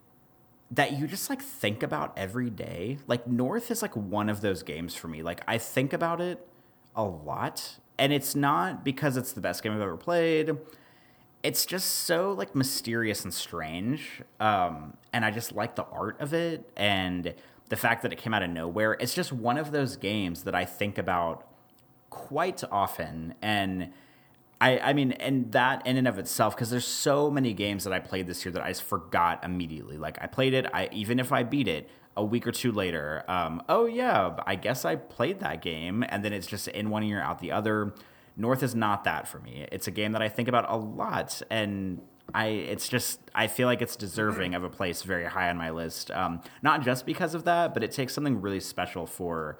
that you just like think about every day. Like North is like one of those games for me. Like I think about it a lot, and it's not because it's the best game I've ever played it's just so like mysterious and strange um, and i just like the art of it and the fact that it came out of nowhere. It's just one of those games that i think about quite often and i i mean and that in and of itself because there's so many games that i played this year that i just forgot immediately. Like i played it i even if i beat it a week or two later um, oh yeah i guess i played that game and then it's just in one ear out the other North is not that for me. It's a game that I think about a lot, and I it's just I feel like it's deserving of a place very high on my list. Um, not just because of that, but it takes something really special for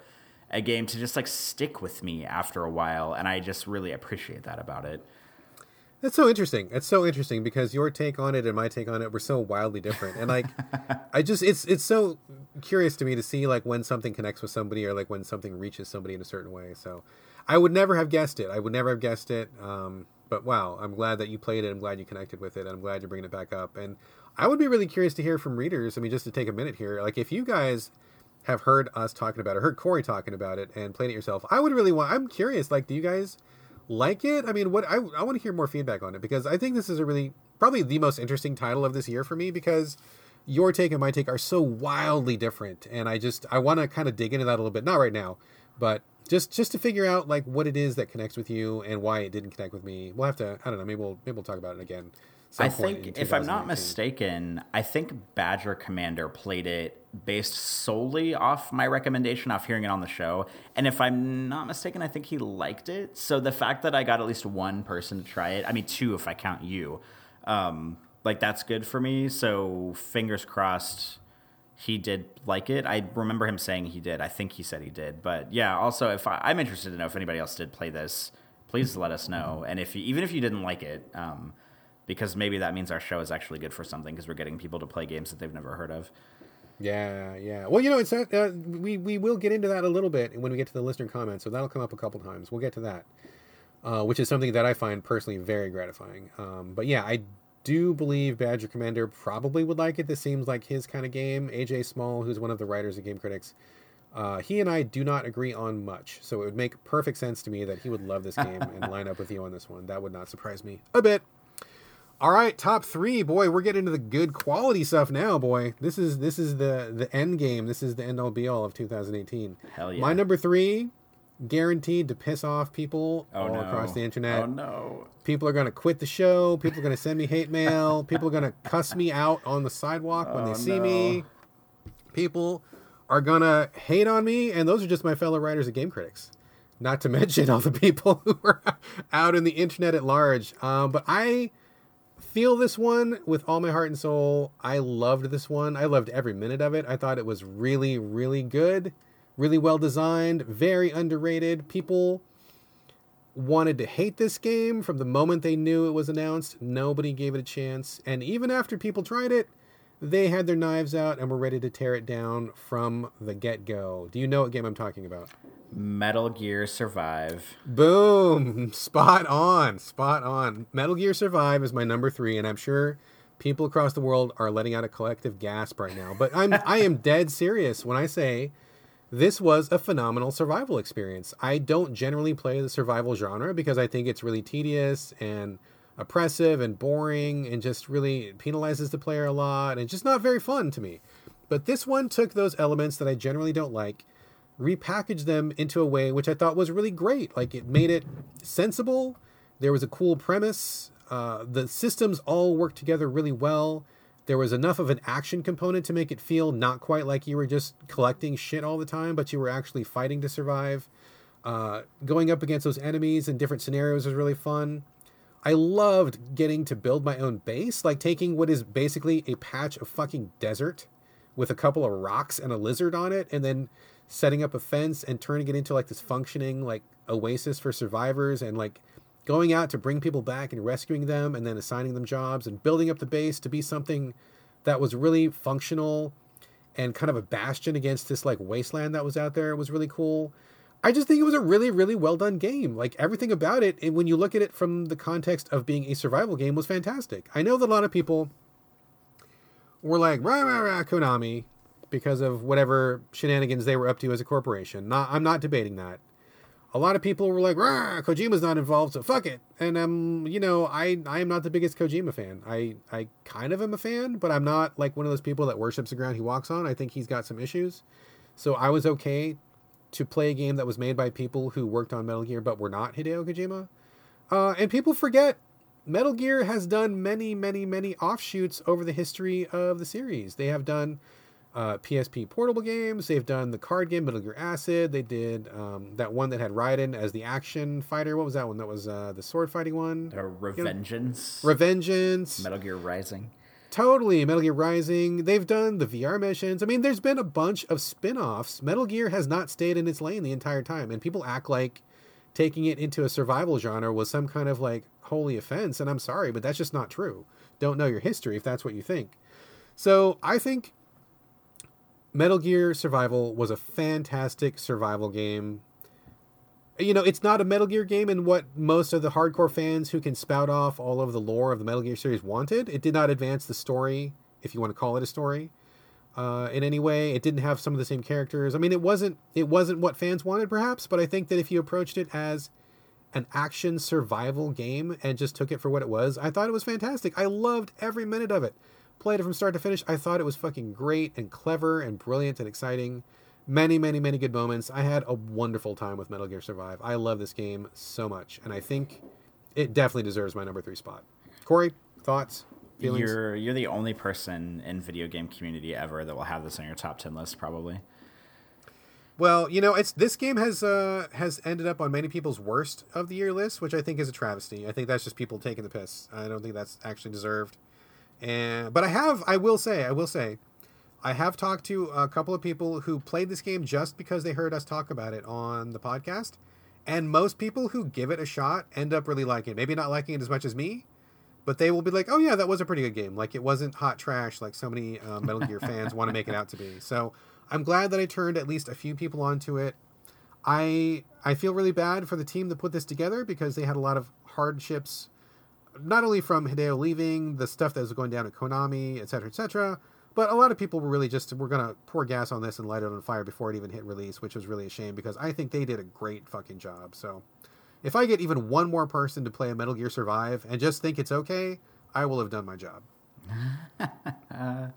a game to just like stick with me after a while, and I just really appreciate that about it. That's so interesting. It's so interesting because your take on it and my take on it were so wildly different. And like [laughs] I just it's it's so curious to me to see like when something connects with somebody or like when something reaches somebody in a certain way. So I would never have guessed it. I would never have guessed it. Um, but wow, I'm glad that you played it. I'm glad you connected with it. And I'm glad you're bringing it back up. And I would be really curious to hear from readers. I mean, just to take a minute here, like if you guys have heard us talking about it, heard Corey talking about it, and played it yourself, I would really want. I'm curious. Like, do you guys like it? I mean, what I I want to hear more feedback on it because I think this is a really probably the most interesting title of this year for me because your take and my take are so wildly different, and I just I want to kind of dig into that a little bit. Not right now, but just just to figure out like what it is that connects with you and why it didn't connect with me. We'll have to I don't know, maybe we'll maybe we'll talk about it again. I think if I'm not mistaken, I think Badger Commander played it based solely off my recommendation off hearing it on the show. And if I'm not mistaken, I think he liked it. So the fact that I got at least one person to try it, I mean two if I count you. Um, like that's good for me. So fingers crossed he did like it. I remember him saying he did. I think he said he did. But yeah, also if I, am interested to know if anybody else did play this, please let us know. And if you, even if you didn't like it, um, because maybe that means our show is actually good for something because we're getting people to play games that they've never heard of. Yeah, yeah. Well, you know, it's uh, we we will get into that a little bit when we get to the listener comments, so that'll come up a couple times. We'll get to that, uh, which is something that I find personally very gratifying. Um, but yeah, I do believe Badger Commander probably would like it. This seems like his kind of game. AJ Small, who's one of the writers of Game Critics, uh, he and I do not agree on much, so it would make perfect sense to me that he would love this game [laughs] and line up with you on this one. That would not surprise me a bit. All right, top three, boy. We're getting into the good quality stuff now, boy. This is this is the the end game. This is the end all be all of 2018. Hell yeah. My number three, guaranteed to piss off people Oh, all no. across the internet. Oh no. People are going to quit the show. People are going to send me hate mail. [laughs] People are going to cuss me out on the sidewalk when Oh, they see no. me. People are going to hate on me. And those are just my fellow writers and game critics. Not to [laughs] mention all the people who are out in the internet at large. Um, but I feel this one with all my heart and soul. I loved this one. I loved every minute of it. I thought it was really, really good, really well designed, very underrated. People wanted to hate this game from the moment they knew it was announced. Nobody gave it a chance. And even after people tried it, they had their knives out and were ready to tear it down from the get go. Do you know what game I'm talking about? Metal Gear Survive. Boom! Spot on. Spot on. Metal Gear Survive is my number three, and I'm sure people across the world are letting out a collective gasp right now. But I'm I am dead serious when I say this was a phenomenal survival experience. I don't generally play the survival genre because I think it's really tedious and oppressive and boring and just really penalizes the player a lot and just not very fun to me. But this one took those elements that I generally don't like, repackaged them into a way which I thought was really great. Like it made it sensible. There was a cool premise. Uh, the systems all worked together really well. There was enough of an action component to make it feel not quite like you were just collecting shit all the time, but you were actually fighting to survive. Uh, going up against those enemies in different scenarios was really fun. I loved getting to build my own base, like taking what is basically a patch of fucking desert with a couple of rocks and a lizard on it, and then setting up a fence and turning it into like this functioning like oasis for survivors and like going out to bring people back and rescuing them and then assigning them jobs and building up the base to be something that was really functional and kind of a bastion against this like wasteland that was out there. It was really cool. I just think it was a really, really well done game. Like everything about it, and when you look at it from the context of being a survival game, was fantastic. I know that a lot of people were like, rah, rah, rah, Konami, because of whatever shenanigans they were up to as a corporation. Not, I'm not debating that. A lot of people were like, Kojima's not involved, so fuck it. And um, you know, I I am not the biggest Kojima fan. I I kind of am a fan, but I'm not like one of those people that worships the ground he walks on. I think he's got some issues. So I was okay to play a game that was made by people who worked on Metal Gear but were not Hideo Kojima. Uh, and people forget Metal Gear has done many, many, many offshoots over the history of the series. They have done uh, PSP portable games. They've done the card game Metal Gear Acid. They did um, that one that had Raiden as the action fighter. What was that one? That was uh, the sword fighting one. The Revengeance. Revengeance. Metal Gear Rising. Totally. Metal Gear Rising. They've done the VR missions. I mean, there's been a bunch of spin offs. Metal Gear has not stayed in its lane the entire time. And people act like taking it into a survival genre was some kind of like holy offense. And I'm sorry, but that's just not true. Don't know your history if that's what you think. So I think Metal Gear Survival was a fantastic survival game. You know, it's not a Metal Gear game in what most of the hardcore fans who can spout off all of the lore of the Metal Gear series wanted. It did not advance the story, if you want to call it a story, uh, in any way. It didn't have some of the same characters. I mean, it wasn't it wasn't what fans wanted, perhaps. But I think that if you approached it as an action survival game and just took it for what it was, I thought it was fantastic. I loved every minute of it. Played it from start to finish. I thought it was fucking great and clever and brilliant and exciting. Many, many, many good moments. I had a wonderful time with Metal Gear Survive. I love this game so much, and I think it definitely deserves my number three spot. Corey, thoughts, feelings? You're you're the only person in video game community ever that will have this on your top ten list, probably. Well, you know, it's this game has uh has ended up on many people's worst of the year list, which I think is a travesty. I think that's just people taking the piss. I don't think that's actually deserved. And but I have, I will say, I will say, I have talked to a couple of people who played this game just because they heard us talk about it on the podcast, and most people who give it a shot end up really liking it. Maybe not liking it as much as me, but they will be like, "Oh yeah, that was a pretty good game. Like it wasn't hot trash like so many uh, Metal Gear fans want to make it out to be." So I'm glad that I turned at least a few people onto it. I I feel really bad for the team that put this together because they had a lot of hardships not only from Hideo leaving, the stuff that was going down at Konami, et cetera, et cetera, but a lot of people were really just we're gonna pour gas on this and light it on fire before it even hit release, which was really a shame because I think they did a great fucking job. So if I get even one more person to play a Metal Gear Survive and just think it's okay, I will have done my job. [laughs]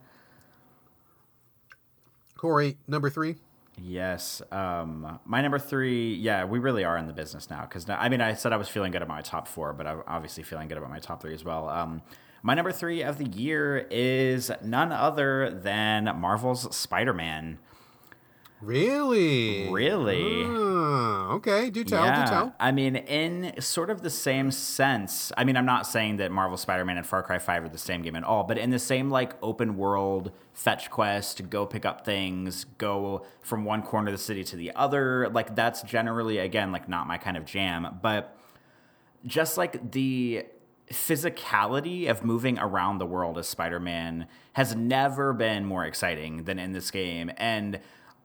Corey, number three. Yes. Um, my number three, yeah, we really are in the business now. Because, I mean, I said I was feeling good about my top four, but I'm obviously feeling good about my top three as well. Um, my number three of the year is none other than Marvel's Spider Man. Really? Really? Uh, okay, do tell, do tell. I mean, in sort of the same sense. I mean, I'm not saying that Marvel Spider-Man and Far Cry 5 are the same game at all, but in the same like open world fetch quest, go pick up things, go from one corner of the city to the other, like that's generally again like not my kind of jam, but just like the physicality of moving around the world as Spider-Man has never been more exciting than in this game and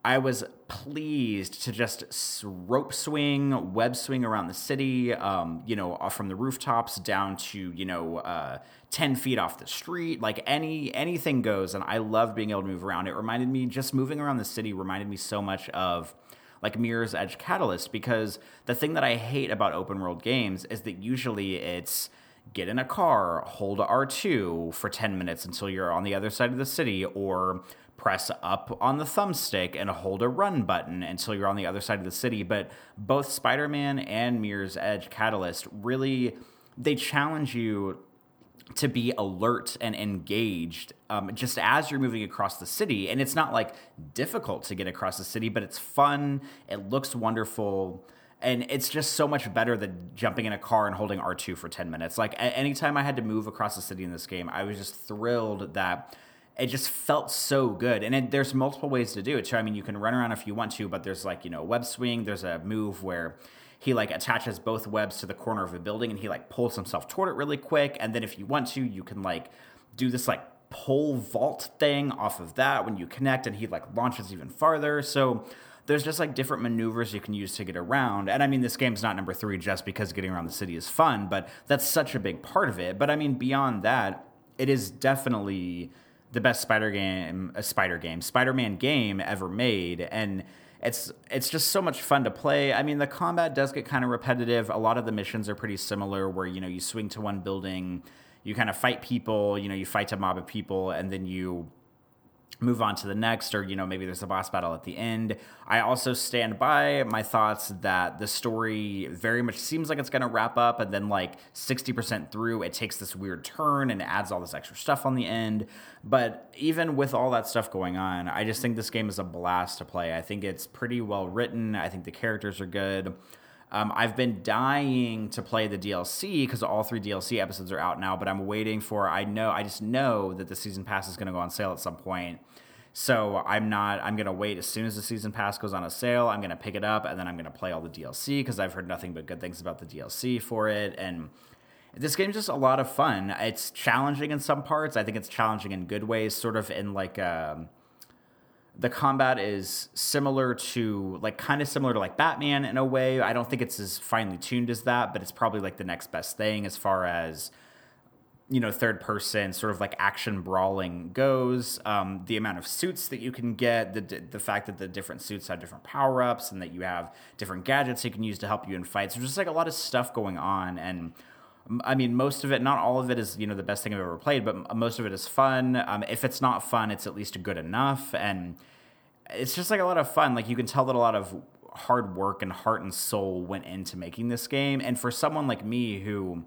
I was pleased to just rope swing, web swing around the city, um, you know, uh, from the rooftops down to you know uh, ten feet off the street. Like any anything goes, and I love being able to move around. It reminded me just moving around the city reminded me so much of like Mirror's Edge Catalyst because the thing that I hate about open world games is that usually it's get in a car, hold R2 for 10 minutes until you're on the other side of the city, or press up on the thumbstick and hold a run button until you're on the other side of the city. But both Spider Man and Mirror's Edge Catalyst really they challenge you to be alert and engaged um, just as you're moving across the city. And it's not like difficult to get across the city, but it's fun. It looks wonderful. And it's just so much better than jumping in a car and holding R2 for 10 minutes. Like, anytime I had to move across the city in this game, I was just thrilled that it just felt so good. And it, there's multiple ways to do it So, I mean, you can run around if you want to, but there's like, you know, web swing. There's a move where he like attaches both webs to the corner of a building and he like pulls himself toward it really quick. And then if you want to, you can like do this like pole vault thing off of that when you connect and he like launches even farther. So there's just like different maneuvers you can use to get around. And I mean, this game's not number three just because getting around the city is fun, but that's such a big part of it. But I mean, beyond that, it is definitely the best Spider game, a Spider game, Spider-Man game ever made, and it's it's just so much fun to play. I mean, the combat does get kind of repetitive. A lot of the missions are pretty similar, where you know you swing to one building, you kind of fight people, you know, you fight a mob of people, and then you move on to the next or you know maybe there's a boss battle at the end. I also stand by my thoughts that the story very much seems like it's going to wrap up and then like 60% through it takes this weird turn and adds all this extra stuff on the end. But even with all that stuff going on i just think this game is a blast to play. I think it's pretty well written. I think the characters are good um, I've been dying to play the DLC because all three DLC episodes are out now, but I'm waiting for. I know, I just know that the season pass is going to go on sale at some point. So I'm not. I'm going to wait as soon as the season pass goes on a sale. I'm going to pick it up and then I'm going to play all the DLC because I've heard nothing but good things about the DLC for it. And this game's just a lot of fun. It's challenging in some parts. I think it's challenging in good ways, sort of in like. Um, the combat is similar to like kind of similar to like Batman in a way. I don't think it's as finely tuned as that, but it's probably like the next best thing as far as you know third person sort of like action brawling goes. Um, the amount of suits that you can get, the the fact that the different suits have different power ups, and that you have different gadgets you can use to help you in fights. There's just like a lot of stuff going on and I mean, most of it, not all of it is, you know, the best thing I've ever played, but most of it is fun. Um, if it's not fun, it's at least good enough. And it's just like a lot of fun. Like you can tell that a lot of hard work and heart and soul went into making this game. And for someone like me who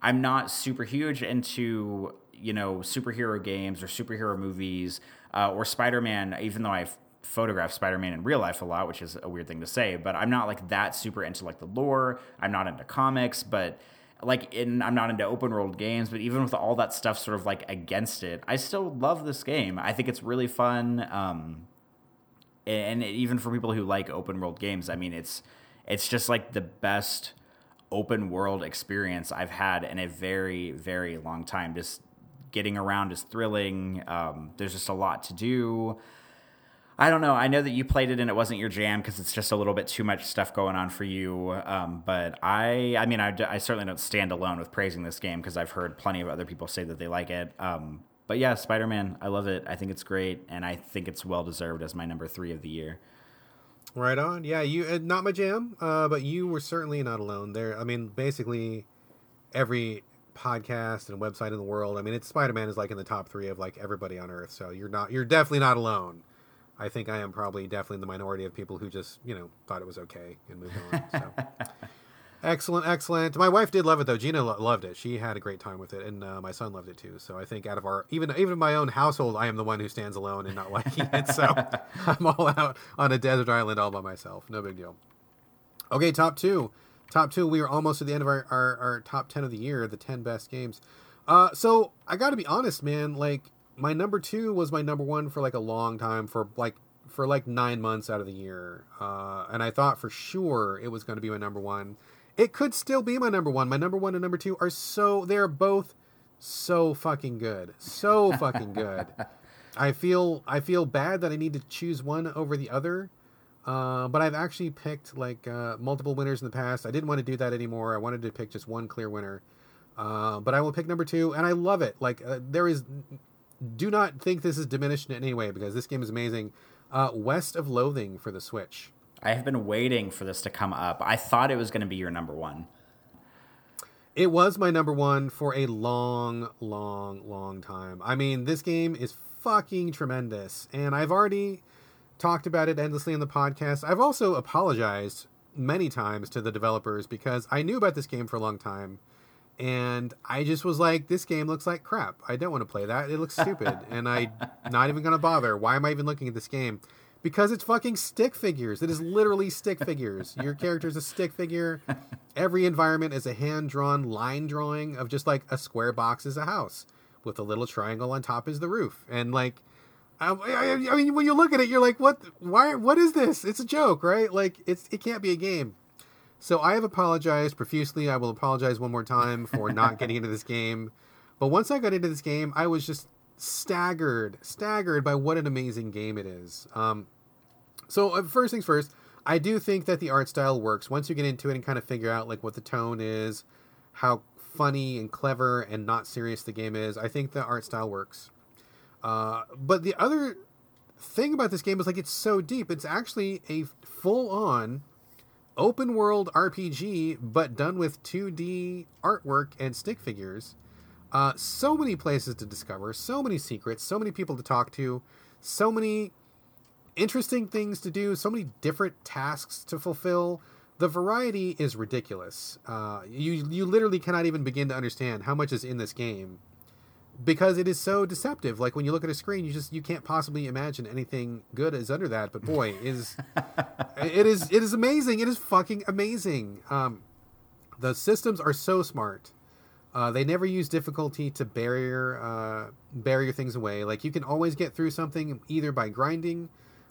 I'm not super huge into, you know, superhero games or superhero movies uh, or Spider Man, even though I've photographed Spider-Man in real life a lot, which is a weird thing to say, but I'm not like that super into like the lore. I'm not into comics, but like in I'm not into open world games, but even with all that stuff sort of like against it, I still love this game. I think it's really fun. Um, and even for people who like open world games, I mean, it's it's just like the best open world experience I've had in a very very long time. Just getting around is thrilling. Um, there's just a lot to do. I don't know. I know that you played it and it wasn't your jam because it's just a little bit too much stuff going on for you. Um, but I, I mean, I, I, certainly don't stand alone with praising this game because I've heard plenty of other people say that they like it. Um, but yeah, Spider Man, I love it. I think it's great, and I think it's well deserved as my number three of the year. Right on. Yeah, you uh, not my jam, uh, but you were certainly not alone there. I mean, basically every podcast and website in the world. I mean, it's Spider Man is like in the top three of like everybody on Earth. So you're not, you're definitely not alone. I think I am probably definitely in the minority of people who just you know thought it was okay and moved on. So. [laughs] excellent, excellent. My wife did love it though. Gina lo- loved it. She had a great time with it, and uh, my son loved it too. So I think out of our even even my own household, I am the one who stands alone and not liking it. So [laughs] I'm all out on a desert island all by myself. No big deal. Okay, top two. Top two. We are almost at the end of our, our, our top ten of the year, the ten best games. Uh, so I got to be honest, man. Like my number two was my number one for like a long time for like for like nine months out of the year, uh, and I thought for sure it was going to be my number one. It could still be my number one. My number one and number two are so they're both so fucking good, so [laughs] fucking good. I feel I feel bad that I need to choose one over the other. Uh, but I've actually picked like uh, multiple winners in the past. I didn't want to do that anymore. I wanted to pick just one clear winner. Uh, but I will pick number two, and I love it. Like uh, there is do not think this is diminished in any way because this game is amazing. Uh, West of Loathing for the Switch. I have been waiting for this to come up. I thought it was going to be your number one. It was my number one for a long, long, long time. I mean, this game is fucking tremendous, and I've already talked about it endlessly in the podcast. I've also apologized many times to the developers because I knew about this game for a long time and I just was like, this game looks like crap. I don't want to play that. It looks stupid, [laughs] and I'm not even gonna bother. Why am I even looking at this game? Because it's fucking stick figures. It is literally stick figures. Your character is a stick figure. [laughs] Every environment is a hand drawn line drawing of just like a square box is a house with a little triangle on top is the roof, and like. I, I mean, when you look at it, you're like, "What? Why? What is this? It's a joke, right? Like, it's it can't be a game." So I have apologized profusely. I will apologize one more time for not [laughs] getting into this game. But once I got into this game, I was just staggered, staggered by what an amazing game it is. Um, so uh, first things first, I do think that the art style works once you get into it and kind of figure out like what the tone is, how funny and clever and not serious the game is. I think the art style works. Uh, but the other thing about this game is like it's so deep. It's actually a full on open world RPG, but done with 2D artwork and stick figures. Uh, so many places to discover, so many secrets, so many people to talk to, so many interesting things to do, so many different tasks to fulfill. The variety is ridiculous. Uh, you you literally cannot even begin to understand how much is in this game because it is so deceptive. Like when you look at a screen, you just you can't possibly imagine anything good is under that. But boy, is [laughs] it is it is amazing. It is fucking amazing. Um, the systems are so smart. Uh, they never use difficulty to barrier uh, barrier things away. Like you can always get through something either by grinding.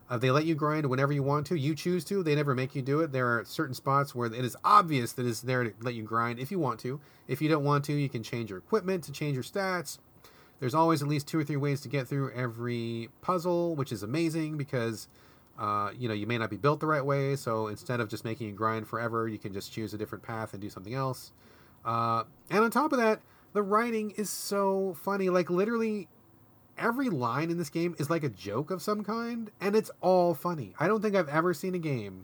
Uh, they let you grind whenever you want to. You choose to. They never make you do it. There are certain spots where it is obvious that it's there to let you grind if you want to. If you don't want to, you can change your equipment to change your stats there's always at least two or three ways to get through every puzzle, which is amazing because uh, you know you may not be built the right way. So instead of just making you grind forever, you can just choose a different path and do something else. Uh, and on top of that, the writing is so funny. Like literally, every line in this game is like a joke of some kind, and it's all funny. I don't think I've ever seen a game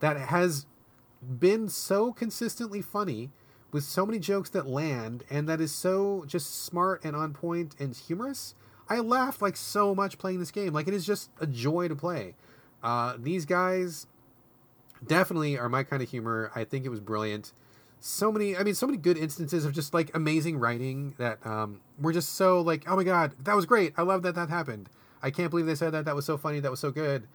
that has been so consistently funny with so many jokes that land and that is so just smart and on point and humorous. I laughed like so much playing this game. Like it is just a joy to play. Uh, these guys definitely are my kind of humor. I think it was brilliant. So many, I mean, so many good instances of just like amazing writing that um, were just so like, oh my god, that was great. I love that that happened. I can't believe they said that. That was so funny. That was so good.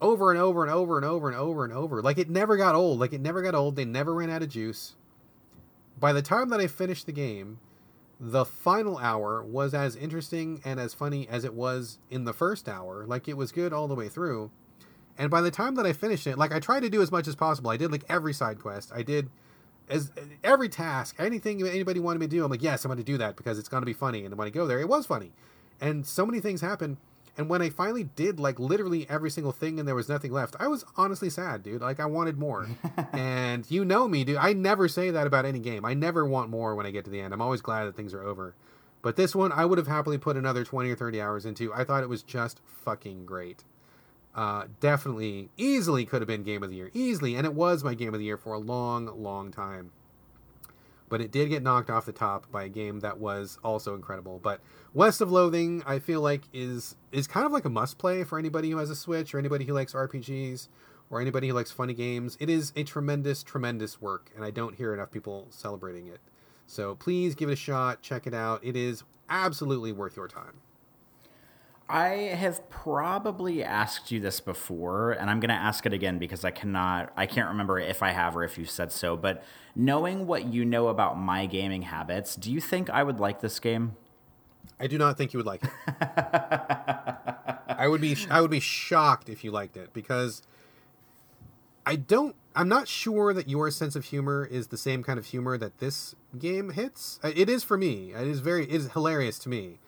Over and over and over and over and over and over. Like it never got old. Like it never got old. They never ran out of juice by the time that I finished the game, the final hour was as interesting and as funny as it was in the first hour. Like it was good all the way through. And by the time that I finished it, like I tried to do as much as possible. I did like every side quest. I did as every task, anything anybody wanted me to do. I'm like, yes, I'm going to do that because it's going to be funny. And when I go there, it was funny. And so many things happen. And when I finally did like literally every single thing and there was nothing left, I was honestly sad, dude. Like I wanted more. [laughs] and you know me, dude. I never say that about any game. I never want more when I get to the end. I'm always glad that things are over. But this one, I would have happily put another 20 or 30 hours into. I thought it was just fucking great. Uh, definitely, easily could have been game of the year. Easily. And it was my game of the year for a long, long time but it did get knocked off the top by a game that was also incredible. But West of Loathing, I feel like is is kind of like a must play for anybody who has a Switch or anybody who likes RPGs or anybody who likes funny games. It is a tremendous, tremendous work, and I don't hear enough people celebrating it. So please give it a shot, check it out. It is absolutely worth your time. I have probably asked you this before, and I'm going to ask it again because I cannot, I can't remember if I have or if you said so. But knowing what you know about my gaming habits, do you think I would like this game? I do not think you would like it. I would be, I would be shocked if you liked it because I don't. I'm not sure that your sense of humor is the same kind of humor that this game hits. It is for me. It is very, it is hilarious to me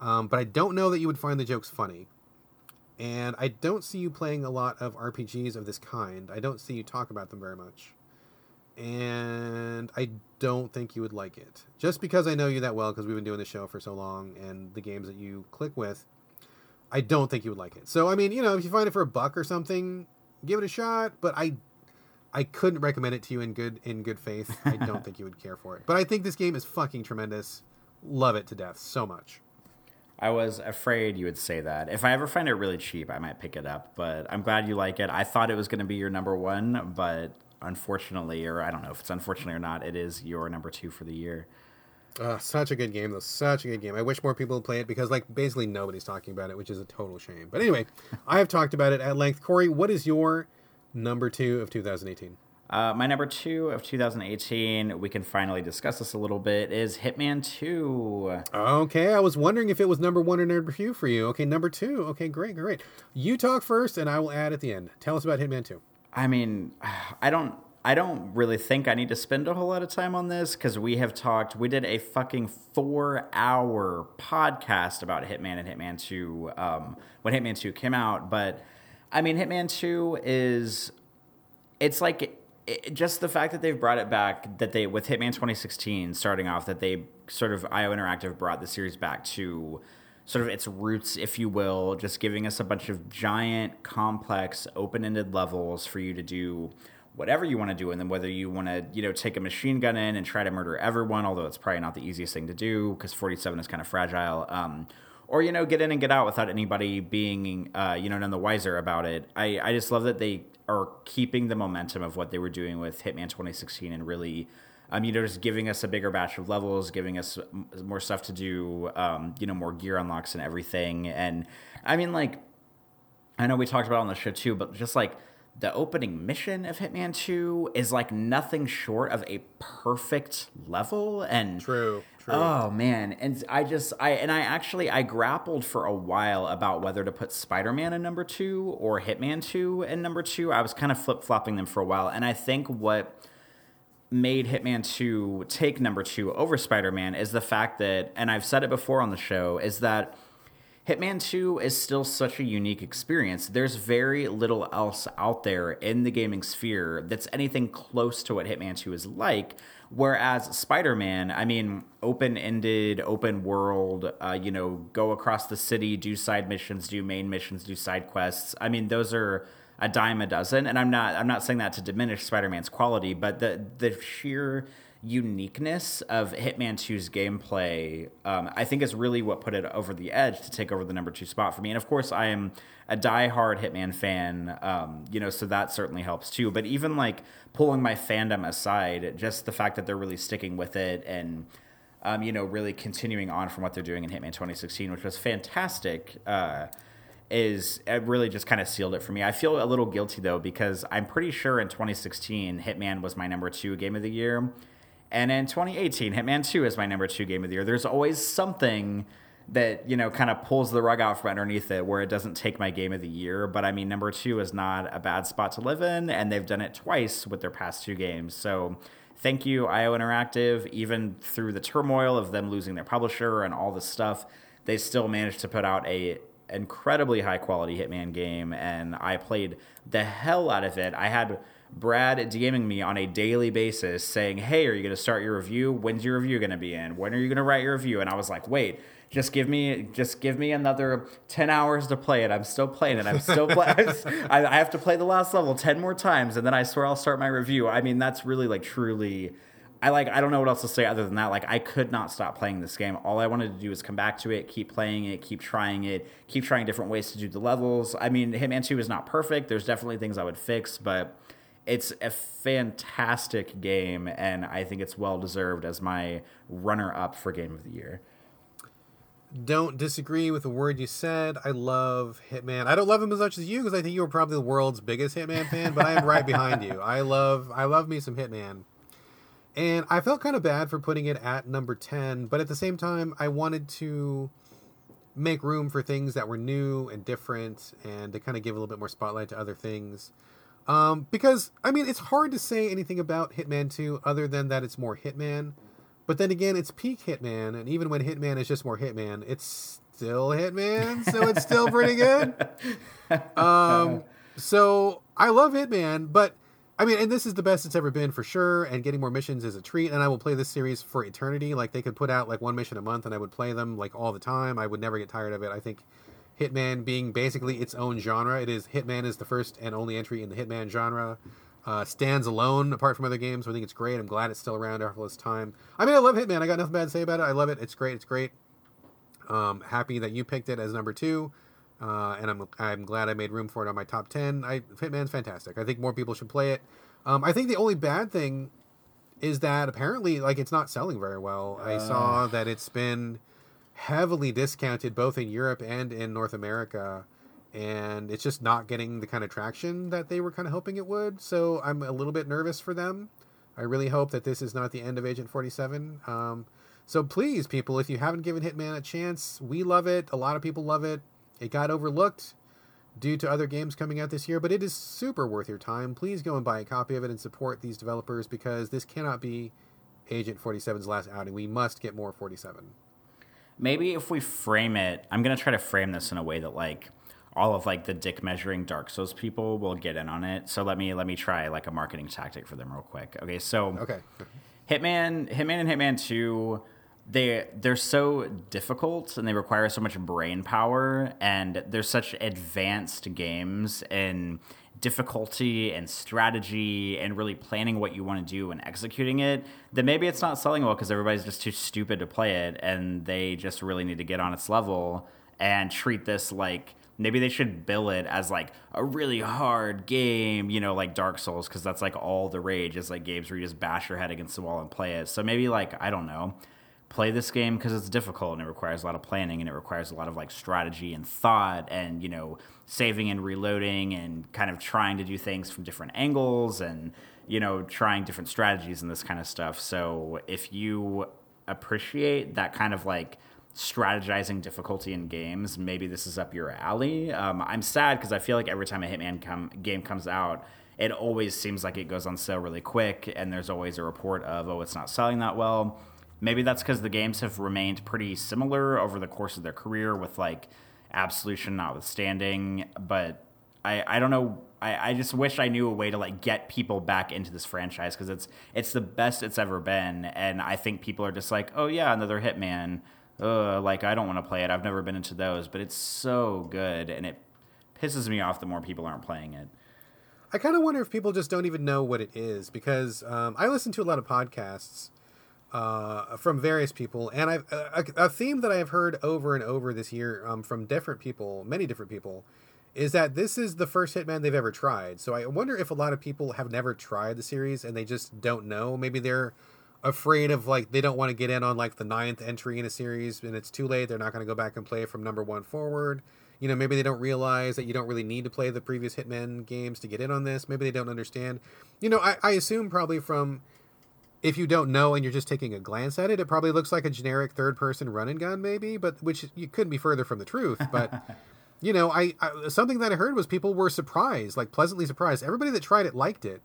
um, but I don't know that you would find the jokes funny. And I don't see you playing a lot of RPGs of this kind. I don't see you talk about them very much. And I don't think you would like it. Just because I know you that well, because we've been doing the show for so long and the games that you click with, I don't think you would like it. So, I mean, you know, if you find it for a buck or something, give it a shot. But I I couldn't recommend it to you in good in good faith. I don't [laughs] think you would care for it. But I think this game is fucking tremendous. Love it to death so much. I was afraid you would say that. If I ever find it really cheap, I might pick it up. But I'm glad you like it. I thought it was going to be your number one, but unfortunately, or I don't know if it's unfortunately or not, it is your number two for the year. Uh, such a good game, though. Such a good game. I wish more people would play it because, like, basically nobody's talking about it, which is a total shame. But anyway, [laughs] I have talked about it at length. Corey, what is your number two of 2018? Uh, my number two of 2018, we can finally discuss this a little bit, is Hitman 2. Okay, I was wondering if it was number one or number two for you. Okay, number two. Okay, great, great. You talk first, and I will add at the end. Tell us about Hitman 2. I mean, [sighs] I don't. I don't really think I need to spend a whole lot of time on this because we have talked. We did a fucking four-hour podcast about Hitman and Hitman Two um, when Hitman Two came out. But I mean, Hitman Two is it's like it, just the fact that they've brought it back, that they with Hitman 2016 starting off, that they sort of IO Interactive brought the series back to sort of its roots, if you will, just giving us a bunch of giant, complex, open-ended levels for you to do whatever you want to do, and then whether you want to, you know, take a machine gun in and try to murder everyone, although it's probably not the easiest thing to do because 47 is kind of fragile. Um, or you know, get in and get out without anybody being, uh, you know, none the wiser about it. I, I just love that they are keeping the momentum of what they were doing with Hitman 2016 and really, um, you know, just giving us a bigger batch of levels, giving us more stuff to do, um, you know, more gear unlocks and everything. And I mean, like, I know we talked about on the show too, but just like the opening mission of Hitman 2 is like nothing short of a perfect level and true true oh man. And I just I and I actually I grappled for a while about whether to put Spider-Man in number 2 or Hitman 2 in number 2 I was kind of flip-flopping them for a while. And I think what made Hitman 2 take number 2 over Spider-Man is the fact that and I've said it before on the show is that Hitman 2 is still such a unique experience. There's very little else out there in the gaming sphere that's anything close to what Hitman 2 is like. Whereas Spider Man, I mean, open ended, open world, uh, you know, go across the city, do side missions, do main missions, do side quests. I mean, those are a dime a dozen. And I'm not I'm not saying that to diminish Spider Man's quality, but the the sheer uniqueness of Hitman 2's gameplay, um, I think is really what put it over the edge to take over the number two spot for me. And of course, I am a die-hard Hitman fan, um, you know, so that certainly helps too. But even like pulling my fandom aside, just the fact that they're really sticking with it and, um, you know, really continuing on from what they're doing in Hitman 2016, which was fantastic. Uh, is it really just kind of sealed it for me. I feel a little guilty though because I'm pretty sure in 2016 Hitman was my number 2 game of the year and in 2018, Hitman 2 is my number two game of the year. There's always something that, you know, kind of pulls the rug out from underneath it where it doesn't take my game of the year. But I mean, number two is not a bad spot to live in, and they've done it twice with their past two games. So thank you, IO Interactive. Even through the turmoil of them losing their publisher and all this stuff, they still managed to put out a incredibly high quality Hitman game, and I played the hell out of it. I had Brad DMing me on a daily basis saying, Hey, are you going to start your review? When's your review going to be in? When are you going to write your review? And I was like, Wait, just give me just give me another 10 hours to play it i'm still playing it i'm still playing [laughs] i have to play the last level 10 more times and then i swear i'll start my review i mean that's really like truly I like I don't know what else to say other than that. Like I could not stop playing this game. All I wanted to do was come back to it, keep playing it, keep trying it, keep trying different ways to do the levels. I mean, Hitman 2 is not perfect. There's definitely things I would fix, but it's a fantastic game and I think it's well deserved as my runner up for game of the year. Don't disagree with the word you said. I love Hitman. I don't love him as much as you because I think you were probably the world's biggest Hitman fan, but I am right behind you. I love I love me some Hitman. And I felt kind of bad for putting it at number 10, but at the same time, I wanted to make room for things that were new and different and to kind of give a little bit more spotlight to other things. Um, because, I mean, it's hard to say anything about Hitman 2 other than that it's more Hitman. But then again, it's peak Hitman, and even when Hitman is just more Hitman, it's still Hitman, so it's still pretty good. [laughs] Um, so I love Hitman, but I mean, and this is the best it's ever been for sure. And getting more missions is a treat. And I will play this series for eternity. Like they could put out like one mission a month, and I would play them like all the time. I would never get tired of it. I think Hitman being basically its own genre. It is Hitman is the first and only entry in the Hitman genre. Uh, stands alone apart from other games. So I think it's great. I'm glad it's still around after all this time. I mean, I love Hitman. I got nothing bad to say about it. I love it. It's great. It's great. Um, happy that you picked it as number two. Uh, and I'm I'm glad I made room for it on my top ten. I Hitman's fantastic. I think more people should play it. Um, I think the only bad thing is that apparently like it's not selling very well. Uh. I saw that it's been heavily discounted both in Europe and in North America, and it's just not getting the kind of traction that they were kind of hoping it would. So I'm a little bit nervous for them. I really hope that this is not the end of Agent 47. Um, so please, people, if you haven't given Hitman a chance, we love it. A lot of people love it. It got overlooked due to other games coming out this year, but it is super worth your time. Please go and buy a copy of it and support these developers because this cannot be Agent 47's last outing. We must get more 47. Maybe if we frame it, I'm going to try to frame this in a way that like all of like the dick measuring Dark Souls people will get in on it. So let me let me try like a marketing tactic for them real quick. Okay, so Okay. Hitman, Hitman and Hitman 2 they they're so difficult and they require so much brain power and they're such advanced games in difficulty and strategy and really planning what you want to do and executing it then maybe it's not selling well because everybody's just too stupid to play it and they just really need to get on its level and treat this like maybe they should bill it as like a really hard game, you know, like Dark Souls, because that's like all the rage is like games where you just bash your head against the wall and play it. So maybe like I don't know, play this game because it's difficult and it requires a lot of planning and it requires a lot of like strategy and thought and you know saving and reloading and kind of trying to do things from different angles and you know trying different strategies and this kind of stuff. So if you appreciate that kind of like strategizing difficulty in games maybe this is up your alley. Um, i'm sad because i feel like every time a hitman com- game comes out it always seems like it goes on sale really quick and there's always a report of oh it's not selling that well Maybe that's because the games have remained pretty similar over the course of their career, with like Absolution notwithstanding. But I, I don't know. I, I just wish I knew a way to like get people back into this franchise because it's it's the best it's ever been, and I think people are just like, oh yeah, another Hitman. Uh, like I don't want to play it. I've never been into those, but it's so good, and it pisses me off the more people aren't playing it. I kind of wonder if people just don't even know what it is because um, I listen to a lot of podcasts uh, from various people, and I've a, a, theme that I have heard over and over this year um, from different people, many different people, is that this is the first Hitman they've ever tried. So I wonder if a lot of people have never tried the series and they just don't know. Maybe they're afraid of like they don't want to get in on like the ninth entry in a series and it's too late. They're not going to go back and play from number one forward. You know, maybe they don't realize that you don't really need to play the previous Hitman games to get in on this. Maybe they don't understand. You know, I, I assume probably from if you don't know and you're just taking a glance at it, it probably looks like a generic third person run and gun, maybe, but which you couldn't be further from the truth. But [laughs] you know, I, I, something that I heard was people were surprised, like pleasantly surprised. Everybody that tried it liked it,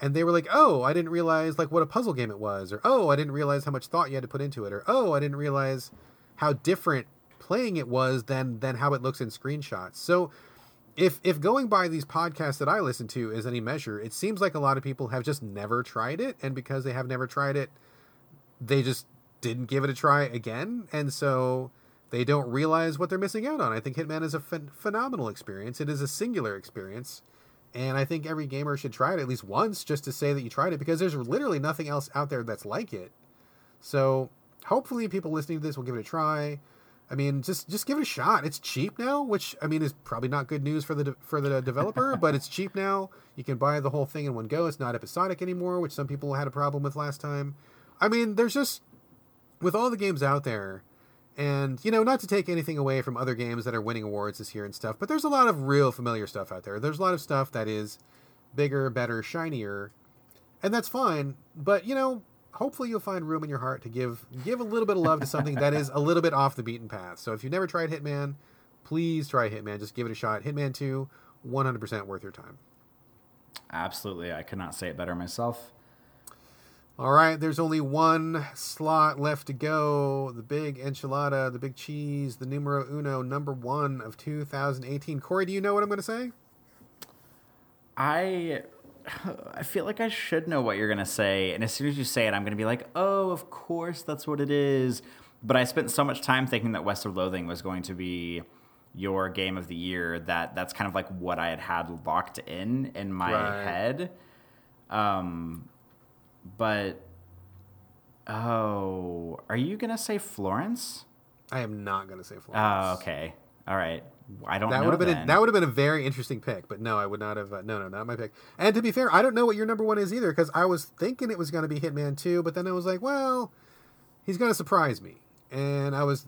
and they were like, "Oh, I didn't realize like what a puzzle game it was," or "Oh, I didn't realize how much thought you had to put into it," or "Oh, I didn't realize how different playing it was than than how it looks in screenshots. So if if going by these podcasts that I listen to is any measure, it seems like a lot of people have just never tried it, and because they have never tried it, they just didn't give it a try again, and so they don't realize what they're missing out on. I think Hitman is a ph- phenomenal experience. It is a singular experience, and I think every gamer should try it at least once just to say that you tried it because there's literally nothing else out there that's like it. So hopefully, people listening to this will give it a try. I mean, just just give it a shot. It's cheap now, which I mean is probably not good news for the de- for the developer, [laughs] but it's cheap now. You can buy the whole thing in one go. It's not episodic anymore, which some people had a problem with last time. I mean, there's just with all the games out there, and you know, not to take anything away from other games that are winning awards this year and stuff, but there's a lot of real familiar stuff out there. There's a lot of stuff that is bigger, better, shinier, and that's fine. But you know, hopefully you'll find room in your heart to give give a little bit of love to something that is a little bit off the beaten path. So if you've never tried Hitman, please try Hitman. Just give it a shot. Hitman 2, 100% worth your time. Absolutely. I could not say it better myself. All right, there's only one slot left to go. The big enchilada, the big cheese, the numero uno, number one of 2018. Corey, do you know what I'm going to say? I [sighs] I feel like I should know what you're going to say. And as soon as you say it, I'm going to be like, oh, of course, that's what it is. But I spent so much time thinking that West of Loathing was going to be your game of the year that that's kind of like what I had had locked in in my right. head. Um, but, oh, are you going to say Florence? I am not going to say Florence. Oh, okay. All right. I don't. That would have been a, that would have been a very interesting pick, but no, I would not have. Uh, no, no, not my pick. And to be fair, I don't know what your number one is either because I was thinking it was going to be Hitman Two, but then I was like, well, he's going to surprise me, and I was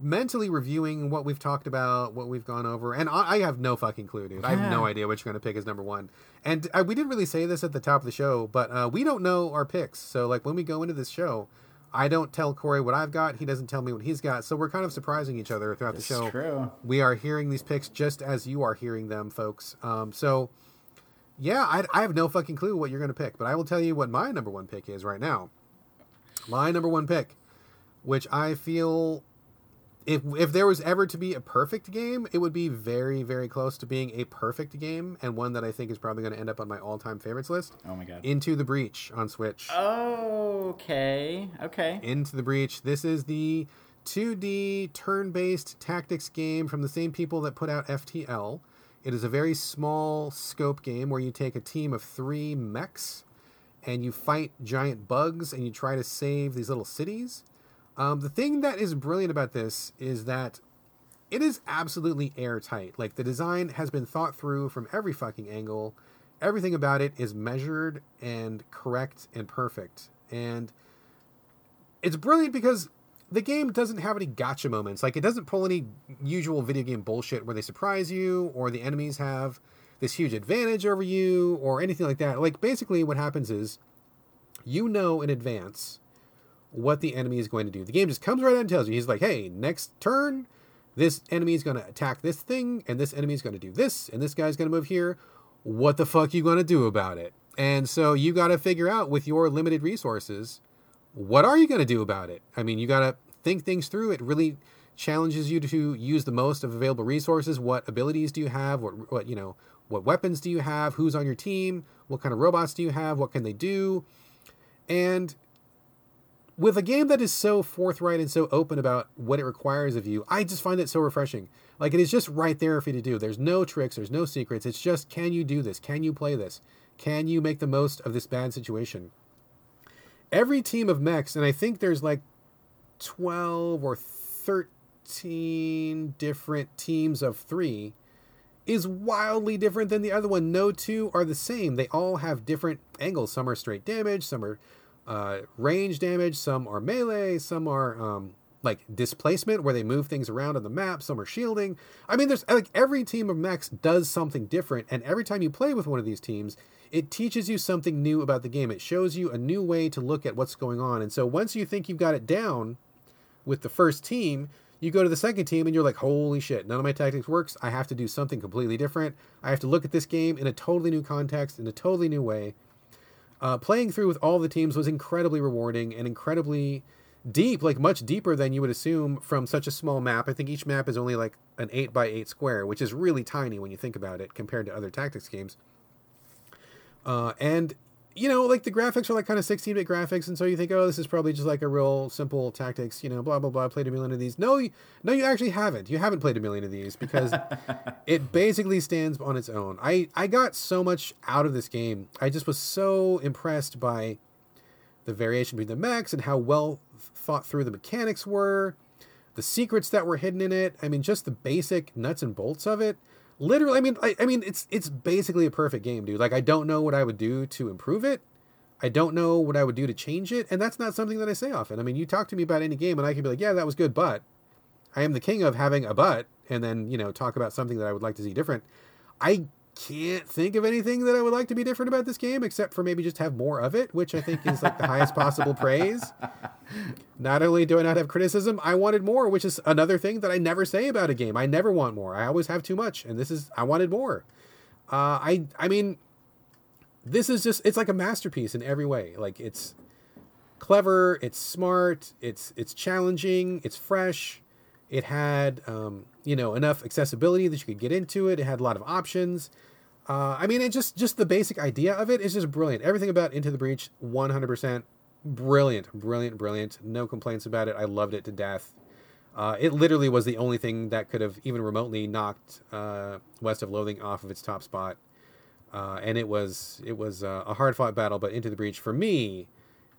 mentally reviewing what we've talked about, what we've gone over, and I, I have no fucking clue, dude. I have no idea what you're going to pick as number one. And uh, we didn't really say this at the top of the show, but uh, we don't know our picks. So like when we go into this show I don't tell Corey what I've got. He doesn't tell me what he's got. So we're kind of surprising each other throughout the show. true. We are hearing these picks just as you are hearing them, folks. Um, so, yeah, I, I have no fucking clue what you're going to pick, but I will tell you what my number one pick is right now. My number one pick, which I feel if if there was ever to be a perfect game, it would be very very close to being a perfect game, and one that I think is probably going to end up on my all time favorites list. Oh my god! Into the Breach on Switch. Okay, okay. Into the Breach. This is the 2D turn based tactics game from the same people that put out FTL. It is a very small scope game where you take a team of three mechs and you fight giant bugs and you try to save these little cities. Um, the thing that is brilliant about this is that it is absolutely airtight. Like the design has been thought through from every fucking angle. Everything about it is measured and correct and perfect. And it's brilliant because the game doesn't have any gotcha moments. Like it doesn't pull any usual video game bullshit where they surprise you or the enemies have this huge advantage over you or anything like that. Like basically what happens is you know in advance what the enemy is going to do. The game just comes right out and tells you. He's like, hey, next turn, this enemy is going to attack this thing, and this enemy is going to do this, and this guy's going to move here. What the fuck are you going to do about it? And so you got to figure out with your limited resources, what are you going to do about it? I mean, you got to think things through. It really challenges you to use the most of available resources. What abilities do you have? What, what you know, what weapons do you have? Who's on your team? What kind of robots do you have? What can they do? And with a game that is so forthright and so open about what it requires of you, I just find it so refreshing. Like it is just right there for you to do. There's no tricks, there's no secrets. It's just can you do this? Can you play this? Can you make the most of this bad situation? Every team of mechs, and I think there's like 12 or 13 different teams of three, is wildly different than the other one. No two are the same. They all have different angles. Some are straight damage, some are uh, range damage, some are melee, some are um, like displacement where they move things around on the map, some are shielding. I mean, there's like every team of mechs does something different, and every time you play with one of these teams, it teaches you something new about the game. It shows you a new way to look at what's going on. And so once you think you've got it down with the first team, you go to the second team and you're like, holy shit, none of my tactics works. I have to do something completely different. I have to look at this game in a totally new context, in a totally new way. Uh, playing through with all the teams was incredibly rewarding and incredibly deep, like much deeper than you would assume from such a small map. I think each map is only like an eight by eight square, which is really tiny when you think about it compared to other tactics games. Uh, and you know, like the graphics are like kind of 16 bit graphics, and so you think, oh, this is probably just like a real simple tactics, you know, blah blah blah. Played a million of these. No, you, no, you actually haven't. You haven't played a million of these because [laughs] it basically stands on its own. I I got so much out of this game. I just was so impressed by the variation between the mechs and how well thought through the mechanics were, the secrets that were hidden in it. I mean, just the basic nuts and bolts of it literally i mean I, I mean it's it's basically a perfect game dude. Like i don't know what i would do to improve it. I don't know what i would do to change it and that's not something that i say often. I mean you talk to me about any game and i can be like yeah that was good but i am the king of having a but and then you know talk about something that i would like to see different. I can't think of anything that I would like to be different about this game, except for maybe just have more of it, which I think is like the highest possible praise. [laughs] Not only do I not have criticism, I wanted more, which is another thing that I never say about a game. I never want more. I always have too much, and this is I wanted more. Uh, I I mean, this is just it's like a masterpiece in every way. Like it's clever, it's smart, it's it's challenging, it's fresh. It had um, you know enough accessibility that you could get into it. It had a lot of options. Uh, I mean, it just just the basic idea of it is just brilliant. Everything about Into the Breach, one hundred percent brilliant, brilliant, brilliant. No complaints about it. I loved it to death. Uh, it literally was the only thing that could have even remotely knocked uh, West of Loathing off of its top spot. Uh, and it was it was uh, a hard fought battle, but Into the Breach for me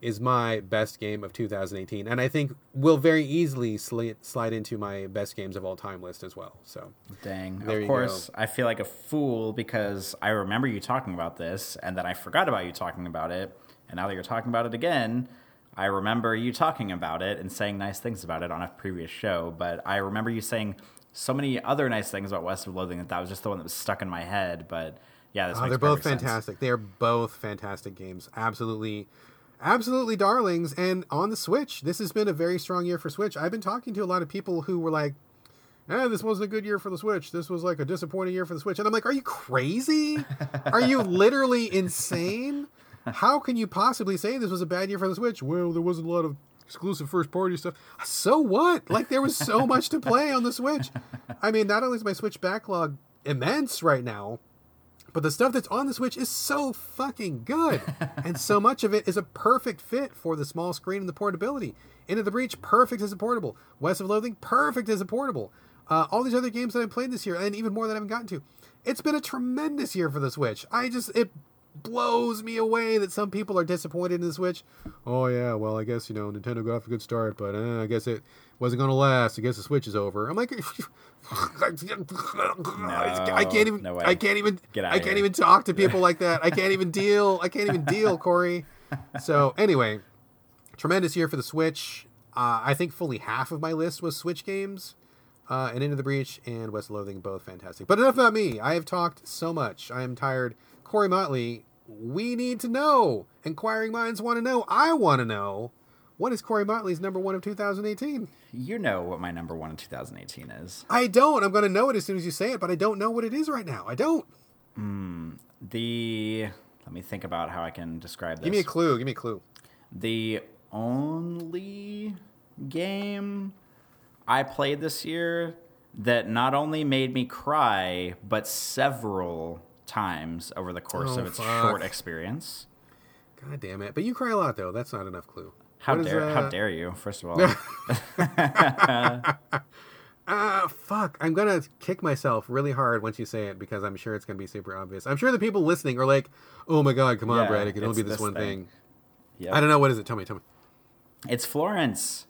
is my best game of 2018, and I think will very easily slide, slide into my best games of all time list as well. So, dang, there of course, I feel like a fool because I remember you talking about this, and then I forgot about you talking about it, and now that you're talking about it again. I remember you talking about it and saying nice things about it on a previous show, but I remember you saying so many other nice things about West of Loathing that that was just the one that was stuck in my head. But yeah, oh, they're both fantastic. Sense. They are both fantastic games. Absolutely absolutely darlings. And on the Switch, this has been a very strong year for Switch. I've been talking to a lot of people who were like, eh, this wasn't a good year for the Switch. This was like a disappointing year for the Switch. And I'm like, are you crazy? are you literally [laughs] insane? How can you possibly say this was a bad year for the Switch? Well, there wasn't a lot of exclusive first party stuff. So what? Like there was so much to play on the Switch. I mean, not only is my Switch backlog immense right now, but the stuff that's on the Switch is so fucking good. [laughs] and so much of it is a perfect fit for the small screen and the portability. Into the Breach, perfect as a portable. West of Loathing, perfect as a portable. Uh, all these other games that I've played this year, and even more that I haven't gotten to. It's been a tremendous year for the Switch. I just, it blows me away that some people are disappointed in the Switch. Oh, yeah, well, I guess, you know, Nintendo got off a good start, but uh, I guess it wasn't going to last. I guess the Switch is over. I'm like, [laughs] I can't even. No I can't even. Get out I can't here. even talk to people like that. I can't even [laughs] deal. I can't even deal, Corey. So anyway, tremendous year for the Switch. Uh, I think fully half of my list was Switch games. Uh, and Into the Breach and West Loathing, both fantastic. But enough about me. I have talked so much. I am tired. Corey Motley, we need to know. Inquiring minds want to know. I want to know. What is Corey Motley's number one of 2018? You know what my number one of 2018 is. I don't. I'm going to know it as soon as you say it, but I don't know what it is right now. I don't. Mm, the. Let me think about how I can describe this. Give me a clue. Give me a clue. The only game I played this year that not only made me cry, but several times over the course oh, of its fuck. short experience. God damn it. But you cry a lot, though. That's not enough clue. How dare uh... how dare you? First of all. Ah, [laughs] uh, fuck. I'm gonna kick myself really hard once you say it because I'm sure it's gonna be super obvious. I'm sure the people listening are like, "Oh my god, come on, yeah, Brad! It can only be this, this one thing." thing. Yep. I don't know what is it. Tell me, tell me. It's Florence.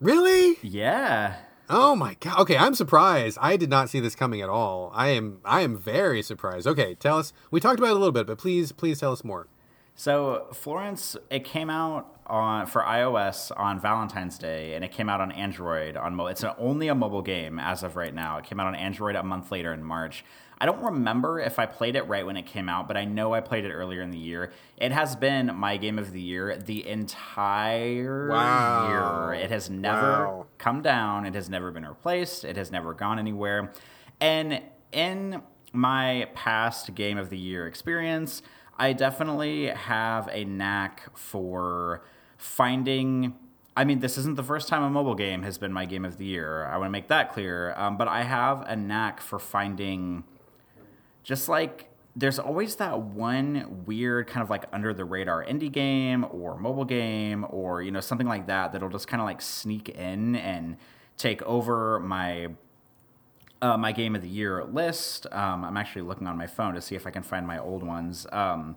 Really? Yeah. Oh my god. Okay, I'm surprised. I did not see this coming at all. I am I am very surprised. Okay, tell us. We talked about it a little bit, but please please tell us more. So Florence, it came out on for iOS on Valentine's Day, and it came out on Android on mobile. It's an, only a mobile game as of right now. It came out on Android a month later in March. I don't remember if I played it right when it came out, but I know I played it earlier in the year. It has been my game of the year the entire wow. year. It has never wow. come down. It has never been replaced. It has never gone anywhere. And in my past game of the year experience, I definitely have a knack for finding I mean, this isn't the first time a mobile game has been my game of the year. I want to make that clear. Um, but I have a knack for finding just like there's always that one weird kind of like under the radar indie game or mobile game or you know something like that that'll just kind of like sneak in and take over my uh, my game of the year list. Um, I'm actually looking on my phone to see if I can find my old ones. Um,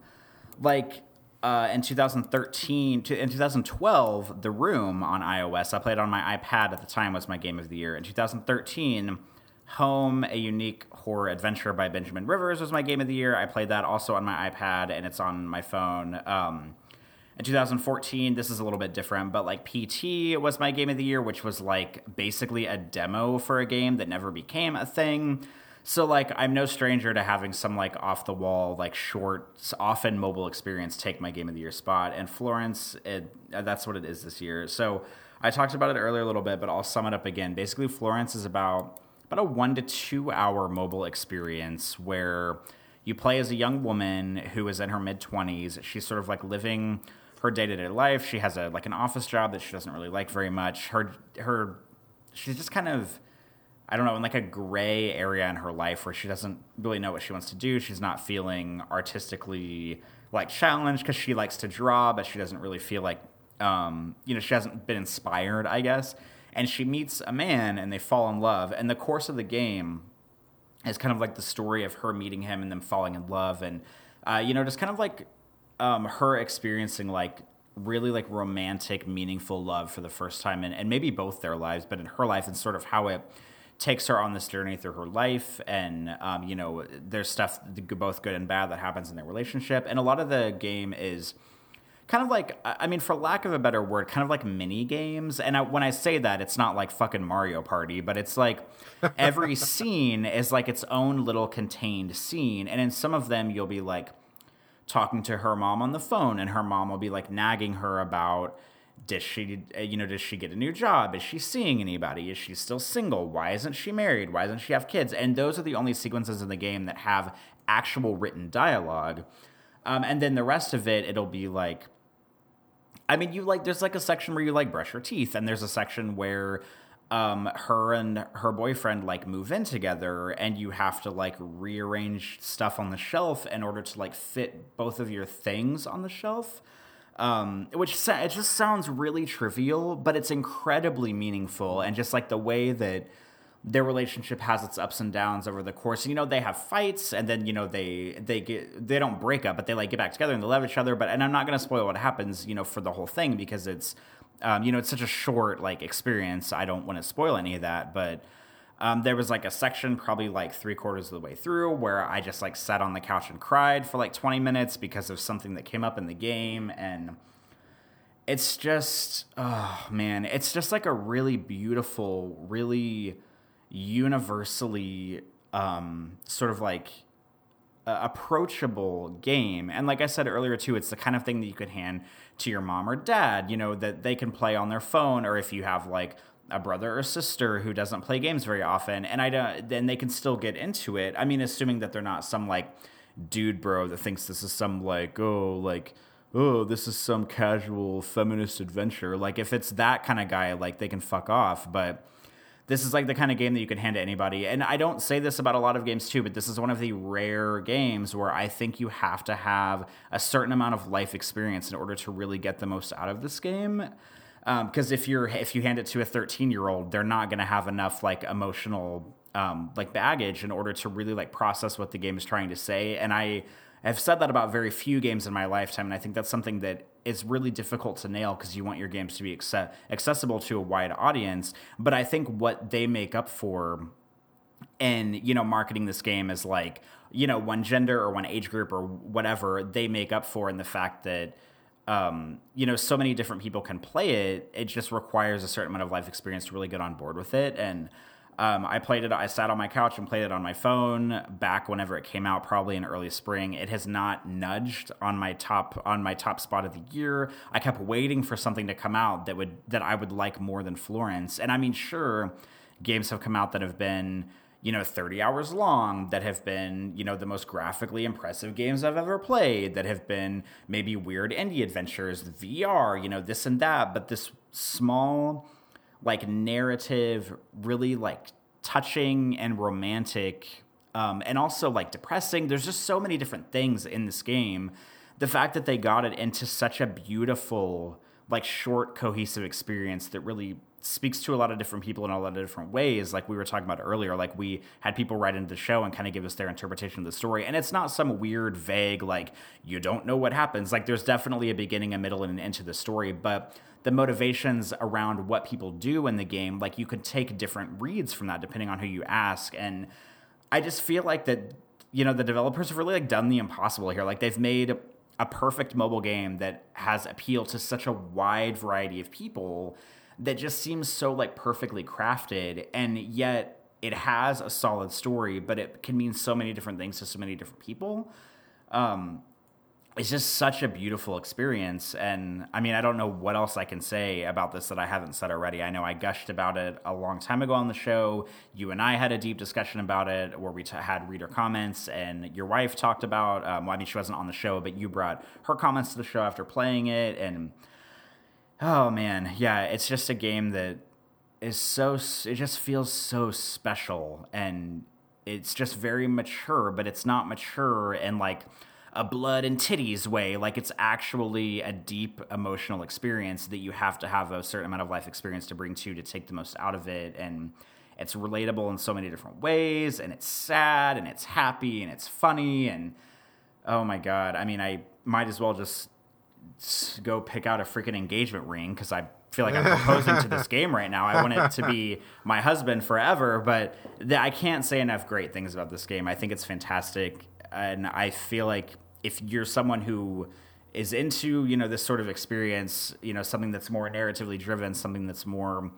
like uh, in 2013, to, in 2012, The Room on iOS. I played on my iPad at the time was my game of the year. In 2013, Home, a unique horror adventure by Benjamin Rivers was my game of the year. I played that also on my iPad and it's on my phone. Um, in 2014, this is a little bit different, but like PT was my game of the year, which was like basically a demo for a game that never became a thing. So like I'm no stranger to having some like off the wall like short often mobile experience take my game of the year spot and Florence it, that's what it is this year. So I talked about it earlier a little bit but I'll sum it up again. Basically Florence is about about a 1 to 2 hour mobile experience where you play as a young woman who is in her mid 20s. She's sort of like living her day-to-day life. She has a like an office job that she doesn't really like very much. Her her she's just kind of I don't know, in like a gray area in her life where she doesn't really know what she wants to do. She's not feeling artistically like challenged because she likes to draw, but she doesn't really feel like, um, you know, she hasn't been inspired, I guess. And she meets a man and they fall in love. And the course of the game is kind of like the story of her meeting him and them falling in love. And, uh, you know, just kind of like um, her experiencing like really like romantic, meaningful love for the first time, and, and maybe both their lives, but in her life, and sort of how it takes her on this journey through her life and um, you know there's stuff both good and bad that happens in their relationship and a lot of the game is kind of like i mean for lack of a better word kind of like mini games. And I, when i say that it's not like fucking mario party but it's like every [laughs] scene is like its own little contained scene. And in some of them you'll be like talking to her mom on the phone and her mom will be like nagging her about does she uh, you know does she get a new job? Is she seeing anybody? Is she still single? Why isn't she married? Why doesn't she have kids? And those are the only sequences in the game that have actual written dialogue. Um, and then the rest of it it'll be like i mean you like there's like a section where you like brush your teeth and there's a section where um, her and her boyfriend like move in together and you have to like rearrange stuff on the shelf in order to like fit both of your things on the shelf. Um, which it just sounds really trivial, but it's incredibly meaningful, and just like the way that their relationship has its ups and downs over the course. And, you know, they have fights, and then you know they they get they don't break up, but they like get back together and they love each other. But and I'm not going to spoil what happens, you know, for the whole thing because it's um, you know it's such a short like experience. I don't want to spoil any of that, but um, there was like a section, probably like three quarters of the way through, where I just like sat on the couch and cried for like 20 minutes because of something that came up in the game. And it's just, oh man, it's just like a really beautiful, really universally um, sort of like uh, approachable game. And like I said earlier, too, it's the kind of thing that you could hand to your mom or dad, you know, that they can play on their phone, or if you have like a brother or sister who doesn't play games very often, and I don't, then they can still get into it. I mean, assuming that they're not some like dude bro that thinks this is some like oh like oh this is some casual feminist adventure. Like if it's that kind of guy, like they can fuck off. But this is like the kind of game that you can hand to anybody. And I don't say this about a lot of games too, but this is one of the rare games where I think you have to have a certain amount of life experience in order to really get the most out of this game because um, if you're if you hand it to a 13 year old they're not going to have enough like emotional um, like baggage in order to really like process what the game is trying to say and i have said that about very few games in my lifetime and i think that's something that is really difficult to nail because you want your games to be accessible to a wide audience but i think what they make up for in you know marketing this game is like you know one gender or one age group or whatever they make up for in the fact that um, you know, so many different people can play it. It just requires a certain amount of life experience to really get on board with it. And um, I played it. I sat on my couch and played it on my phone back whenever it came out, probably in early spring. It has not nudged on my top on my top spot of the year. I kept waiting for something to come out that would that I would like more than Florence. And I mean, sure, games have come out that have been you know 30 hours long that have been you know the most graphically impressive games i've ever played that have been maybe weird indie adventures vr you know this and that but this small like narrative really like touching and romantic um, and also like depressing. There's just so many different things in this game. The fact that they got it into such a beautiful like short cohesive experience that really speaks to a lot of different people in a lot of different ways like we were talking about earlier. Like we had people write into the show and kind of give us their interpretation of the story. And it's not some weird vague like you don't know what happens. Like there's definitely a beginning a middle and an end to the story but the motivations around what people do in the game like you could take different reads from that depending on who you ask. And i just feel like that you know the developers have really like done the impossible here. Like they've made a perfect mobile game that has appeal to such a wide variety of people that just seems so like perfectly crafted. And yet it has a solid story but it can mean so many different things to so many different people. Um, it's just such a beautiful experience and i mean i don't know what else i can say about this that i haven't said already. I know i gushed about it a long time ago on the show. You and i had a deep discussion about it where we t- had reader comments and your wife talked about um, well i mean she wasn't on the show but you brought her comments to the show after playing it and oh man yeah it's just a game that is so it just feels so special and it's just very mature but it's not mature and like a blood and titties way. Like it's actually a deep emotional experience that you have to have a certain amount of life experience to bring to to take the most out of it. And it's relatable in so many different ways. And it's sad and it's happy and it's funny. And oh my God. I mean, I might as well just go pick out a freaking engagement ring because I feel like I'm [laughs] proposing to this game right now. I want it to be my husband forever, but I can't say enough great things about this game. I think it's fantastic, and I feel like if you're someone who is into you know this sort of experience, you know something that's more narratively driven, something that's more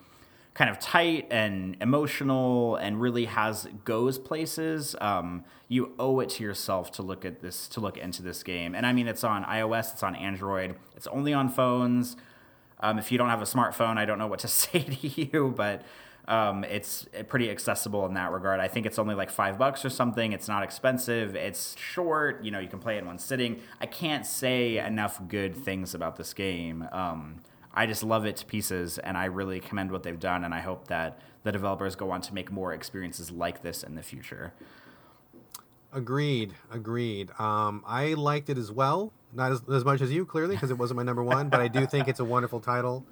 kind of tight and emotional and really has goes places um, you owe it to yourself to look at this to look into this game. And i mean it's on ios it's on android it's only on phones. Um, if you don't have a smartphone i don't know what to [laughs] say to you but um, it's pretty accessible in that regard. I think it's only like five bucks or something. It's not expensive. It's short. You know, you can play it in one sitting. I can't say enough good things about this game. Um, I just love it to pieces, and I really commend what they've done. And I hope that the developers go on to make more experiences like this in the future. Agreed. Agreed. Um, I liked it as well. Not as, as much as you, clearly, because it wasn't my number one, but I do think it's a wonderful title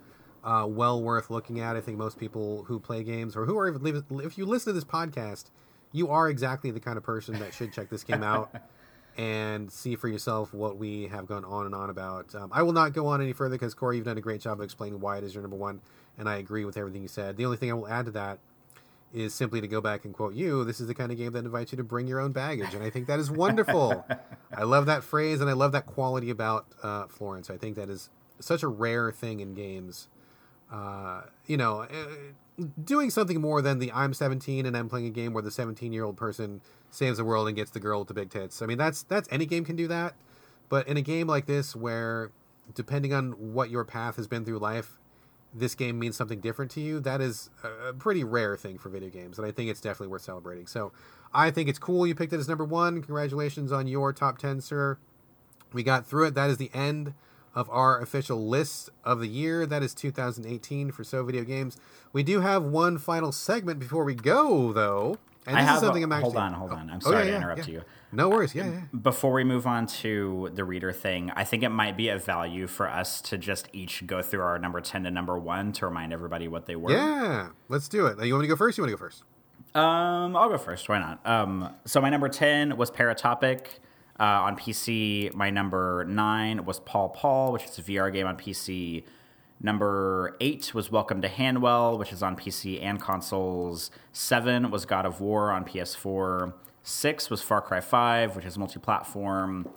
uh, well worth looking at. I think most people who play games or who are even if you listen to this podcast, you are exactly the kind of person that should check this game out [laughs] and see for yourself what we have gone on and on about. Um, I will not go on any further because Corey, you've done a great job of explaining why it is your number one, and I agree with everything you said. The only thing I will add to that is simply to go back and quote you. This is the kind of game that invites you to bring your own baggage, and I think that is wonderful. [laughs] I love that phrase, and I love that quality about uh, Florence. I think that is such a rare thing in games uh, you know, uh, doing something more than the I'm 17 and I'm playing a game where the 17 year old person saves the world and gets the girl with the big tits. I mean, that's that's any game can do that, but in a game like this where depending on what your path has been through life, this game means something different to you. That is a pretty rare thing for video games, and I think it's definitely worth celebrating. So, I think it's cool you picked it as number one. Congratulations on your top 10, sir. We got through it. That is the end of our official list of the year. That is 2018 for So Video Games. We do have one final segment before we go, though. And this is something a, I'm actually. Hold on, hold on. I'm sorry oh, yeah, to interrupt yeah. you. No worries. Yeah, yeah. Before we move on to the reader thing, I think it might be of value for us to just each go through our number 10 to number one to remind everybody what they were. Yeah, let's do it. You want me to go first? You want to go first? Um, I'll go first. Why not? Um, so my number 10 was Paratopic. Uh, on PC, my number nine was Paul Paul, which is a VR game on PC. Number eight was Welcome to Hanwell, which is on PC and consoles. Seven was God of War on PS4. Six was Far Cry 5, which is multi platform.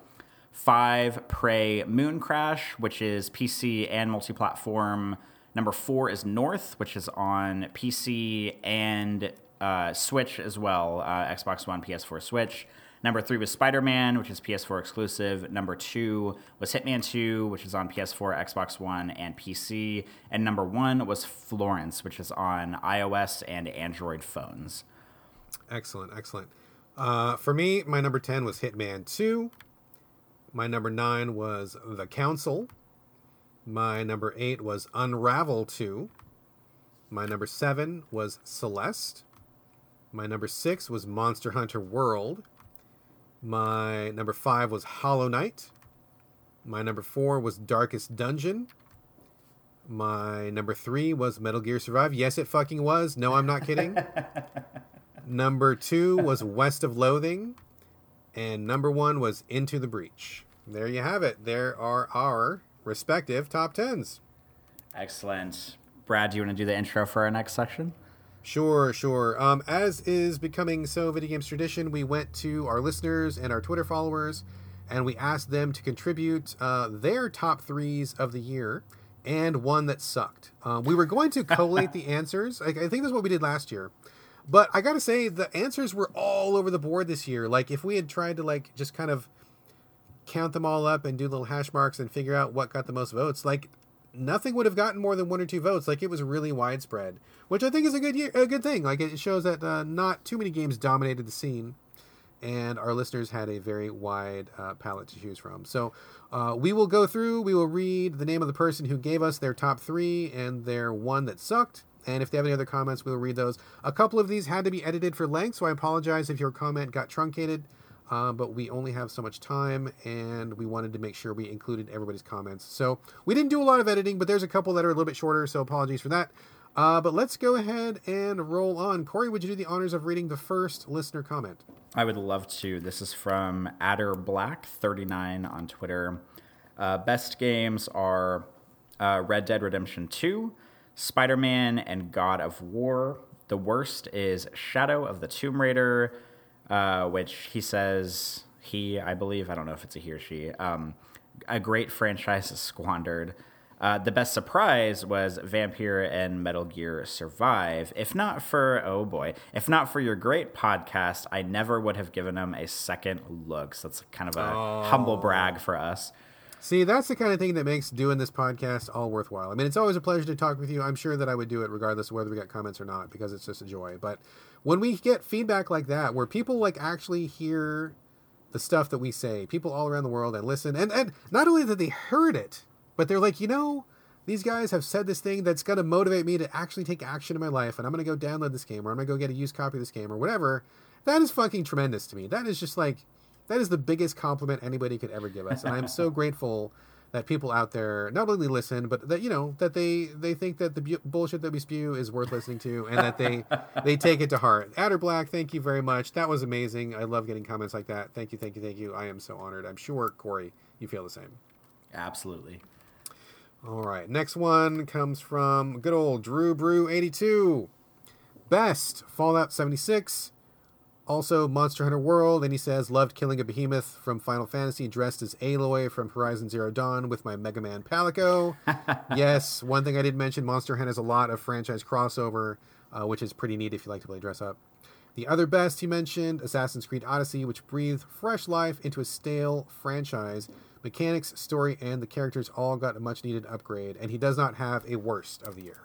Five, Prey Mooncrash, which is PC and multi platform. Number four is North, which is on PC and uh, Switch as well, uh, Xbox One, PS4, Switch. Number three was Spider Man, which is PS4 exclusive. Number two was Hitman 2, which is on PS4, Xbox One, and PC. And number one was Florence, which is on iOS and Android phones. Excellent, excellent. Uh, for me, my number 10 was Hitman 2. My number 9 was The Council. My number 8 was Unravel 2. My number 7 was Celeste. My number 6 was Monster Hunter World. My number 5 was Hollow Knight. My number 4 was Darkest Dungeon. My number 3 was Metal Gear Survive. Yes, it fucking was. No, I'm not kidding. [laughs] Number two was West of Loathing. And number one was Into the Breach. There you have it. There are our respective top tens. Excellent. Brad, do you want to do the intro for our next section? Sure, sure. Um, as is becoming so video games tradition, we went to our listeners and our Twitter followers and we asked them to contribute uh, their top threes of the year and one that sucked. Uh, we were going to collate the [laughs] answers. I, I think that's what we did last year. But I gotta say, the answers were all over the board this year. Like, if we had tried to like just kind of count them all up and do little hash marks and figure out what got the most votes, like nothing would have gotten more than one or two votes. Like it was really widespread, which I think is a good year, a good thing. Like it shows that uh, not too many games dominated the scene, and our listeners had a very wide uh, palette to choose from. So uh, we will go through. We will read the name of the person who gave us their top three and their one that sucked and if they have any other comments, we'll read those. A couple of these had to be edited for length, so I apologize if your comment got truncated. Uh, but we only have so much time, and we wanted to make sure we included everybody's comments. So we didn't do a lot of editing, but there's a couple that are a little bit shorter, so apologies for that. Uh, but let's go ahead and roll on. Corey, would you do the honors of reading the first listener comment? I would love to. This is from Adder Black 39 on Twitter. Uh, best games are uh, Red Dead Redemption 2, Spider Man and God of War. The worst is Shadow of the Tomb Raider, uh, which he says he, I believe, I don't know if it's a he or she, um, a great franchise is squandered. Uh, the best surprise was Vampire and Metal Gear Survive. If not for, oh boy, if not for your great podcast, I never would have given them a second look. So that's kind of a oh. humble brag for us. See, that's the kind of thing that makes doing this podcast all worthwhile. I mean, it's always a pleasure to talk with you. I'm sure that I would do it regardless of whether we get comments or not because it's just a joy. But when we get feedback like that, where people like actually hear the stuff that we say, people all around the world and listen, and, and not only that they heard it, but they're like, you know, these guys have said this thing that's going to motivate me to actually take action in my life, and I'm going to go download this game, or I'm going to go get a used copy of this game, or whatever. That is fucking tremendous to me. That is just like that is the biggest compliment anybody could ever give us, and I'm so [laughs] grateful that people out there not only listen, but that you know that they they think that the bu- bullshit that we spew is worth listening to, and that they [laughs] they take it to heart. Adder Black, thank you very much. That was amazing. I love getting comments like that. Thank you, thank you, thank you. I am so honored. I'm sure Corey, you feel the same. Absolutely. All right, next one comes from good old Drew Brew 82. Best Fallout 76. Also, Monster Hunter World, and he says, loved killing a behemoth from Final Fantasy dressed as Aloy from Horizon Zero Dawn with my Mega Man Palico. [laughs] yes, one thing I did mention Monster Hunter has a lot of franchise crossover, uh, which is pretty neat if you like to play dress up. The other best he mentioned, Assassin's Creed Odyssey, which breathed fresh life into a stale franchise. Mechanics, story, and the characters all got a much needed upgrade, and he does not have a worst of the year.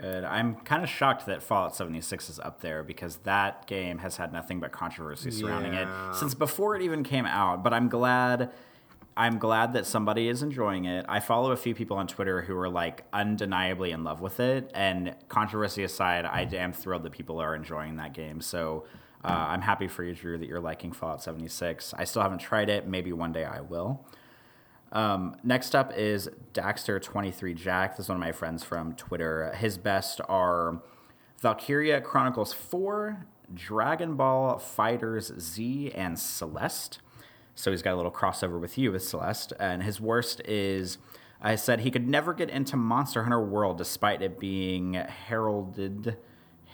Good. I'm kind of shocked that Fallout 76 is up there because that game has had nothing but controversy surrounding yeah. it since before it even came out. But I'm glad. I'm glad that somebody is enjoying it. I follow a few people on Twitter who are like undeniably in love with it. And controversy aside, I am thrilled that people are enjoying that game. So uh, I'm happy for you, Drew, that you're liking Fallout 76. I still haven't tried it. Maybe one day I will. Um, next up is Daxter23 Jack. This is one of my friends from Twitter. His best are Valkyria Chronicles 4, Dragon Ball Fighters Z, and Celeste. So he's got a little crossover with you with Celeste. And his worst is I said he could never get into Monster Hunter World despite it being heralded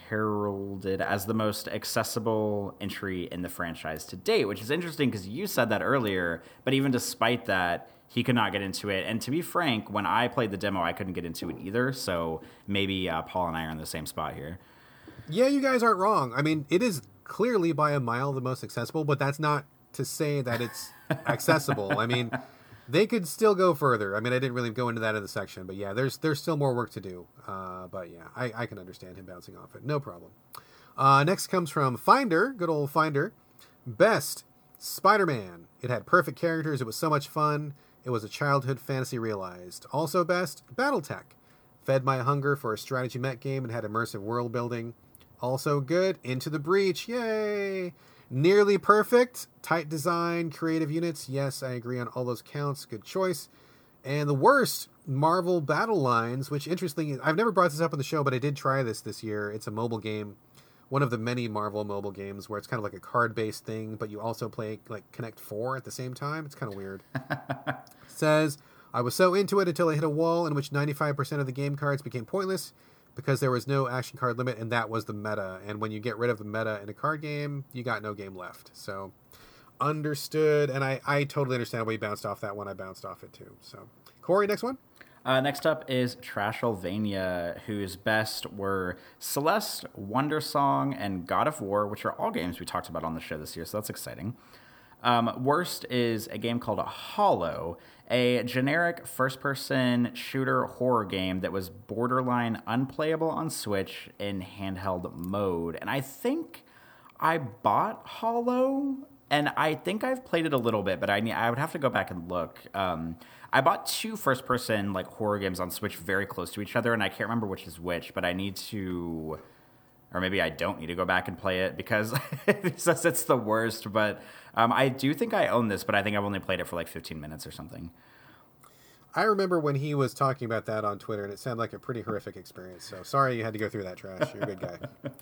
heralded as the most accessible entry in the franchise to date, which is interesting because you said that earlier, but even despite that, he could not get into it. And to be frank, when I played the demo, I couldn't get into it either. So maybe uh, Paul and I are in the same spot here. Yeah, you guys aren't wrong. I mean, it is clearly by a mile the most accessible, but that's not to say that it's [laughs] accessible. I mean, they could still go further. I mean, I didn't really go into that in the section, but yeah, there's there's still more work to do. Uh, but yeah, I, I can understand him bouncing off it. No problem. Uh, next comes from Finder, good old Finder. Best Spider Man. It had perfect characters. It was so much fun. It was a childhood fantasy realized. Also, best Battletech. Fed my hunger for a strategy mech game and had immersive world building. Also good, Into the Breach. Yay! Nearly perfect, tight design, creative units. Yes, I agree on all those counts. Good choice. And the worst, Marvel Battle Lines, which interestingly, I've never brought this up on the show, but I did try this this year. It's a mobile game, one of the many Marvel mobile games where it's kind of like a card based thing, but you also play like Connect Four at the same time. It's kind of weird. [laughs] Says, I was so into it until I hit a wall in which 95% of the game cards became pointless because there was no action card limit, and that was the meta. And when you get rid of the meta in a card game, you got no game left. So, understood. And I, I totally understand why you bounced off that one. I bounced off it too. So, Corey, next one. Uh, next up is Trashylvania, whose best were Celeste, Wandersong, and God of War, which are all games we talked about on the show this year, so that's exciting. Um, worst is a game called Hollow, a generic first person shooter horror game that was borderline unplayable on Switch in handheld mode. And I think I bought Hollow, and I think I've played it a little bit, but I, I would have to go back and look. Um, I bought two first person like horror games on Switch very close to each other, and I can't remember which is which, but I need to or maybe I don't need to go back and play it because [laughs] it says it's the worst. But um, I do think I own this, but I think I've only played it for like 15 minutes or something. I remember when he was talking about that on Twitter, and it sounded like a pretty horrific experience. So sorry you had to go through that trash. You're a good guy. [laughs]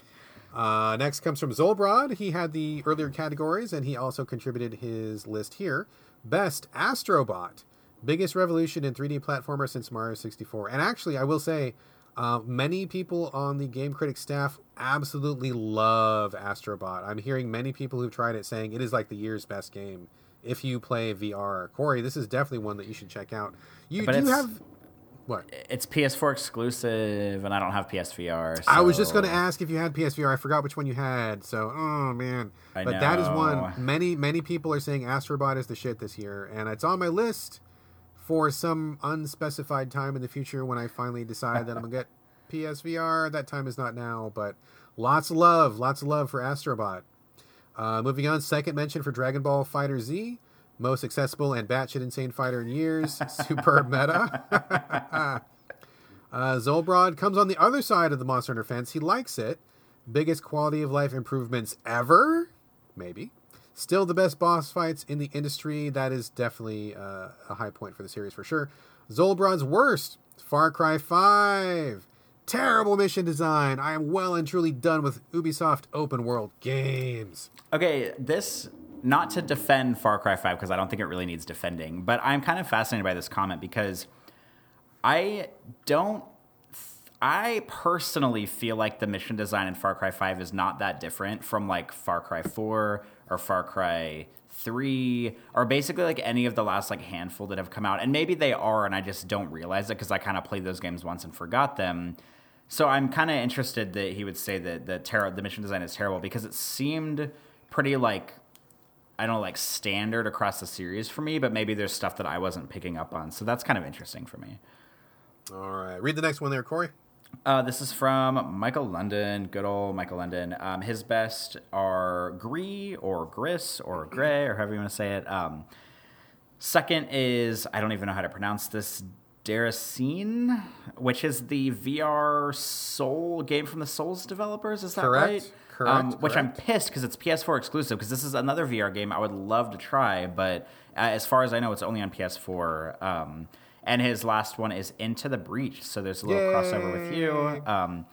Uh, next comes from Zolbrod. He had the earlier categories, and he also contributed his list here. Best Astrobot, biggest revolution in 3D platformer since Mario 64. And actually, I will say, uh, many people on the Game Critic staff absolutely love Astrobot. I'm hearing many people who've tried it saying it is like the year's best game if you play VR. Corey, this is definitely one that you should check out. You But do it's- have what? It's PS4 exclusive, and I don't have PSVR. I was just going to ask if you had PSVR. I forgot which one you had. So, oh man. I but that is one many many people are saying Astrobot is the shit this year, and it's on my list for some unspecified time in the future when I finally decide that I'm gonna get [laughs] PSVR. That time is not now, but lots of love, lots of love for Astrobot. Uh, moving on, second mention for Dragon Ball FighterZ, most accessible and batshit insane fighter in years. [laughs] Superb meta. [laughs] Uh, Zolbrod comes on the other side of the Monster Hunter fence. He likes it. Biggest quality of life improvements ever? Maybe. Still the best boss fights in the industry. That is definitely uh, a high point for the series for sure. Zolbrod's worst Far Cry 5. Terrible mission design. I am well and truly done with Ubisoft open world games. Okay, this not to defend Far Cry 5 because I don't think it really needs defending, but I'm kind of fascinated by this comment because I don't I personally feel like the mission design in Far Cry 5 is not that different from like Far Cry 4 or Far Cry 3 or basically like any of the last like handful that have come out. And maybe they are and I just don't realize it because I kind of played those games once and forgot them. So I'm kind of interested that he would say that the ter- the mission design is terrible because it seemed pretty like I don't know, like standard across the series for me, but maybe there's stuff that I wasn't picking up on. So that's kind of interesting for me. All right. Read the next one there, Corey. Uh, this is from Michael London, good old Michael London. Um, his best are Gree or Gris or Gray or however you want to say it. Um, second is, I don't even know how to pronounce this, Deracine, which is the VR Soul game from the Souls developers. Is that Correct, right? correct, Um, which I'm pissed because it's PS4 exclusive because this is another VR game I would love to try, but uh, as far as I know, it's only on PS4. And his last one is Into the Breach, so there's a little crossover with you. Um,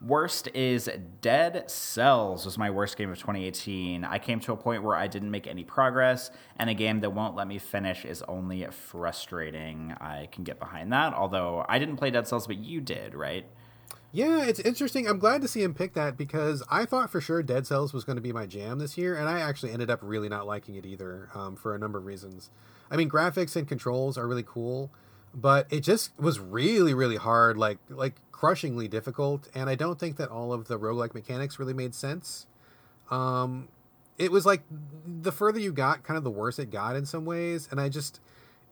worst is Dead Cells was my worst game of 2018. I came to a point where I didn't make any progress, and a game that won't let me finish is only frustrating. I can get behind that, although I didn't play Dead Cells, but you did, right? Yeah, it's interesting. I'm glad to see him pick that because I thought for sure Dead Cells was going to be my jam this year, and I actually ended up really not liking it either um, for a number of reasons. I mean, graphics and controls are really cool, but it just was really, really hard, like like crushingly difficult. And I don't think that all of the roguelike mechanics really made sense. Um, it was like the further you got, kind of the worse it got in some ways. And I just,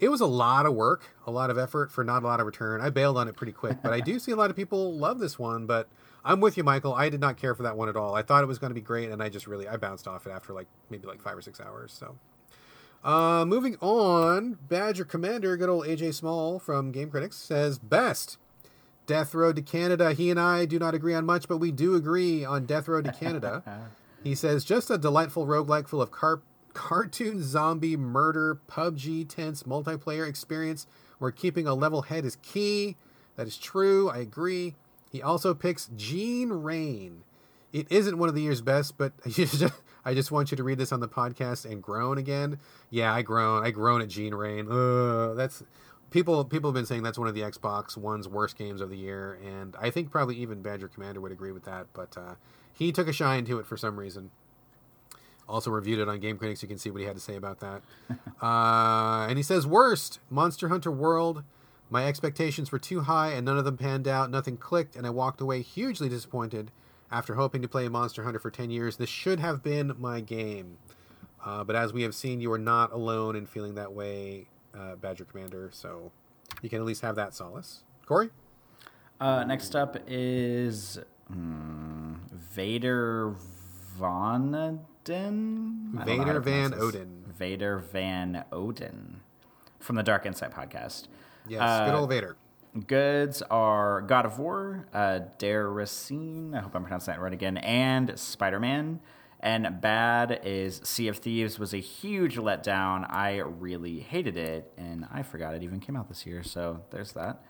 it was a lot of work, a lot of effort for not a lot of return. I bailed on it pretty quick, but I do see a lot of people love this one. But I'm with you, Michael. I did not care for that one at all. I thought it was going to be great, and I just really I bounced off it after like maybe like five or six hours. So, uh, moving on, Badger Commander, good old AJ Small from Game Critics says best. Death Road to Canada. He and I do not agree on much, but we do agree on Death Road to Canada. [laughs] he says just a delightful roguelike full of car- cartoon zombie murder PUBG tense multiplayer experience where keeping a level head is key. That is true. I agree. He also picks Gene Rain. It isn't one of the year's best, but [laughs] I just want you to read this on the podcast and groan again. Yeah, I groan. I groan at Gene Rain. Uh, that's people. People have been saying that's one of the Xbox One's worst games of the year, and I think probably even Badger Commander would agree with that. But uh, he took a shine to it for some reason. Also reviewed it on Game Critics. You can see what he had to say about that. [laughs] uh, and he says, worst Monster Hunter World. My expectations were too high, and none of them panned out. Nothing clicked, and I walked away hugely disappointed after hoping to play Monster Hunter for 10 years. This should have been my game. Uh, but as we have seen, you are not alone in feeling that way, uh, Badger Commander. So you can at least have that solace. Corey? Uh, next up is hmm, Vader Von Odin. Vader Van Odin. Vader Van Odin from the Dark Insight podcast. Yes, uh, good old Vader. Goods are God of War, uh, Deracine, I hope I'm pronouncing that right again, and Spider Man. And bad is Sea of Thieves was a huge letdown. I really hated it, and I forgot it even came out this year. So there's that.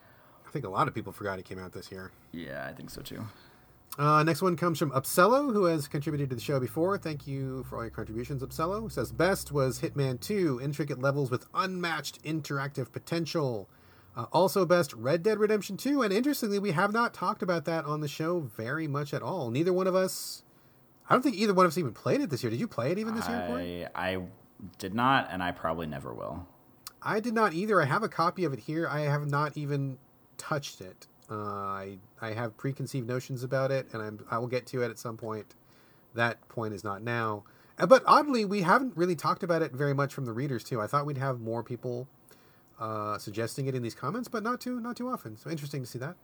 I think a lot of people forgot it came out this year. Yeah, I think so too. Uh, next one comes from Upsello, who has contributed to the show before. Thank you for all your contributions, Upsello. Says best was Hitman 2, intricate levels with unmatched interactive potential. Uh, also, best Red Dead Redemption 2. And interestingly, we have not talked about that on the show very much at all. Neither one of us, I don't think either one of us even played it this year. Did you play it even this I, year, Corey? I did not, and I probably never will. I did not either. I have a copy of it here. I have not even touched it. Uh, I I have preconceived notions about it, and I'm I will get to it at some point. That point is not now. Uh, but oddly, we haven't really talked about it very much from the readers too. I thought we'd have more people uh, suggesting it in these comments, but not too not too often. So interesting to see that.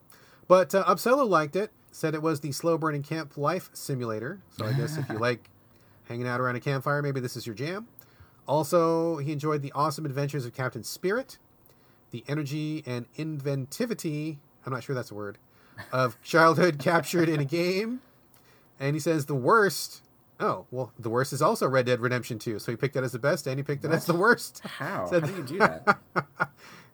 But uh, Upsello liked it. Said it was the slow burning camp life simulator. So I guess if you [laughs] like hanging out around a campfire, maybe this is your jam. Also, he enjoyed the awesome adventures of Captain Spirit, the energy and inventivity I'm not sure that's a word, of childhood captured in a [laughs] game. And he says the worst. Oh, well, the worst is also Red Dead Redemption 2. So he picked that as the best and he picked it as the worst. How? Said, How do you do that? [laughs]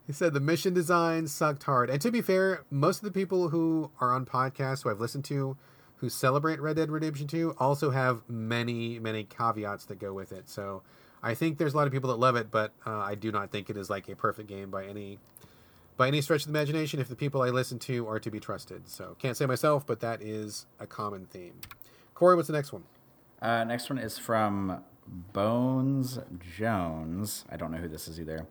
he said the mission design sucked hard. And to be fair, most of the people who are on podcasts who I've listened to who celebrate Red Dead Redemption 2 also have many, many caveats that go with it. So I think there's a lot of people that love it, but uh, I do not think it is like a perfect game by any by any stretch of the imagination if the people I listen to are to be trusted. So can't say myself, but that is a common theme. Corey, what's the next one? Uh, next one is from Bones Jones. I don't know who this is either.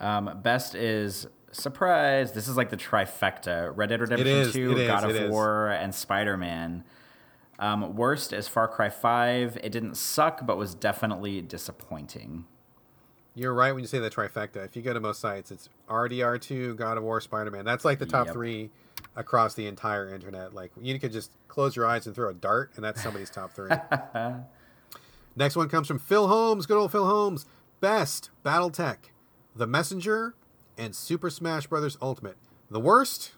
Um, best is surprise. This is like the trifecta: Red Dead Redemption Two, God of War, and Spider Man. Um, worst is Far Cry Five. It didn't suck, but was definitely disappointing. You're right when you say the trifecta. If you go to most sites, it's RDR2, God of War, Spider Man. That's like the top yep. three across the entire internet. Like you could just close your eyes and throw a dart, and that's somebody's top three. [laughs] Next one comes from Phil Holmes. Good old Phil Holmes. Best BattleTech, The Messenger, and Super Smash Brothers Ultimate. The worst?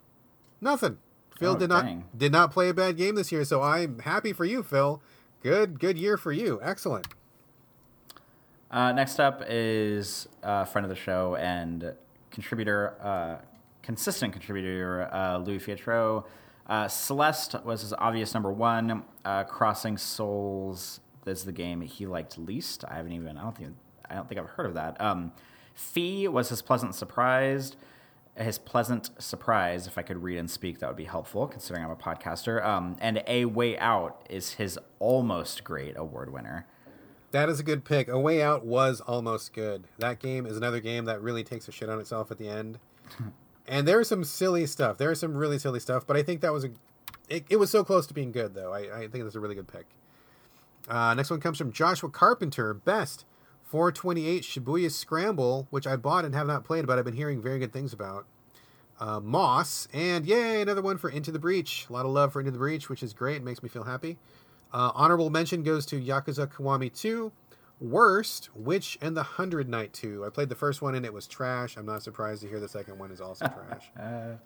Nothing. Phil oh, did not did not play a bad game this year, so I'm happy for you, Phil. Good good year for you. Excellent. Uh, next up is a friend of the show and contributor, uh, consistent contributor, uh, Louis Fietro. Uh, Celeste was his obvious number one. Uh, Crossing Souls is the game he liked least. I haven't even. I don't think. I don't think I've heard of that. Um, Fe was his pleasant surprise. His pleasant surprise, if I could read and speak, that would be helpful, considering I'm a podcaster. Um, and A Way Out is his almost great award winner. That is a good pick. A Way Out was almost good. That game is another game that really takes a shit on itself at the end. [laughs] and there's some silly stuff. There's some really silly stuff, but I think that was a. It, it was so close to being good, though. I, I think that's a really good pick. Uh, next one comes from Joshua Carpenter. Best 428 Shibuya Scramble, which I bought and have not played, but I've been hearing very good things about. uh, Moss, and yay, another one for Into the Breach. A lot of love for Into the Breach, which is great. It makes me feel happy. Uh, honorable mention goes to Yakuza Kiwami 2. Worst, Witch and the Hundred Knight 2. I played the first one and it was trash. I'm not surprised to hear the second one is also trash. [laughs] Uh,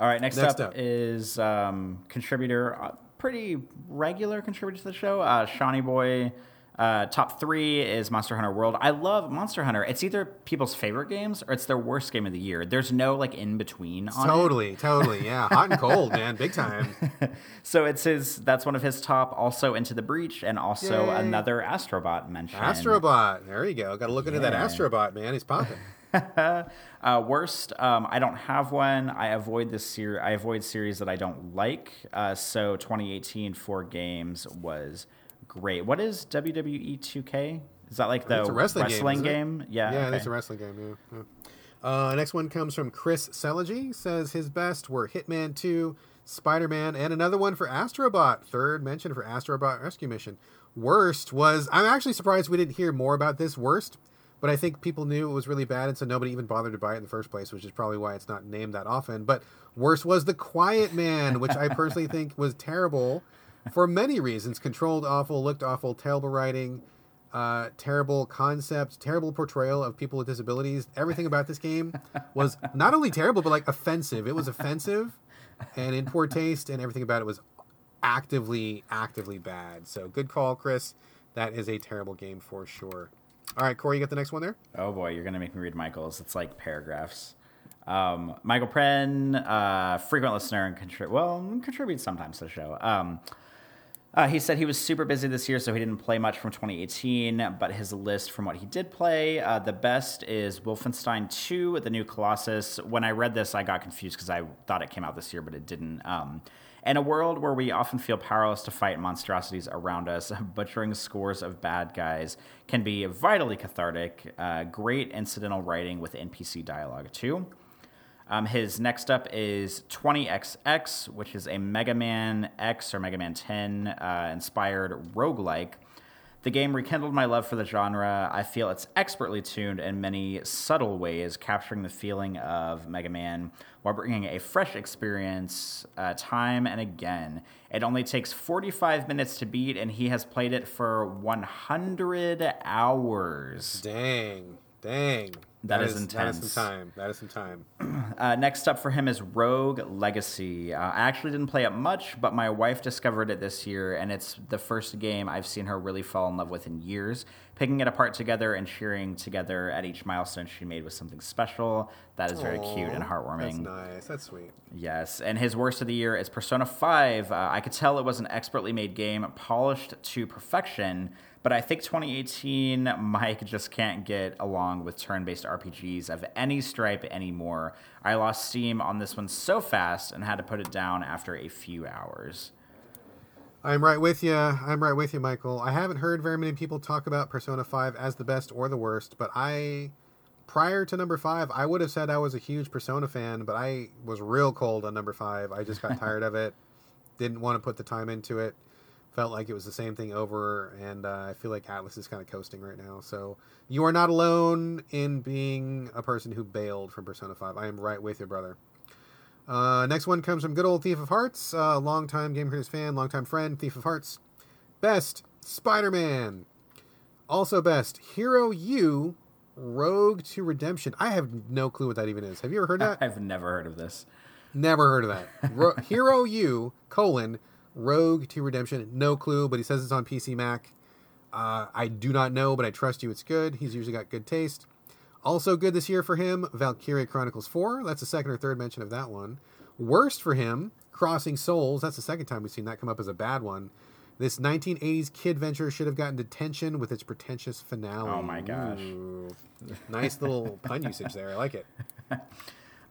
all right, next, Next up, up. is um, contributor, uh, pretty regular contributor to the show, uh, Shawnee Boy. Uh, top three is Monster Hunter World. I love Monster Hunter. It's either people's favorite games or it's their worst game of the year. There's no like in between on it. totally, totally. Yeah, [laughs] hot and cold, man. Big time. [laughs] So it's his. That's one of his top. Also Into the Breach, and also Yay. another Astrobot mention. Astrobot. There you go. Got to look into that Astrobot, man. He's popping. [laughs] uh, worst, um, I don't have one. I avoid this series. I avoid series that I don't like. Uh, so 2018 for games was great. What is WWE 2K? Is that like the a wrestling, game. game? Yeah. Yeah, okay. it's a wrestling game. Yeah. yeah. Uh, next one comes from Chris Seligy. Says his best were Hitman 2, Spider Man, and another one for Astrobot. Third mention for Astrobot Rescue Mission. Worst was I'm actually surprised we didn't hear more about this worst, but I think people knew it was really bad, and so nobody even bothered to buy it in the first place, which is probably why it's not named that often. But worst was The Quiet Man, which I personally think was terrible [laughs] for many reasons. Controlled awful, looked awful, terrible writing uh, terrible concept, terrible portrayal of people with disabilities. Everything about this game was not only terrible, but like offensive. It was offensive and in poor taste, and everything about it was actively, actively bad. So good call, Chris. That is a terrible game for sure. All right, Corey, you got the next one there? Oh boy, you're gonna make me read Michael's. It's like paragraphs. Um, Michael Pren, uh, frequent listener and contrib- well contributes sometimes to the show. Um, uh, he said he was super busy this year, so he didn't play much from 2018. But his list from what he did play, uh, the best is Wolfenstein 2, the new Colossus. When I read this, I got confused because I thought it came out this year, but it didn't. Um, in a world where we often feel powerless to fight monstrosities around us, [laughs] butchering scores of bad guys can be vitally cathartic. Uh, great incidental writing with NPC dialogue, too. Um, his next up is 20XX, which is a Mega Man X or Mega Man 10 uh, inspired roguelike. The game rekindled my love for the genre. I feel it's expertly tuned in many subtle ways, capturing the feeling of Mega Man while bringing a fresh experience uh, time and again. It only takes 45 minutes to beat, and he has played it for 100 hours. Dang. Dang. That is That is intense. some time. That is some time. [clears throat] Uh, next up for him is Rogue Legacy. Uh, I actually didn't play it much, but my wife discovered it this year, and it's the first game I've seen her really fall in love with in years. Picking it apart together and cheering together at each milestone she made was something special. That is very cute and heartwarming. That's nice. That's sweet. Yes, and his worst of the year is Persona 5. Uh, I could tell it was an expertly made game, polished to perfection, but I think 2018 Mike just can't get along with turn based RPGs of any stripe anymore. I lost steam on this one so fast and had to put it down after a few hours. I'm right with you. I'm right with you, Michael. I haven't heard very many people talk about Persona 5 as the best or the worst, but I, prior to number 5, I would have said I was a huge Persona fan, but I was real cold on number 5. I just got [laughs] tired of it. Didn't want to put the time into it. Felt like it was the same thing over, and uh, I feel like Atlus is kind of coasting right now. So you are not alone in being a person who bailed from Persona 5. I am right with you, brother. Uh, next one comes from good old Thief of Hearts, uh, longtime Game Critics fan, longtime friend, Thief of Hearts. Best Spider Man. Also best Hero U, Rogue to Redemption. I have no clue what that even is. Have you ever heard that? I've never heard of this. Never heard of that. Ro- [laughs] Hero U colon Rogue to Redemption. No clue, but he says it's on PC Mac. Uh, I do not know, but I trust you. It's good. He's usually got good taste. Also good this year for him, Valkyria Chronicles 4. That's the second or third mention of that one. Worst for him, Crossing Souls. That's the second time we've seen that come up as a bad one. This 1980s kid venture should have gotten detention with its pretentious finale. Oh my gosh. Ooh. Nice little [laughs] pun usage there. I like it. [laughs]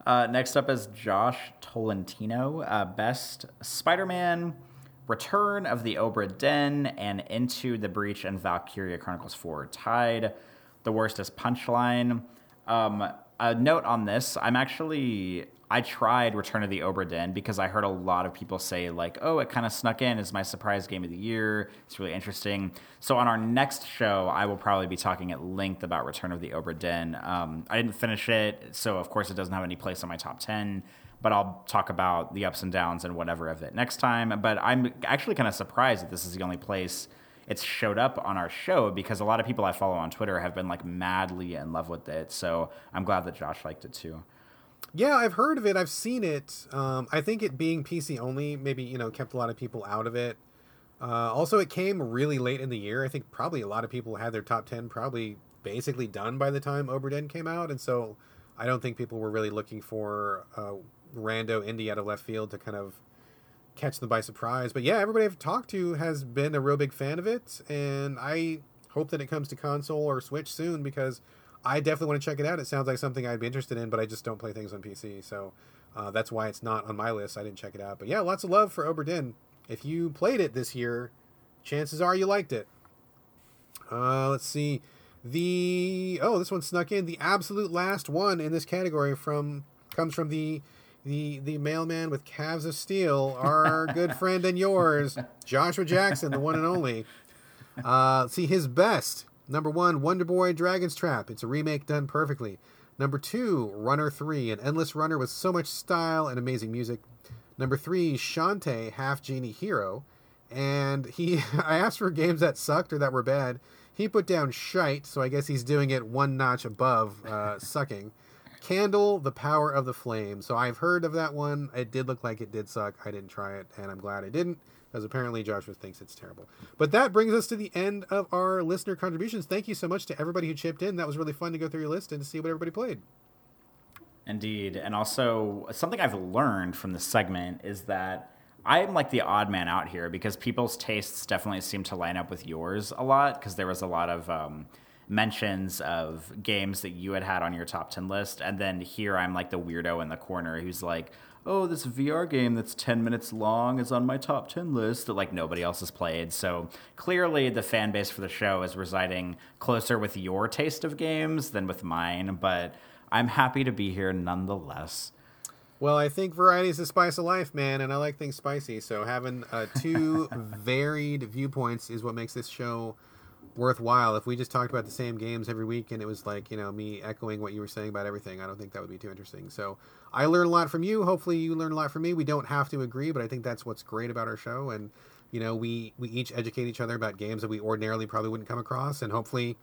Uh, next up is Josh Tolentino. Uh, best Spider Man, Return of the Obra Dinn, and Into the Breach and Valkyria Chronicles 4 tied. The worst is Punchline. Um, a note on this: I'm actually I tried Return of the Obra Dinn because I heard a lot of people say like, "Oh, it kind of snuck in as my surprise game of the year. It's really interesting." So on our next show, I will probably be talking at length about Return of the Obra Dinn. Um, I didn't finish it, so of course it doesn't have any place on my top ten. But I'll talk about the ups and downs and whatever of it next time. But I'm actually kind of surprised that this is the only place it's showed up on our show because a lot of people I follow on Twitter have been like madly in love with it. So I'm glad that Josh liked it too. Yeah, I've heard of it. I've seen it. Um, I think it being PC only maybe you know kept a lot of people out of it. Uh, also, it came really late in the year. I think probably a lot of people had their top ten probably basically done by the time Obra Dinn came out, and so I don't think people were really looking for uh, rando indie out of left field to kind of catch them by surprise. But yeah, everybody I've talked to has been a real big fan of it, and I hope that it comes to console or Switch soon because I definitely want to check it out. It sounds like something I'd be interested in, but I just don't play things on PC, so uh, that's why it's not on my list. I didn't check it out, but yeah, lots of love for Obra Dinn. If you played it this year, chances are you liked it. Uh, let's see. The oh, this one snuck in. The absolute last one in this category from comes from the the the mailman with calves of steel, our good [laughs] friend and yours, Joshua Jackson, the one and only. Uh, see his best. Number one, Wonder Boy Dragon's Trap. It's a remake done perfectly. Number two, Runner 3, an endless runner with so much style and amazing music. Number three, Shantae, Half Genie Hero. And he, [laughs] I asked for games that sucked or that were bad. He put down shite, so I guess he's doing it one notch above uh, sucking. Candle, The Power of the Flame. So I've heard of that one. It did look like it did suck. I didn't try it, and I'm glad I didn't because apparently Joshua thinks it's terrible. But that brings us to the end of our listener contributions. Thank you so much to everybody who chipped in. That was really fun to go through your list and to see what everybody played. Indeed. And also, something I've learned from this segment is that I'm like the odd man out here because people's tastes definitely seem to line up with yours a lot because there was a lot of. Um, mentions of games that you had had on your top 10 list and then here i'm like the weirdo in the corner who's like oh this vr game that's 10 minutes long is on my top 10 list that like nobody else has played so clearly the fan base for the show is residing closer with your taste of games than with mine but i'm happy to be here nonetheless well, I think variety is the spice of life, man, and I like things spicy. So having uh, two [laughs] varied viewpoints is what makes this show worthwhile. If we just talked about the same games every week and it was like, you know, me echoing what you were saying about everything, I don't think that would be too interesting. So I learn a lot from you. Hopefully you learn a lot from me. We don't have to agree, but I think that's what's great about our show. And, you know, we, we each educate each other about games that we ordinarily probably wouldn't come across. And hopefully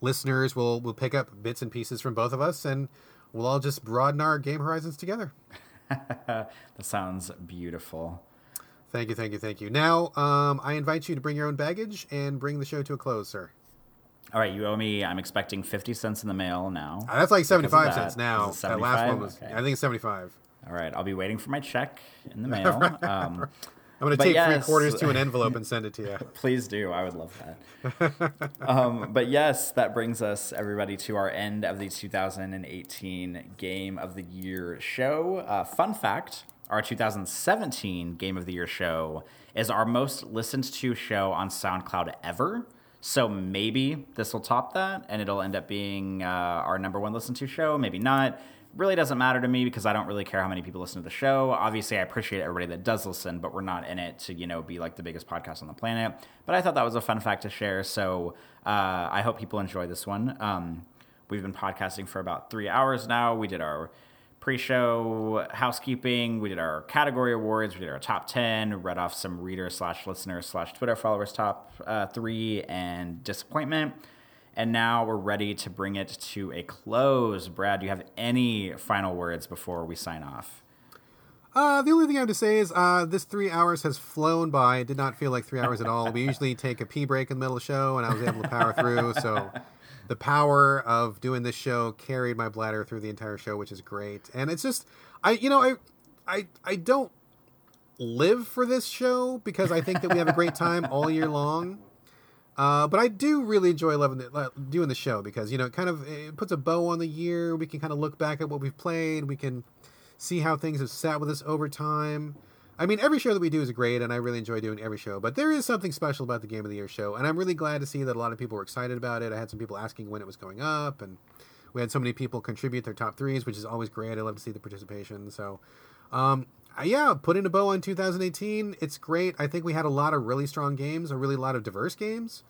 listeners will, will pick up bits and pieces from both of us and we'll all just broaden our game horizons together. [laughs] that sounds beautiful. Thank you, thank you, thank you. Now, um, I invite you to bring your own baggage and bring the show to a close, sir. All right, you owe me. I'm expecting fifty cents in the mail now. Uh, that's like seventy-five cents now. That last one was. Okay. I think it's seventy-five. All right, I'll be waiting for my check in the [laughs] mail. um, I'm going to take yes, three quarters to an [laughs] envelope and send it to you. [laughs] Please do. I would love that. um, but yes, that brings us, everybody, to our end of the 2018 Game of the Year show. Uh, fun fact our 2017 Game of the Year show is our most listened to show on SoundCloud ever. So maybe this will top that and it'll end up being uh, our number one listened to show. Maybe not. Really doesn't matter to me because I don't really care how many people listen to the show. Obviously, I appreciate everybody that does listen, but we're not in it to you know be like the biggest podcast on the planet. But I thought that was a fun fact to share. So uh, I hope people enjoy this one. Um, we've been podcasting for about three hours now. We did our pre-show housekeeping. We did our category awards. We did our top ten. Read off some reader slash listener slash Twitter followers top uh, three and disappointment. And now we're ready to bring it to a close. Brad, do you have any final words before we sign off? Uh, the only thing I have to say is uh, this three hours has flown by. It did not feel like three hours at all. We usually take a pee break in the middle of the show, and I was able to power through. So the power of doing this show carried my bladder through the entire show, which is great. And it's just, I, you know, I, I, I don't live for this show because I think that we have a great [laughs] time all year long. Uh, but I do really enjoy loving the, doing the show because you know it kind of it puts a bow on the year. We can kind of look back at what we've played. We can see how things have sat with us over time. I mean, every show that we do is great, and I really enjoy doing every show. But there is something special about the Game of the Year show, and I'm really glad to see that a lot of people were excited about it. I had some people asking when it was going up, and we had so many people contribute their top threes, which is always great. I love to see the participation. So, um, yeah, putting a bow on 2018. It's great. I think we had a lot of really strong games, a really lot of diverse games.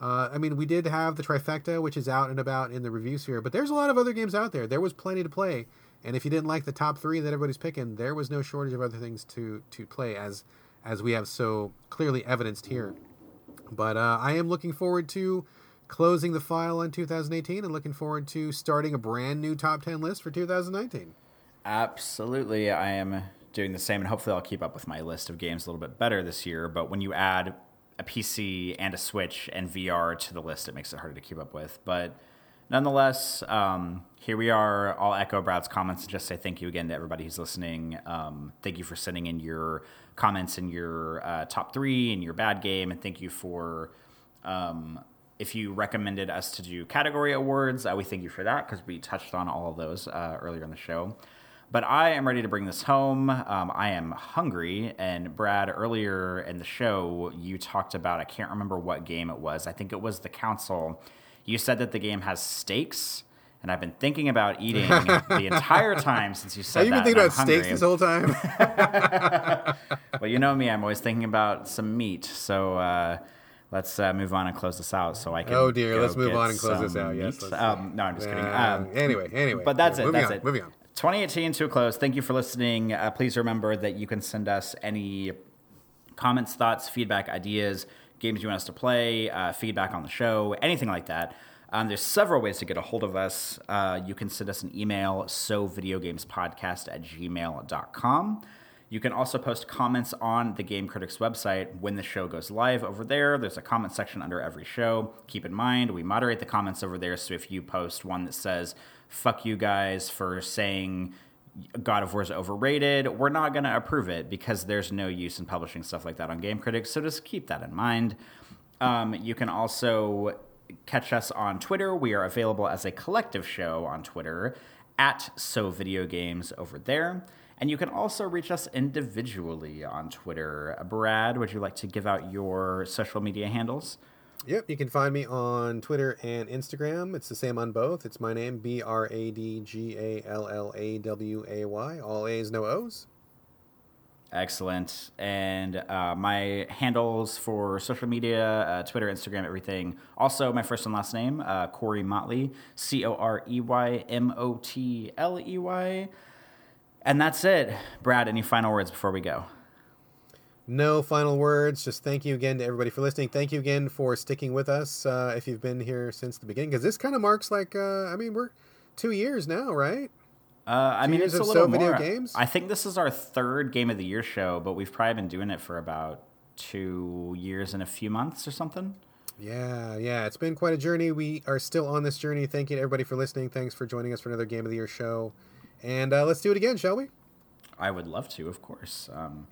Uh, I mean, we did have the trifecta, which is out and about in the review sphere, but there's a lot of other games out there. There was plenty to play, and if you didn't like the top three that everybody's picking, there was no shortage of other things to to play, as as we have so clearly evidenced here. But uh, I am looking forward to closing the file on 2018 and looking forward to starting a brand new top 10 list for 2019. Absolutely. I am doing the same, and hopefully, I'll keep up with my list of games a little bit better this year. But when you add a PC and a Switch and VR to the list, it makes it harder to keep up with. But nonetheless, um, here we are. I'll echo Brad's comments and just say thank you again to everybody who's listening. Um, thank you for sending in your comments and your uh, top three and your bad game, and thank you for. Um, if you recommended us to do category awards, uh, we thank you for that because we touched on all of those uh, earlier in the show. But I am ready to bring this home. Um, I am hungry. And Brad, earlier in the show, you talked about, I can't remember what game it was. I think it was the council. You said that the game has stakes. And I've been thinking about eating [laughs] the entire time since you said Have you that. been thinking about I'm steaks hungry. this whole time? [laughs] [laughs] well, you know me, I'm always thinking about some meat. So uh, let's uh, move on and close this out so I can. Oh, dear, go let's move get on and close this some out. Yes, meat. let's- Um, no, I'm just kidding. Uh, Um, anyway, anyway. but that's it. Moving That's on, it. moving on. 2018 to a close. Thank you for listening. Uh, please remember that you can send us any comments, thoughts, feedback, ideas, games you want us to play, uh, feedback on the show, anything like that. Um, there's several ways to get a hold of us. Uh, you can send us an email, so videogamespodcast at gmail.com. You can also post comments on the Game Critics website when the show goes live over there. There's a comment section under every show. Keep in mind, we moderate the comments over there, so if you post one that says, fuck you guys for saying God of War is overrated, we're not going to approve it because there's no use in publishing stuff like that on Game Critics, so just keep that in mind. Um, you can also catch us on Twitter. We are available as a collective show on Twitter at So Video Games over there. And you can also reach us individually on Twitter. Brad, would you like to give out your social media handles? Yep, you can find me on Twitter and Instagram. It's the same on both. It's my name, B R A D G A L L A W A Y. All A's, no O's. Excellent. And uh, my handles for social media, uh, Twitter, Instagram, everything. Also, my first and last name, uh, Corey Motley, C O R E Y M O T L E Y. And that's it. Brad, any final words before we go? No final words. Just thank you again to everybody for listening. Thank you again for sticking with us uh, if you've been here since the beginning. Because this kind of marks like, uh, I mean, we're two years now, right? Uh, I mean, it's a little So Video more. Games? I think this is our third Game of the Year show, but we've probably been doing it for about two years and a few months or something. Yeah, yeah. It's been quite a journey. We are still on this journey. Thank you to everybody for listening. Thanks for joining us for another Game of the Year show. And uh, let's do it again, shall we? I would love to, of course. Um,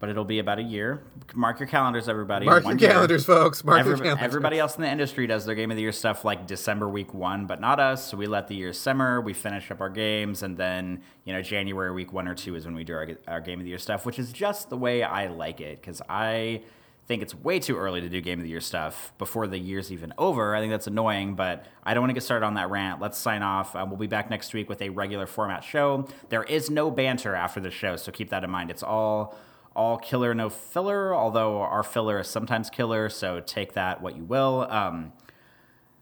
but it'll be about a year. Mark your calendars, everybody. Mark your year. calendars, folks. Mark Every- your calendars. everybody else in the industry does their game of the year stuff like December week one, but not us. So we let the year simmer. We finish up our games, and then you know January week one or two is when we do our, our game of the year stuff, which is just the way I like it because I think it's way too early to do game of the year stuff before the year's even over. I think that's annoying, but I don't want to get started on that rant. Let's sign off. Uh, we'll be back next week with a regular format show. There is no banter after the show, so keep that in mind. It's all all killer, no filler, although our filler is sometimes killer, so take that what you will. Um,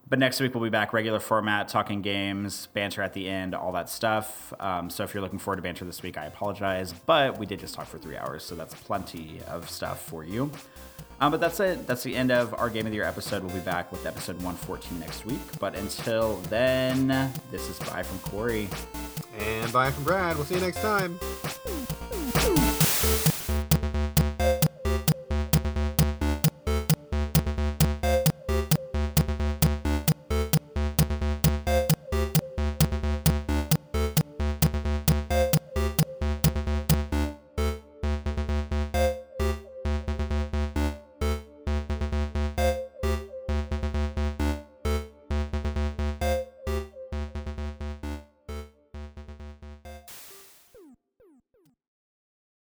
but next week we'll be back regular format, talking games, banter at the end, all that stuff. Um, so if you're looking forward to banter this week, I apologize, but we did just talk for three hours, so that's plenty of stuff for you. Um, but that's it. That's the end of our Game of the Year episode. We'll be back with episode 114 next week. But until then, this is bye from Corey. And bye from Brad. We'll see you next time.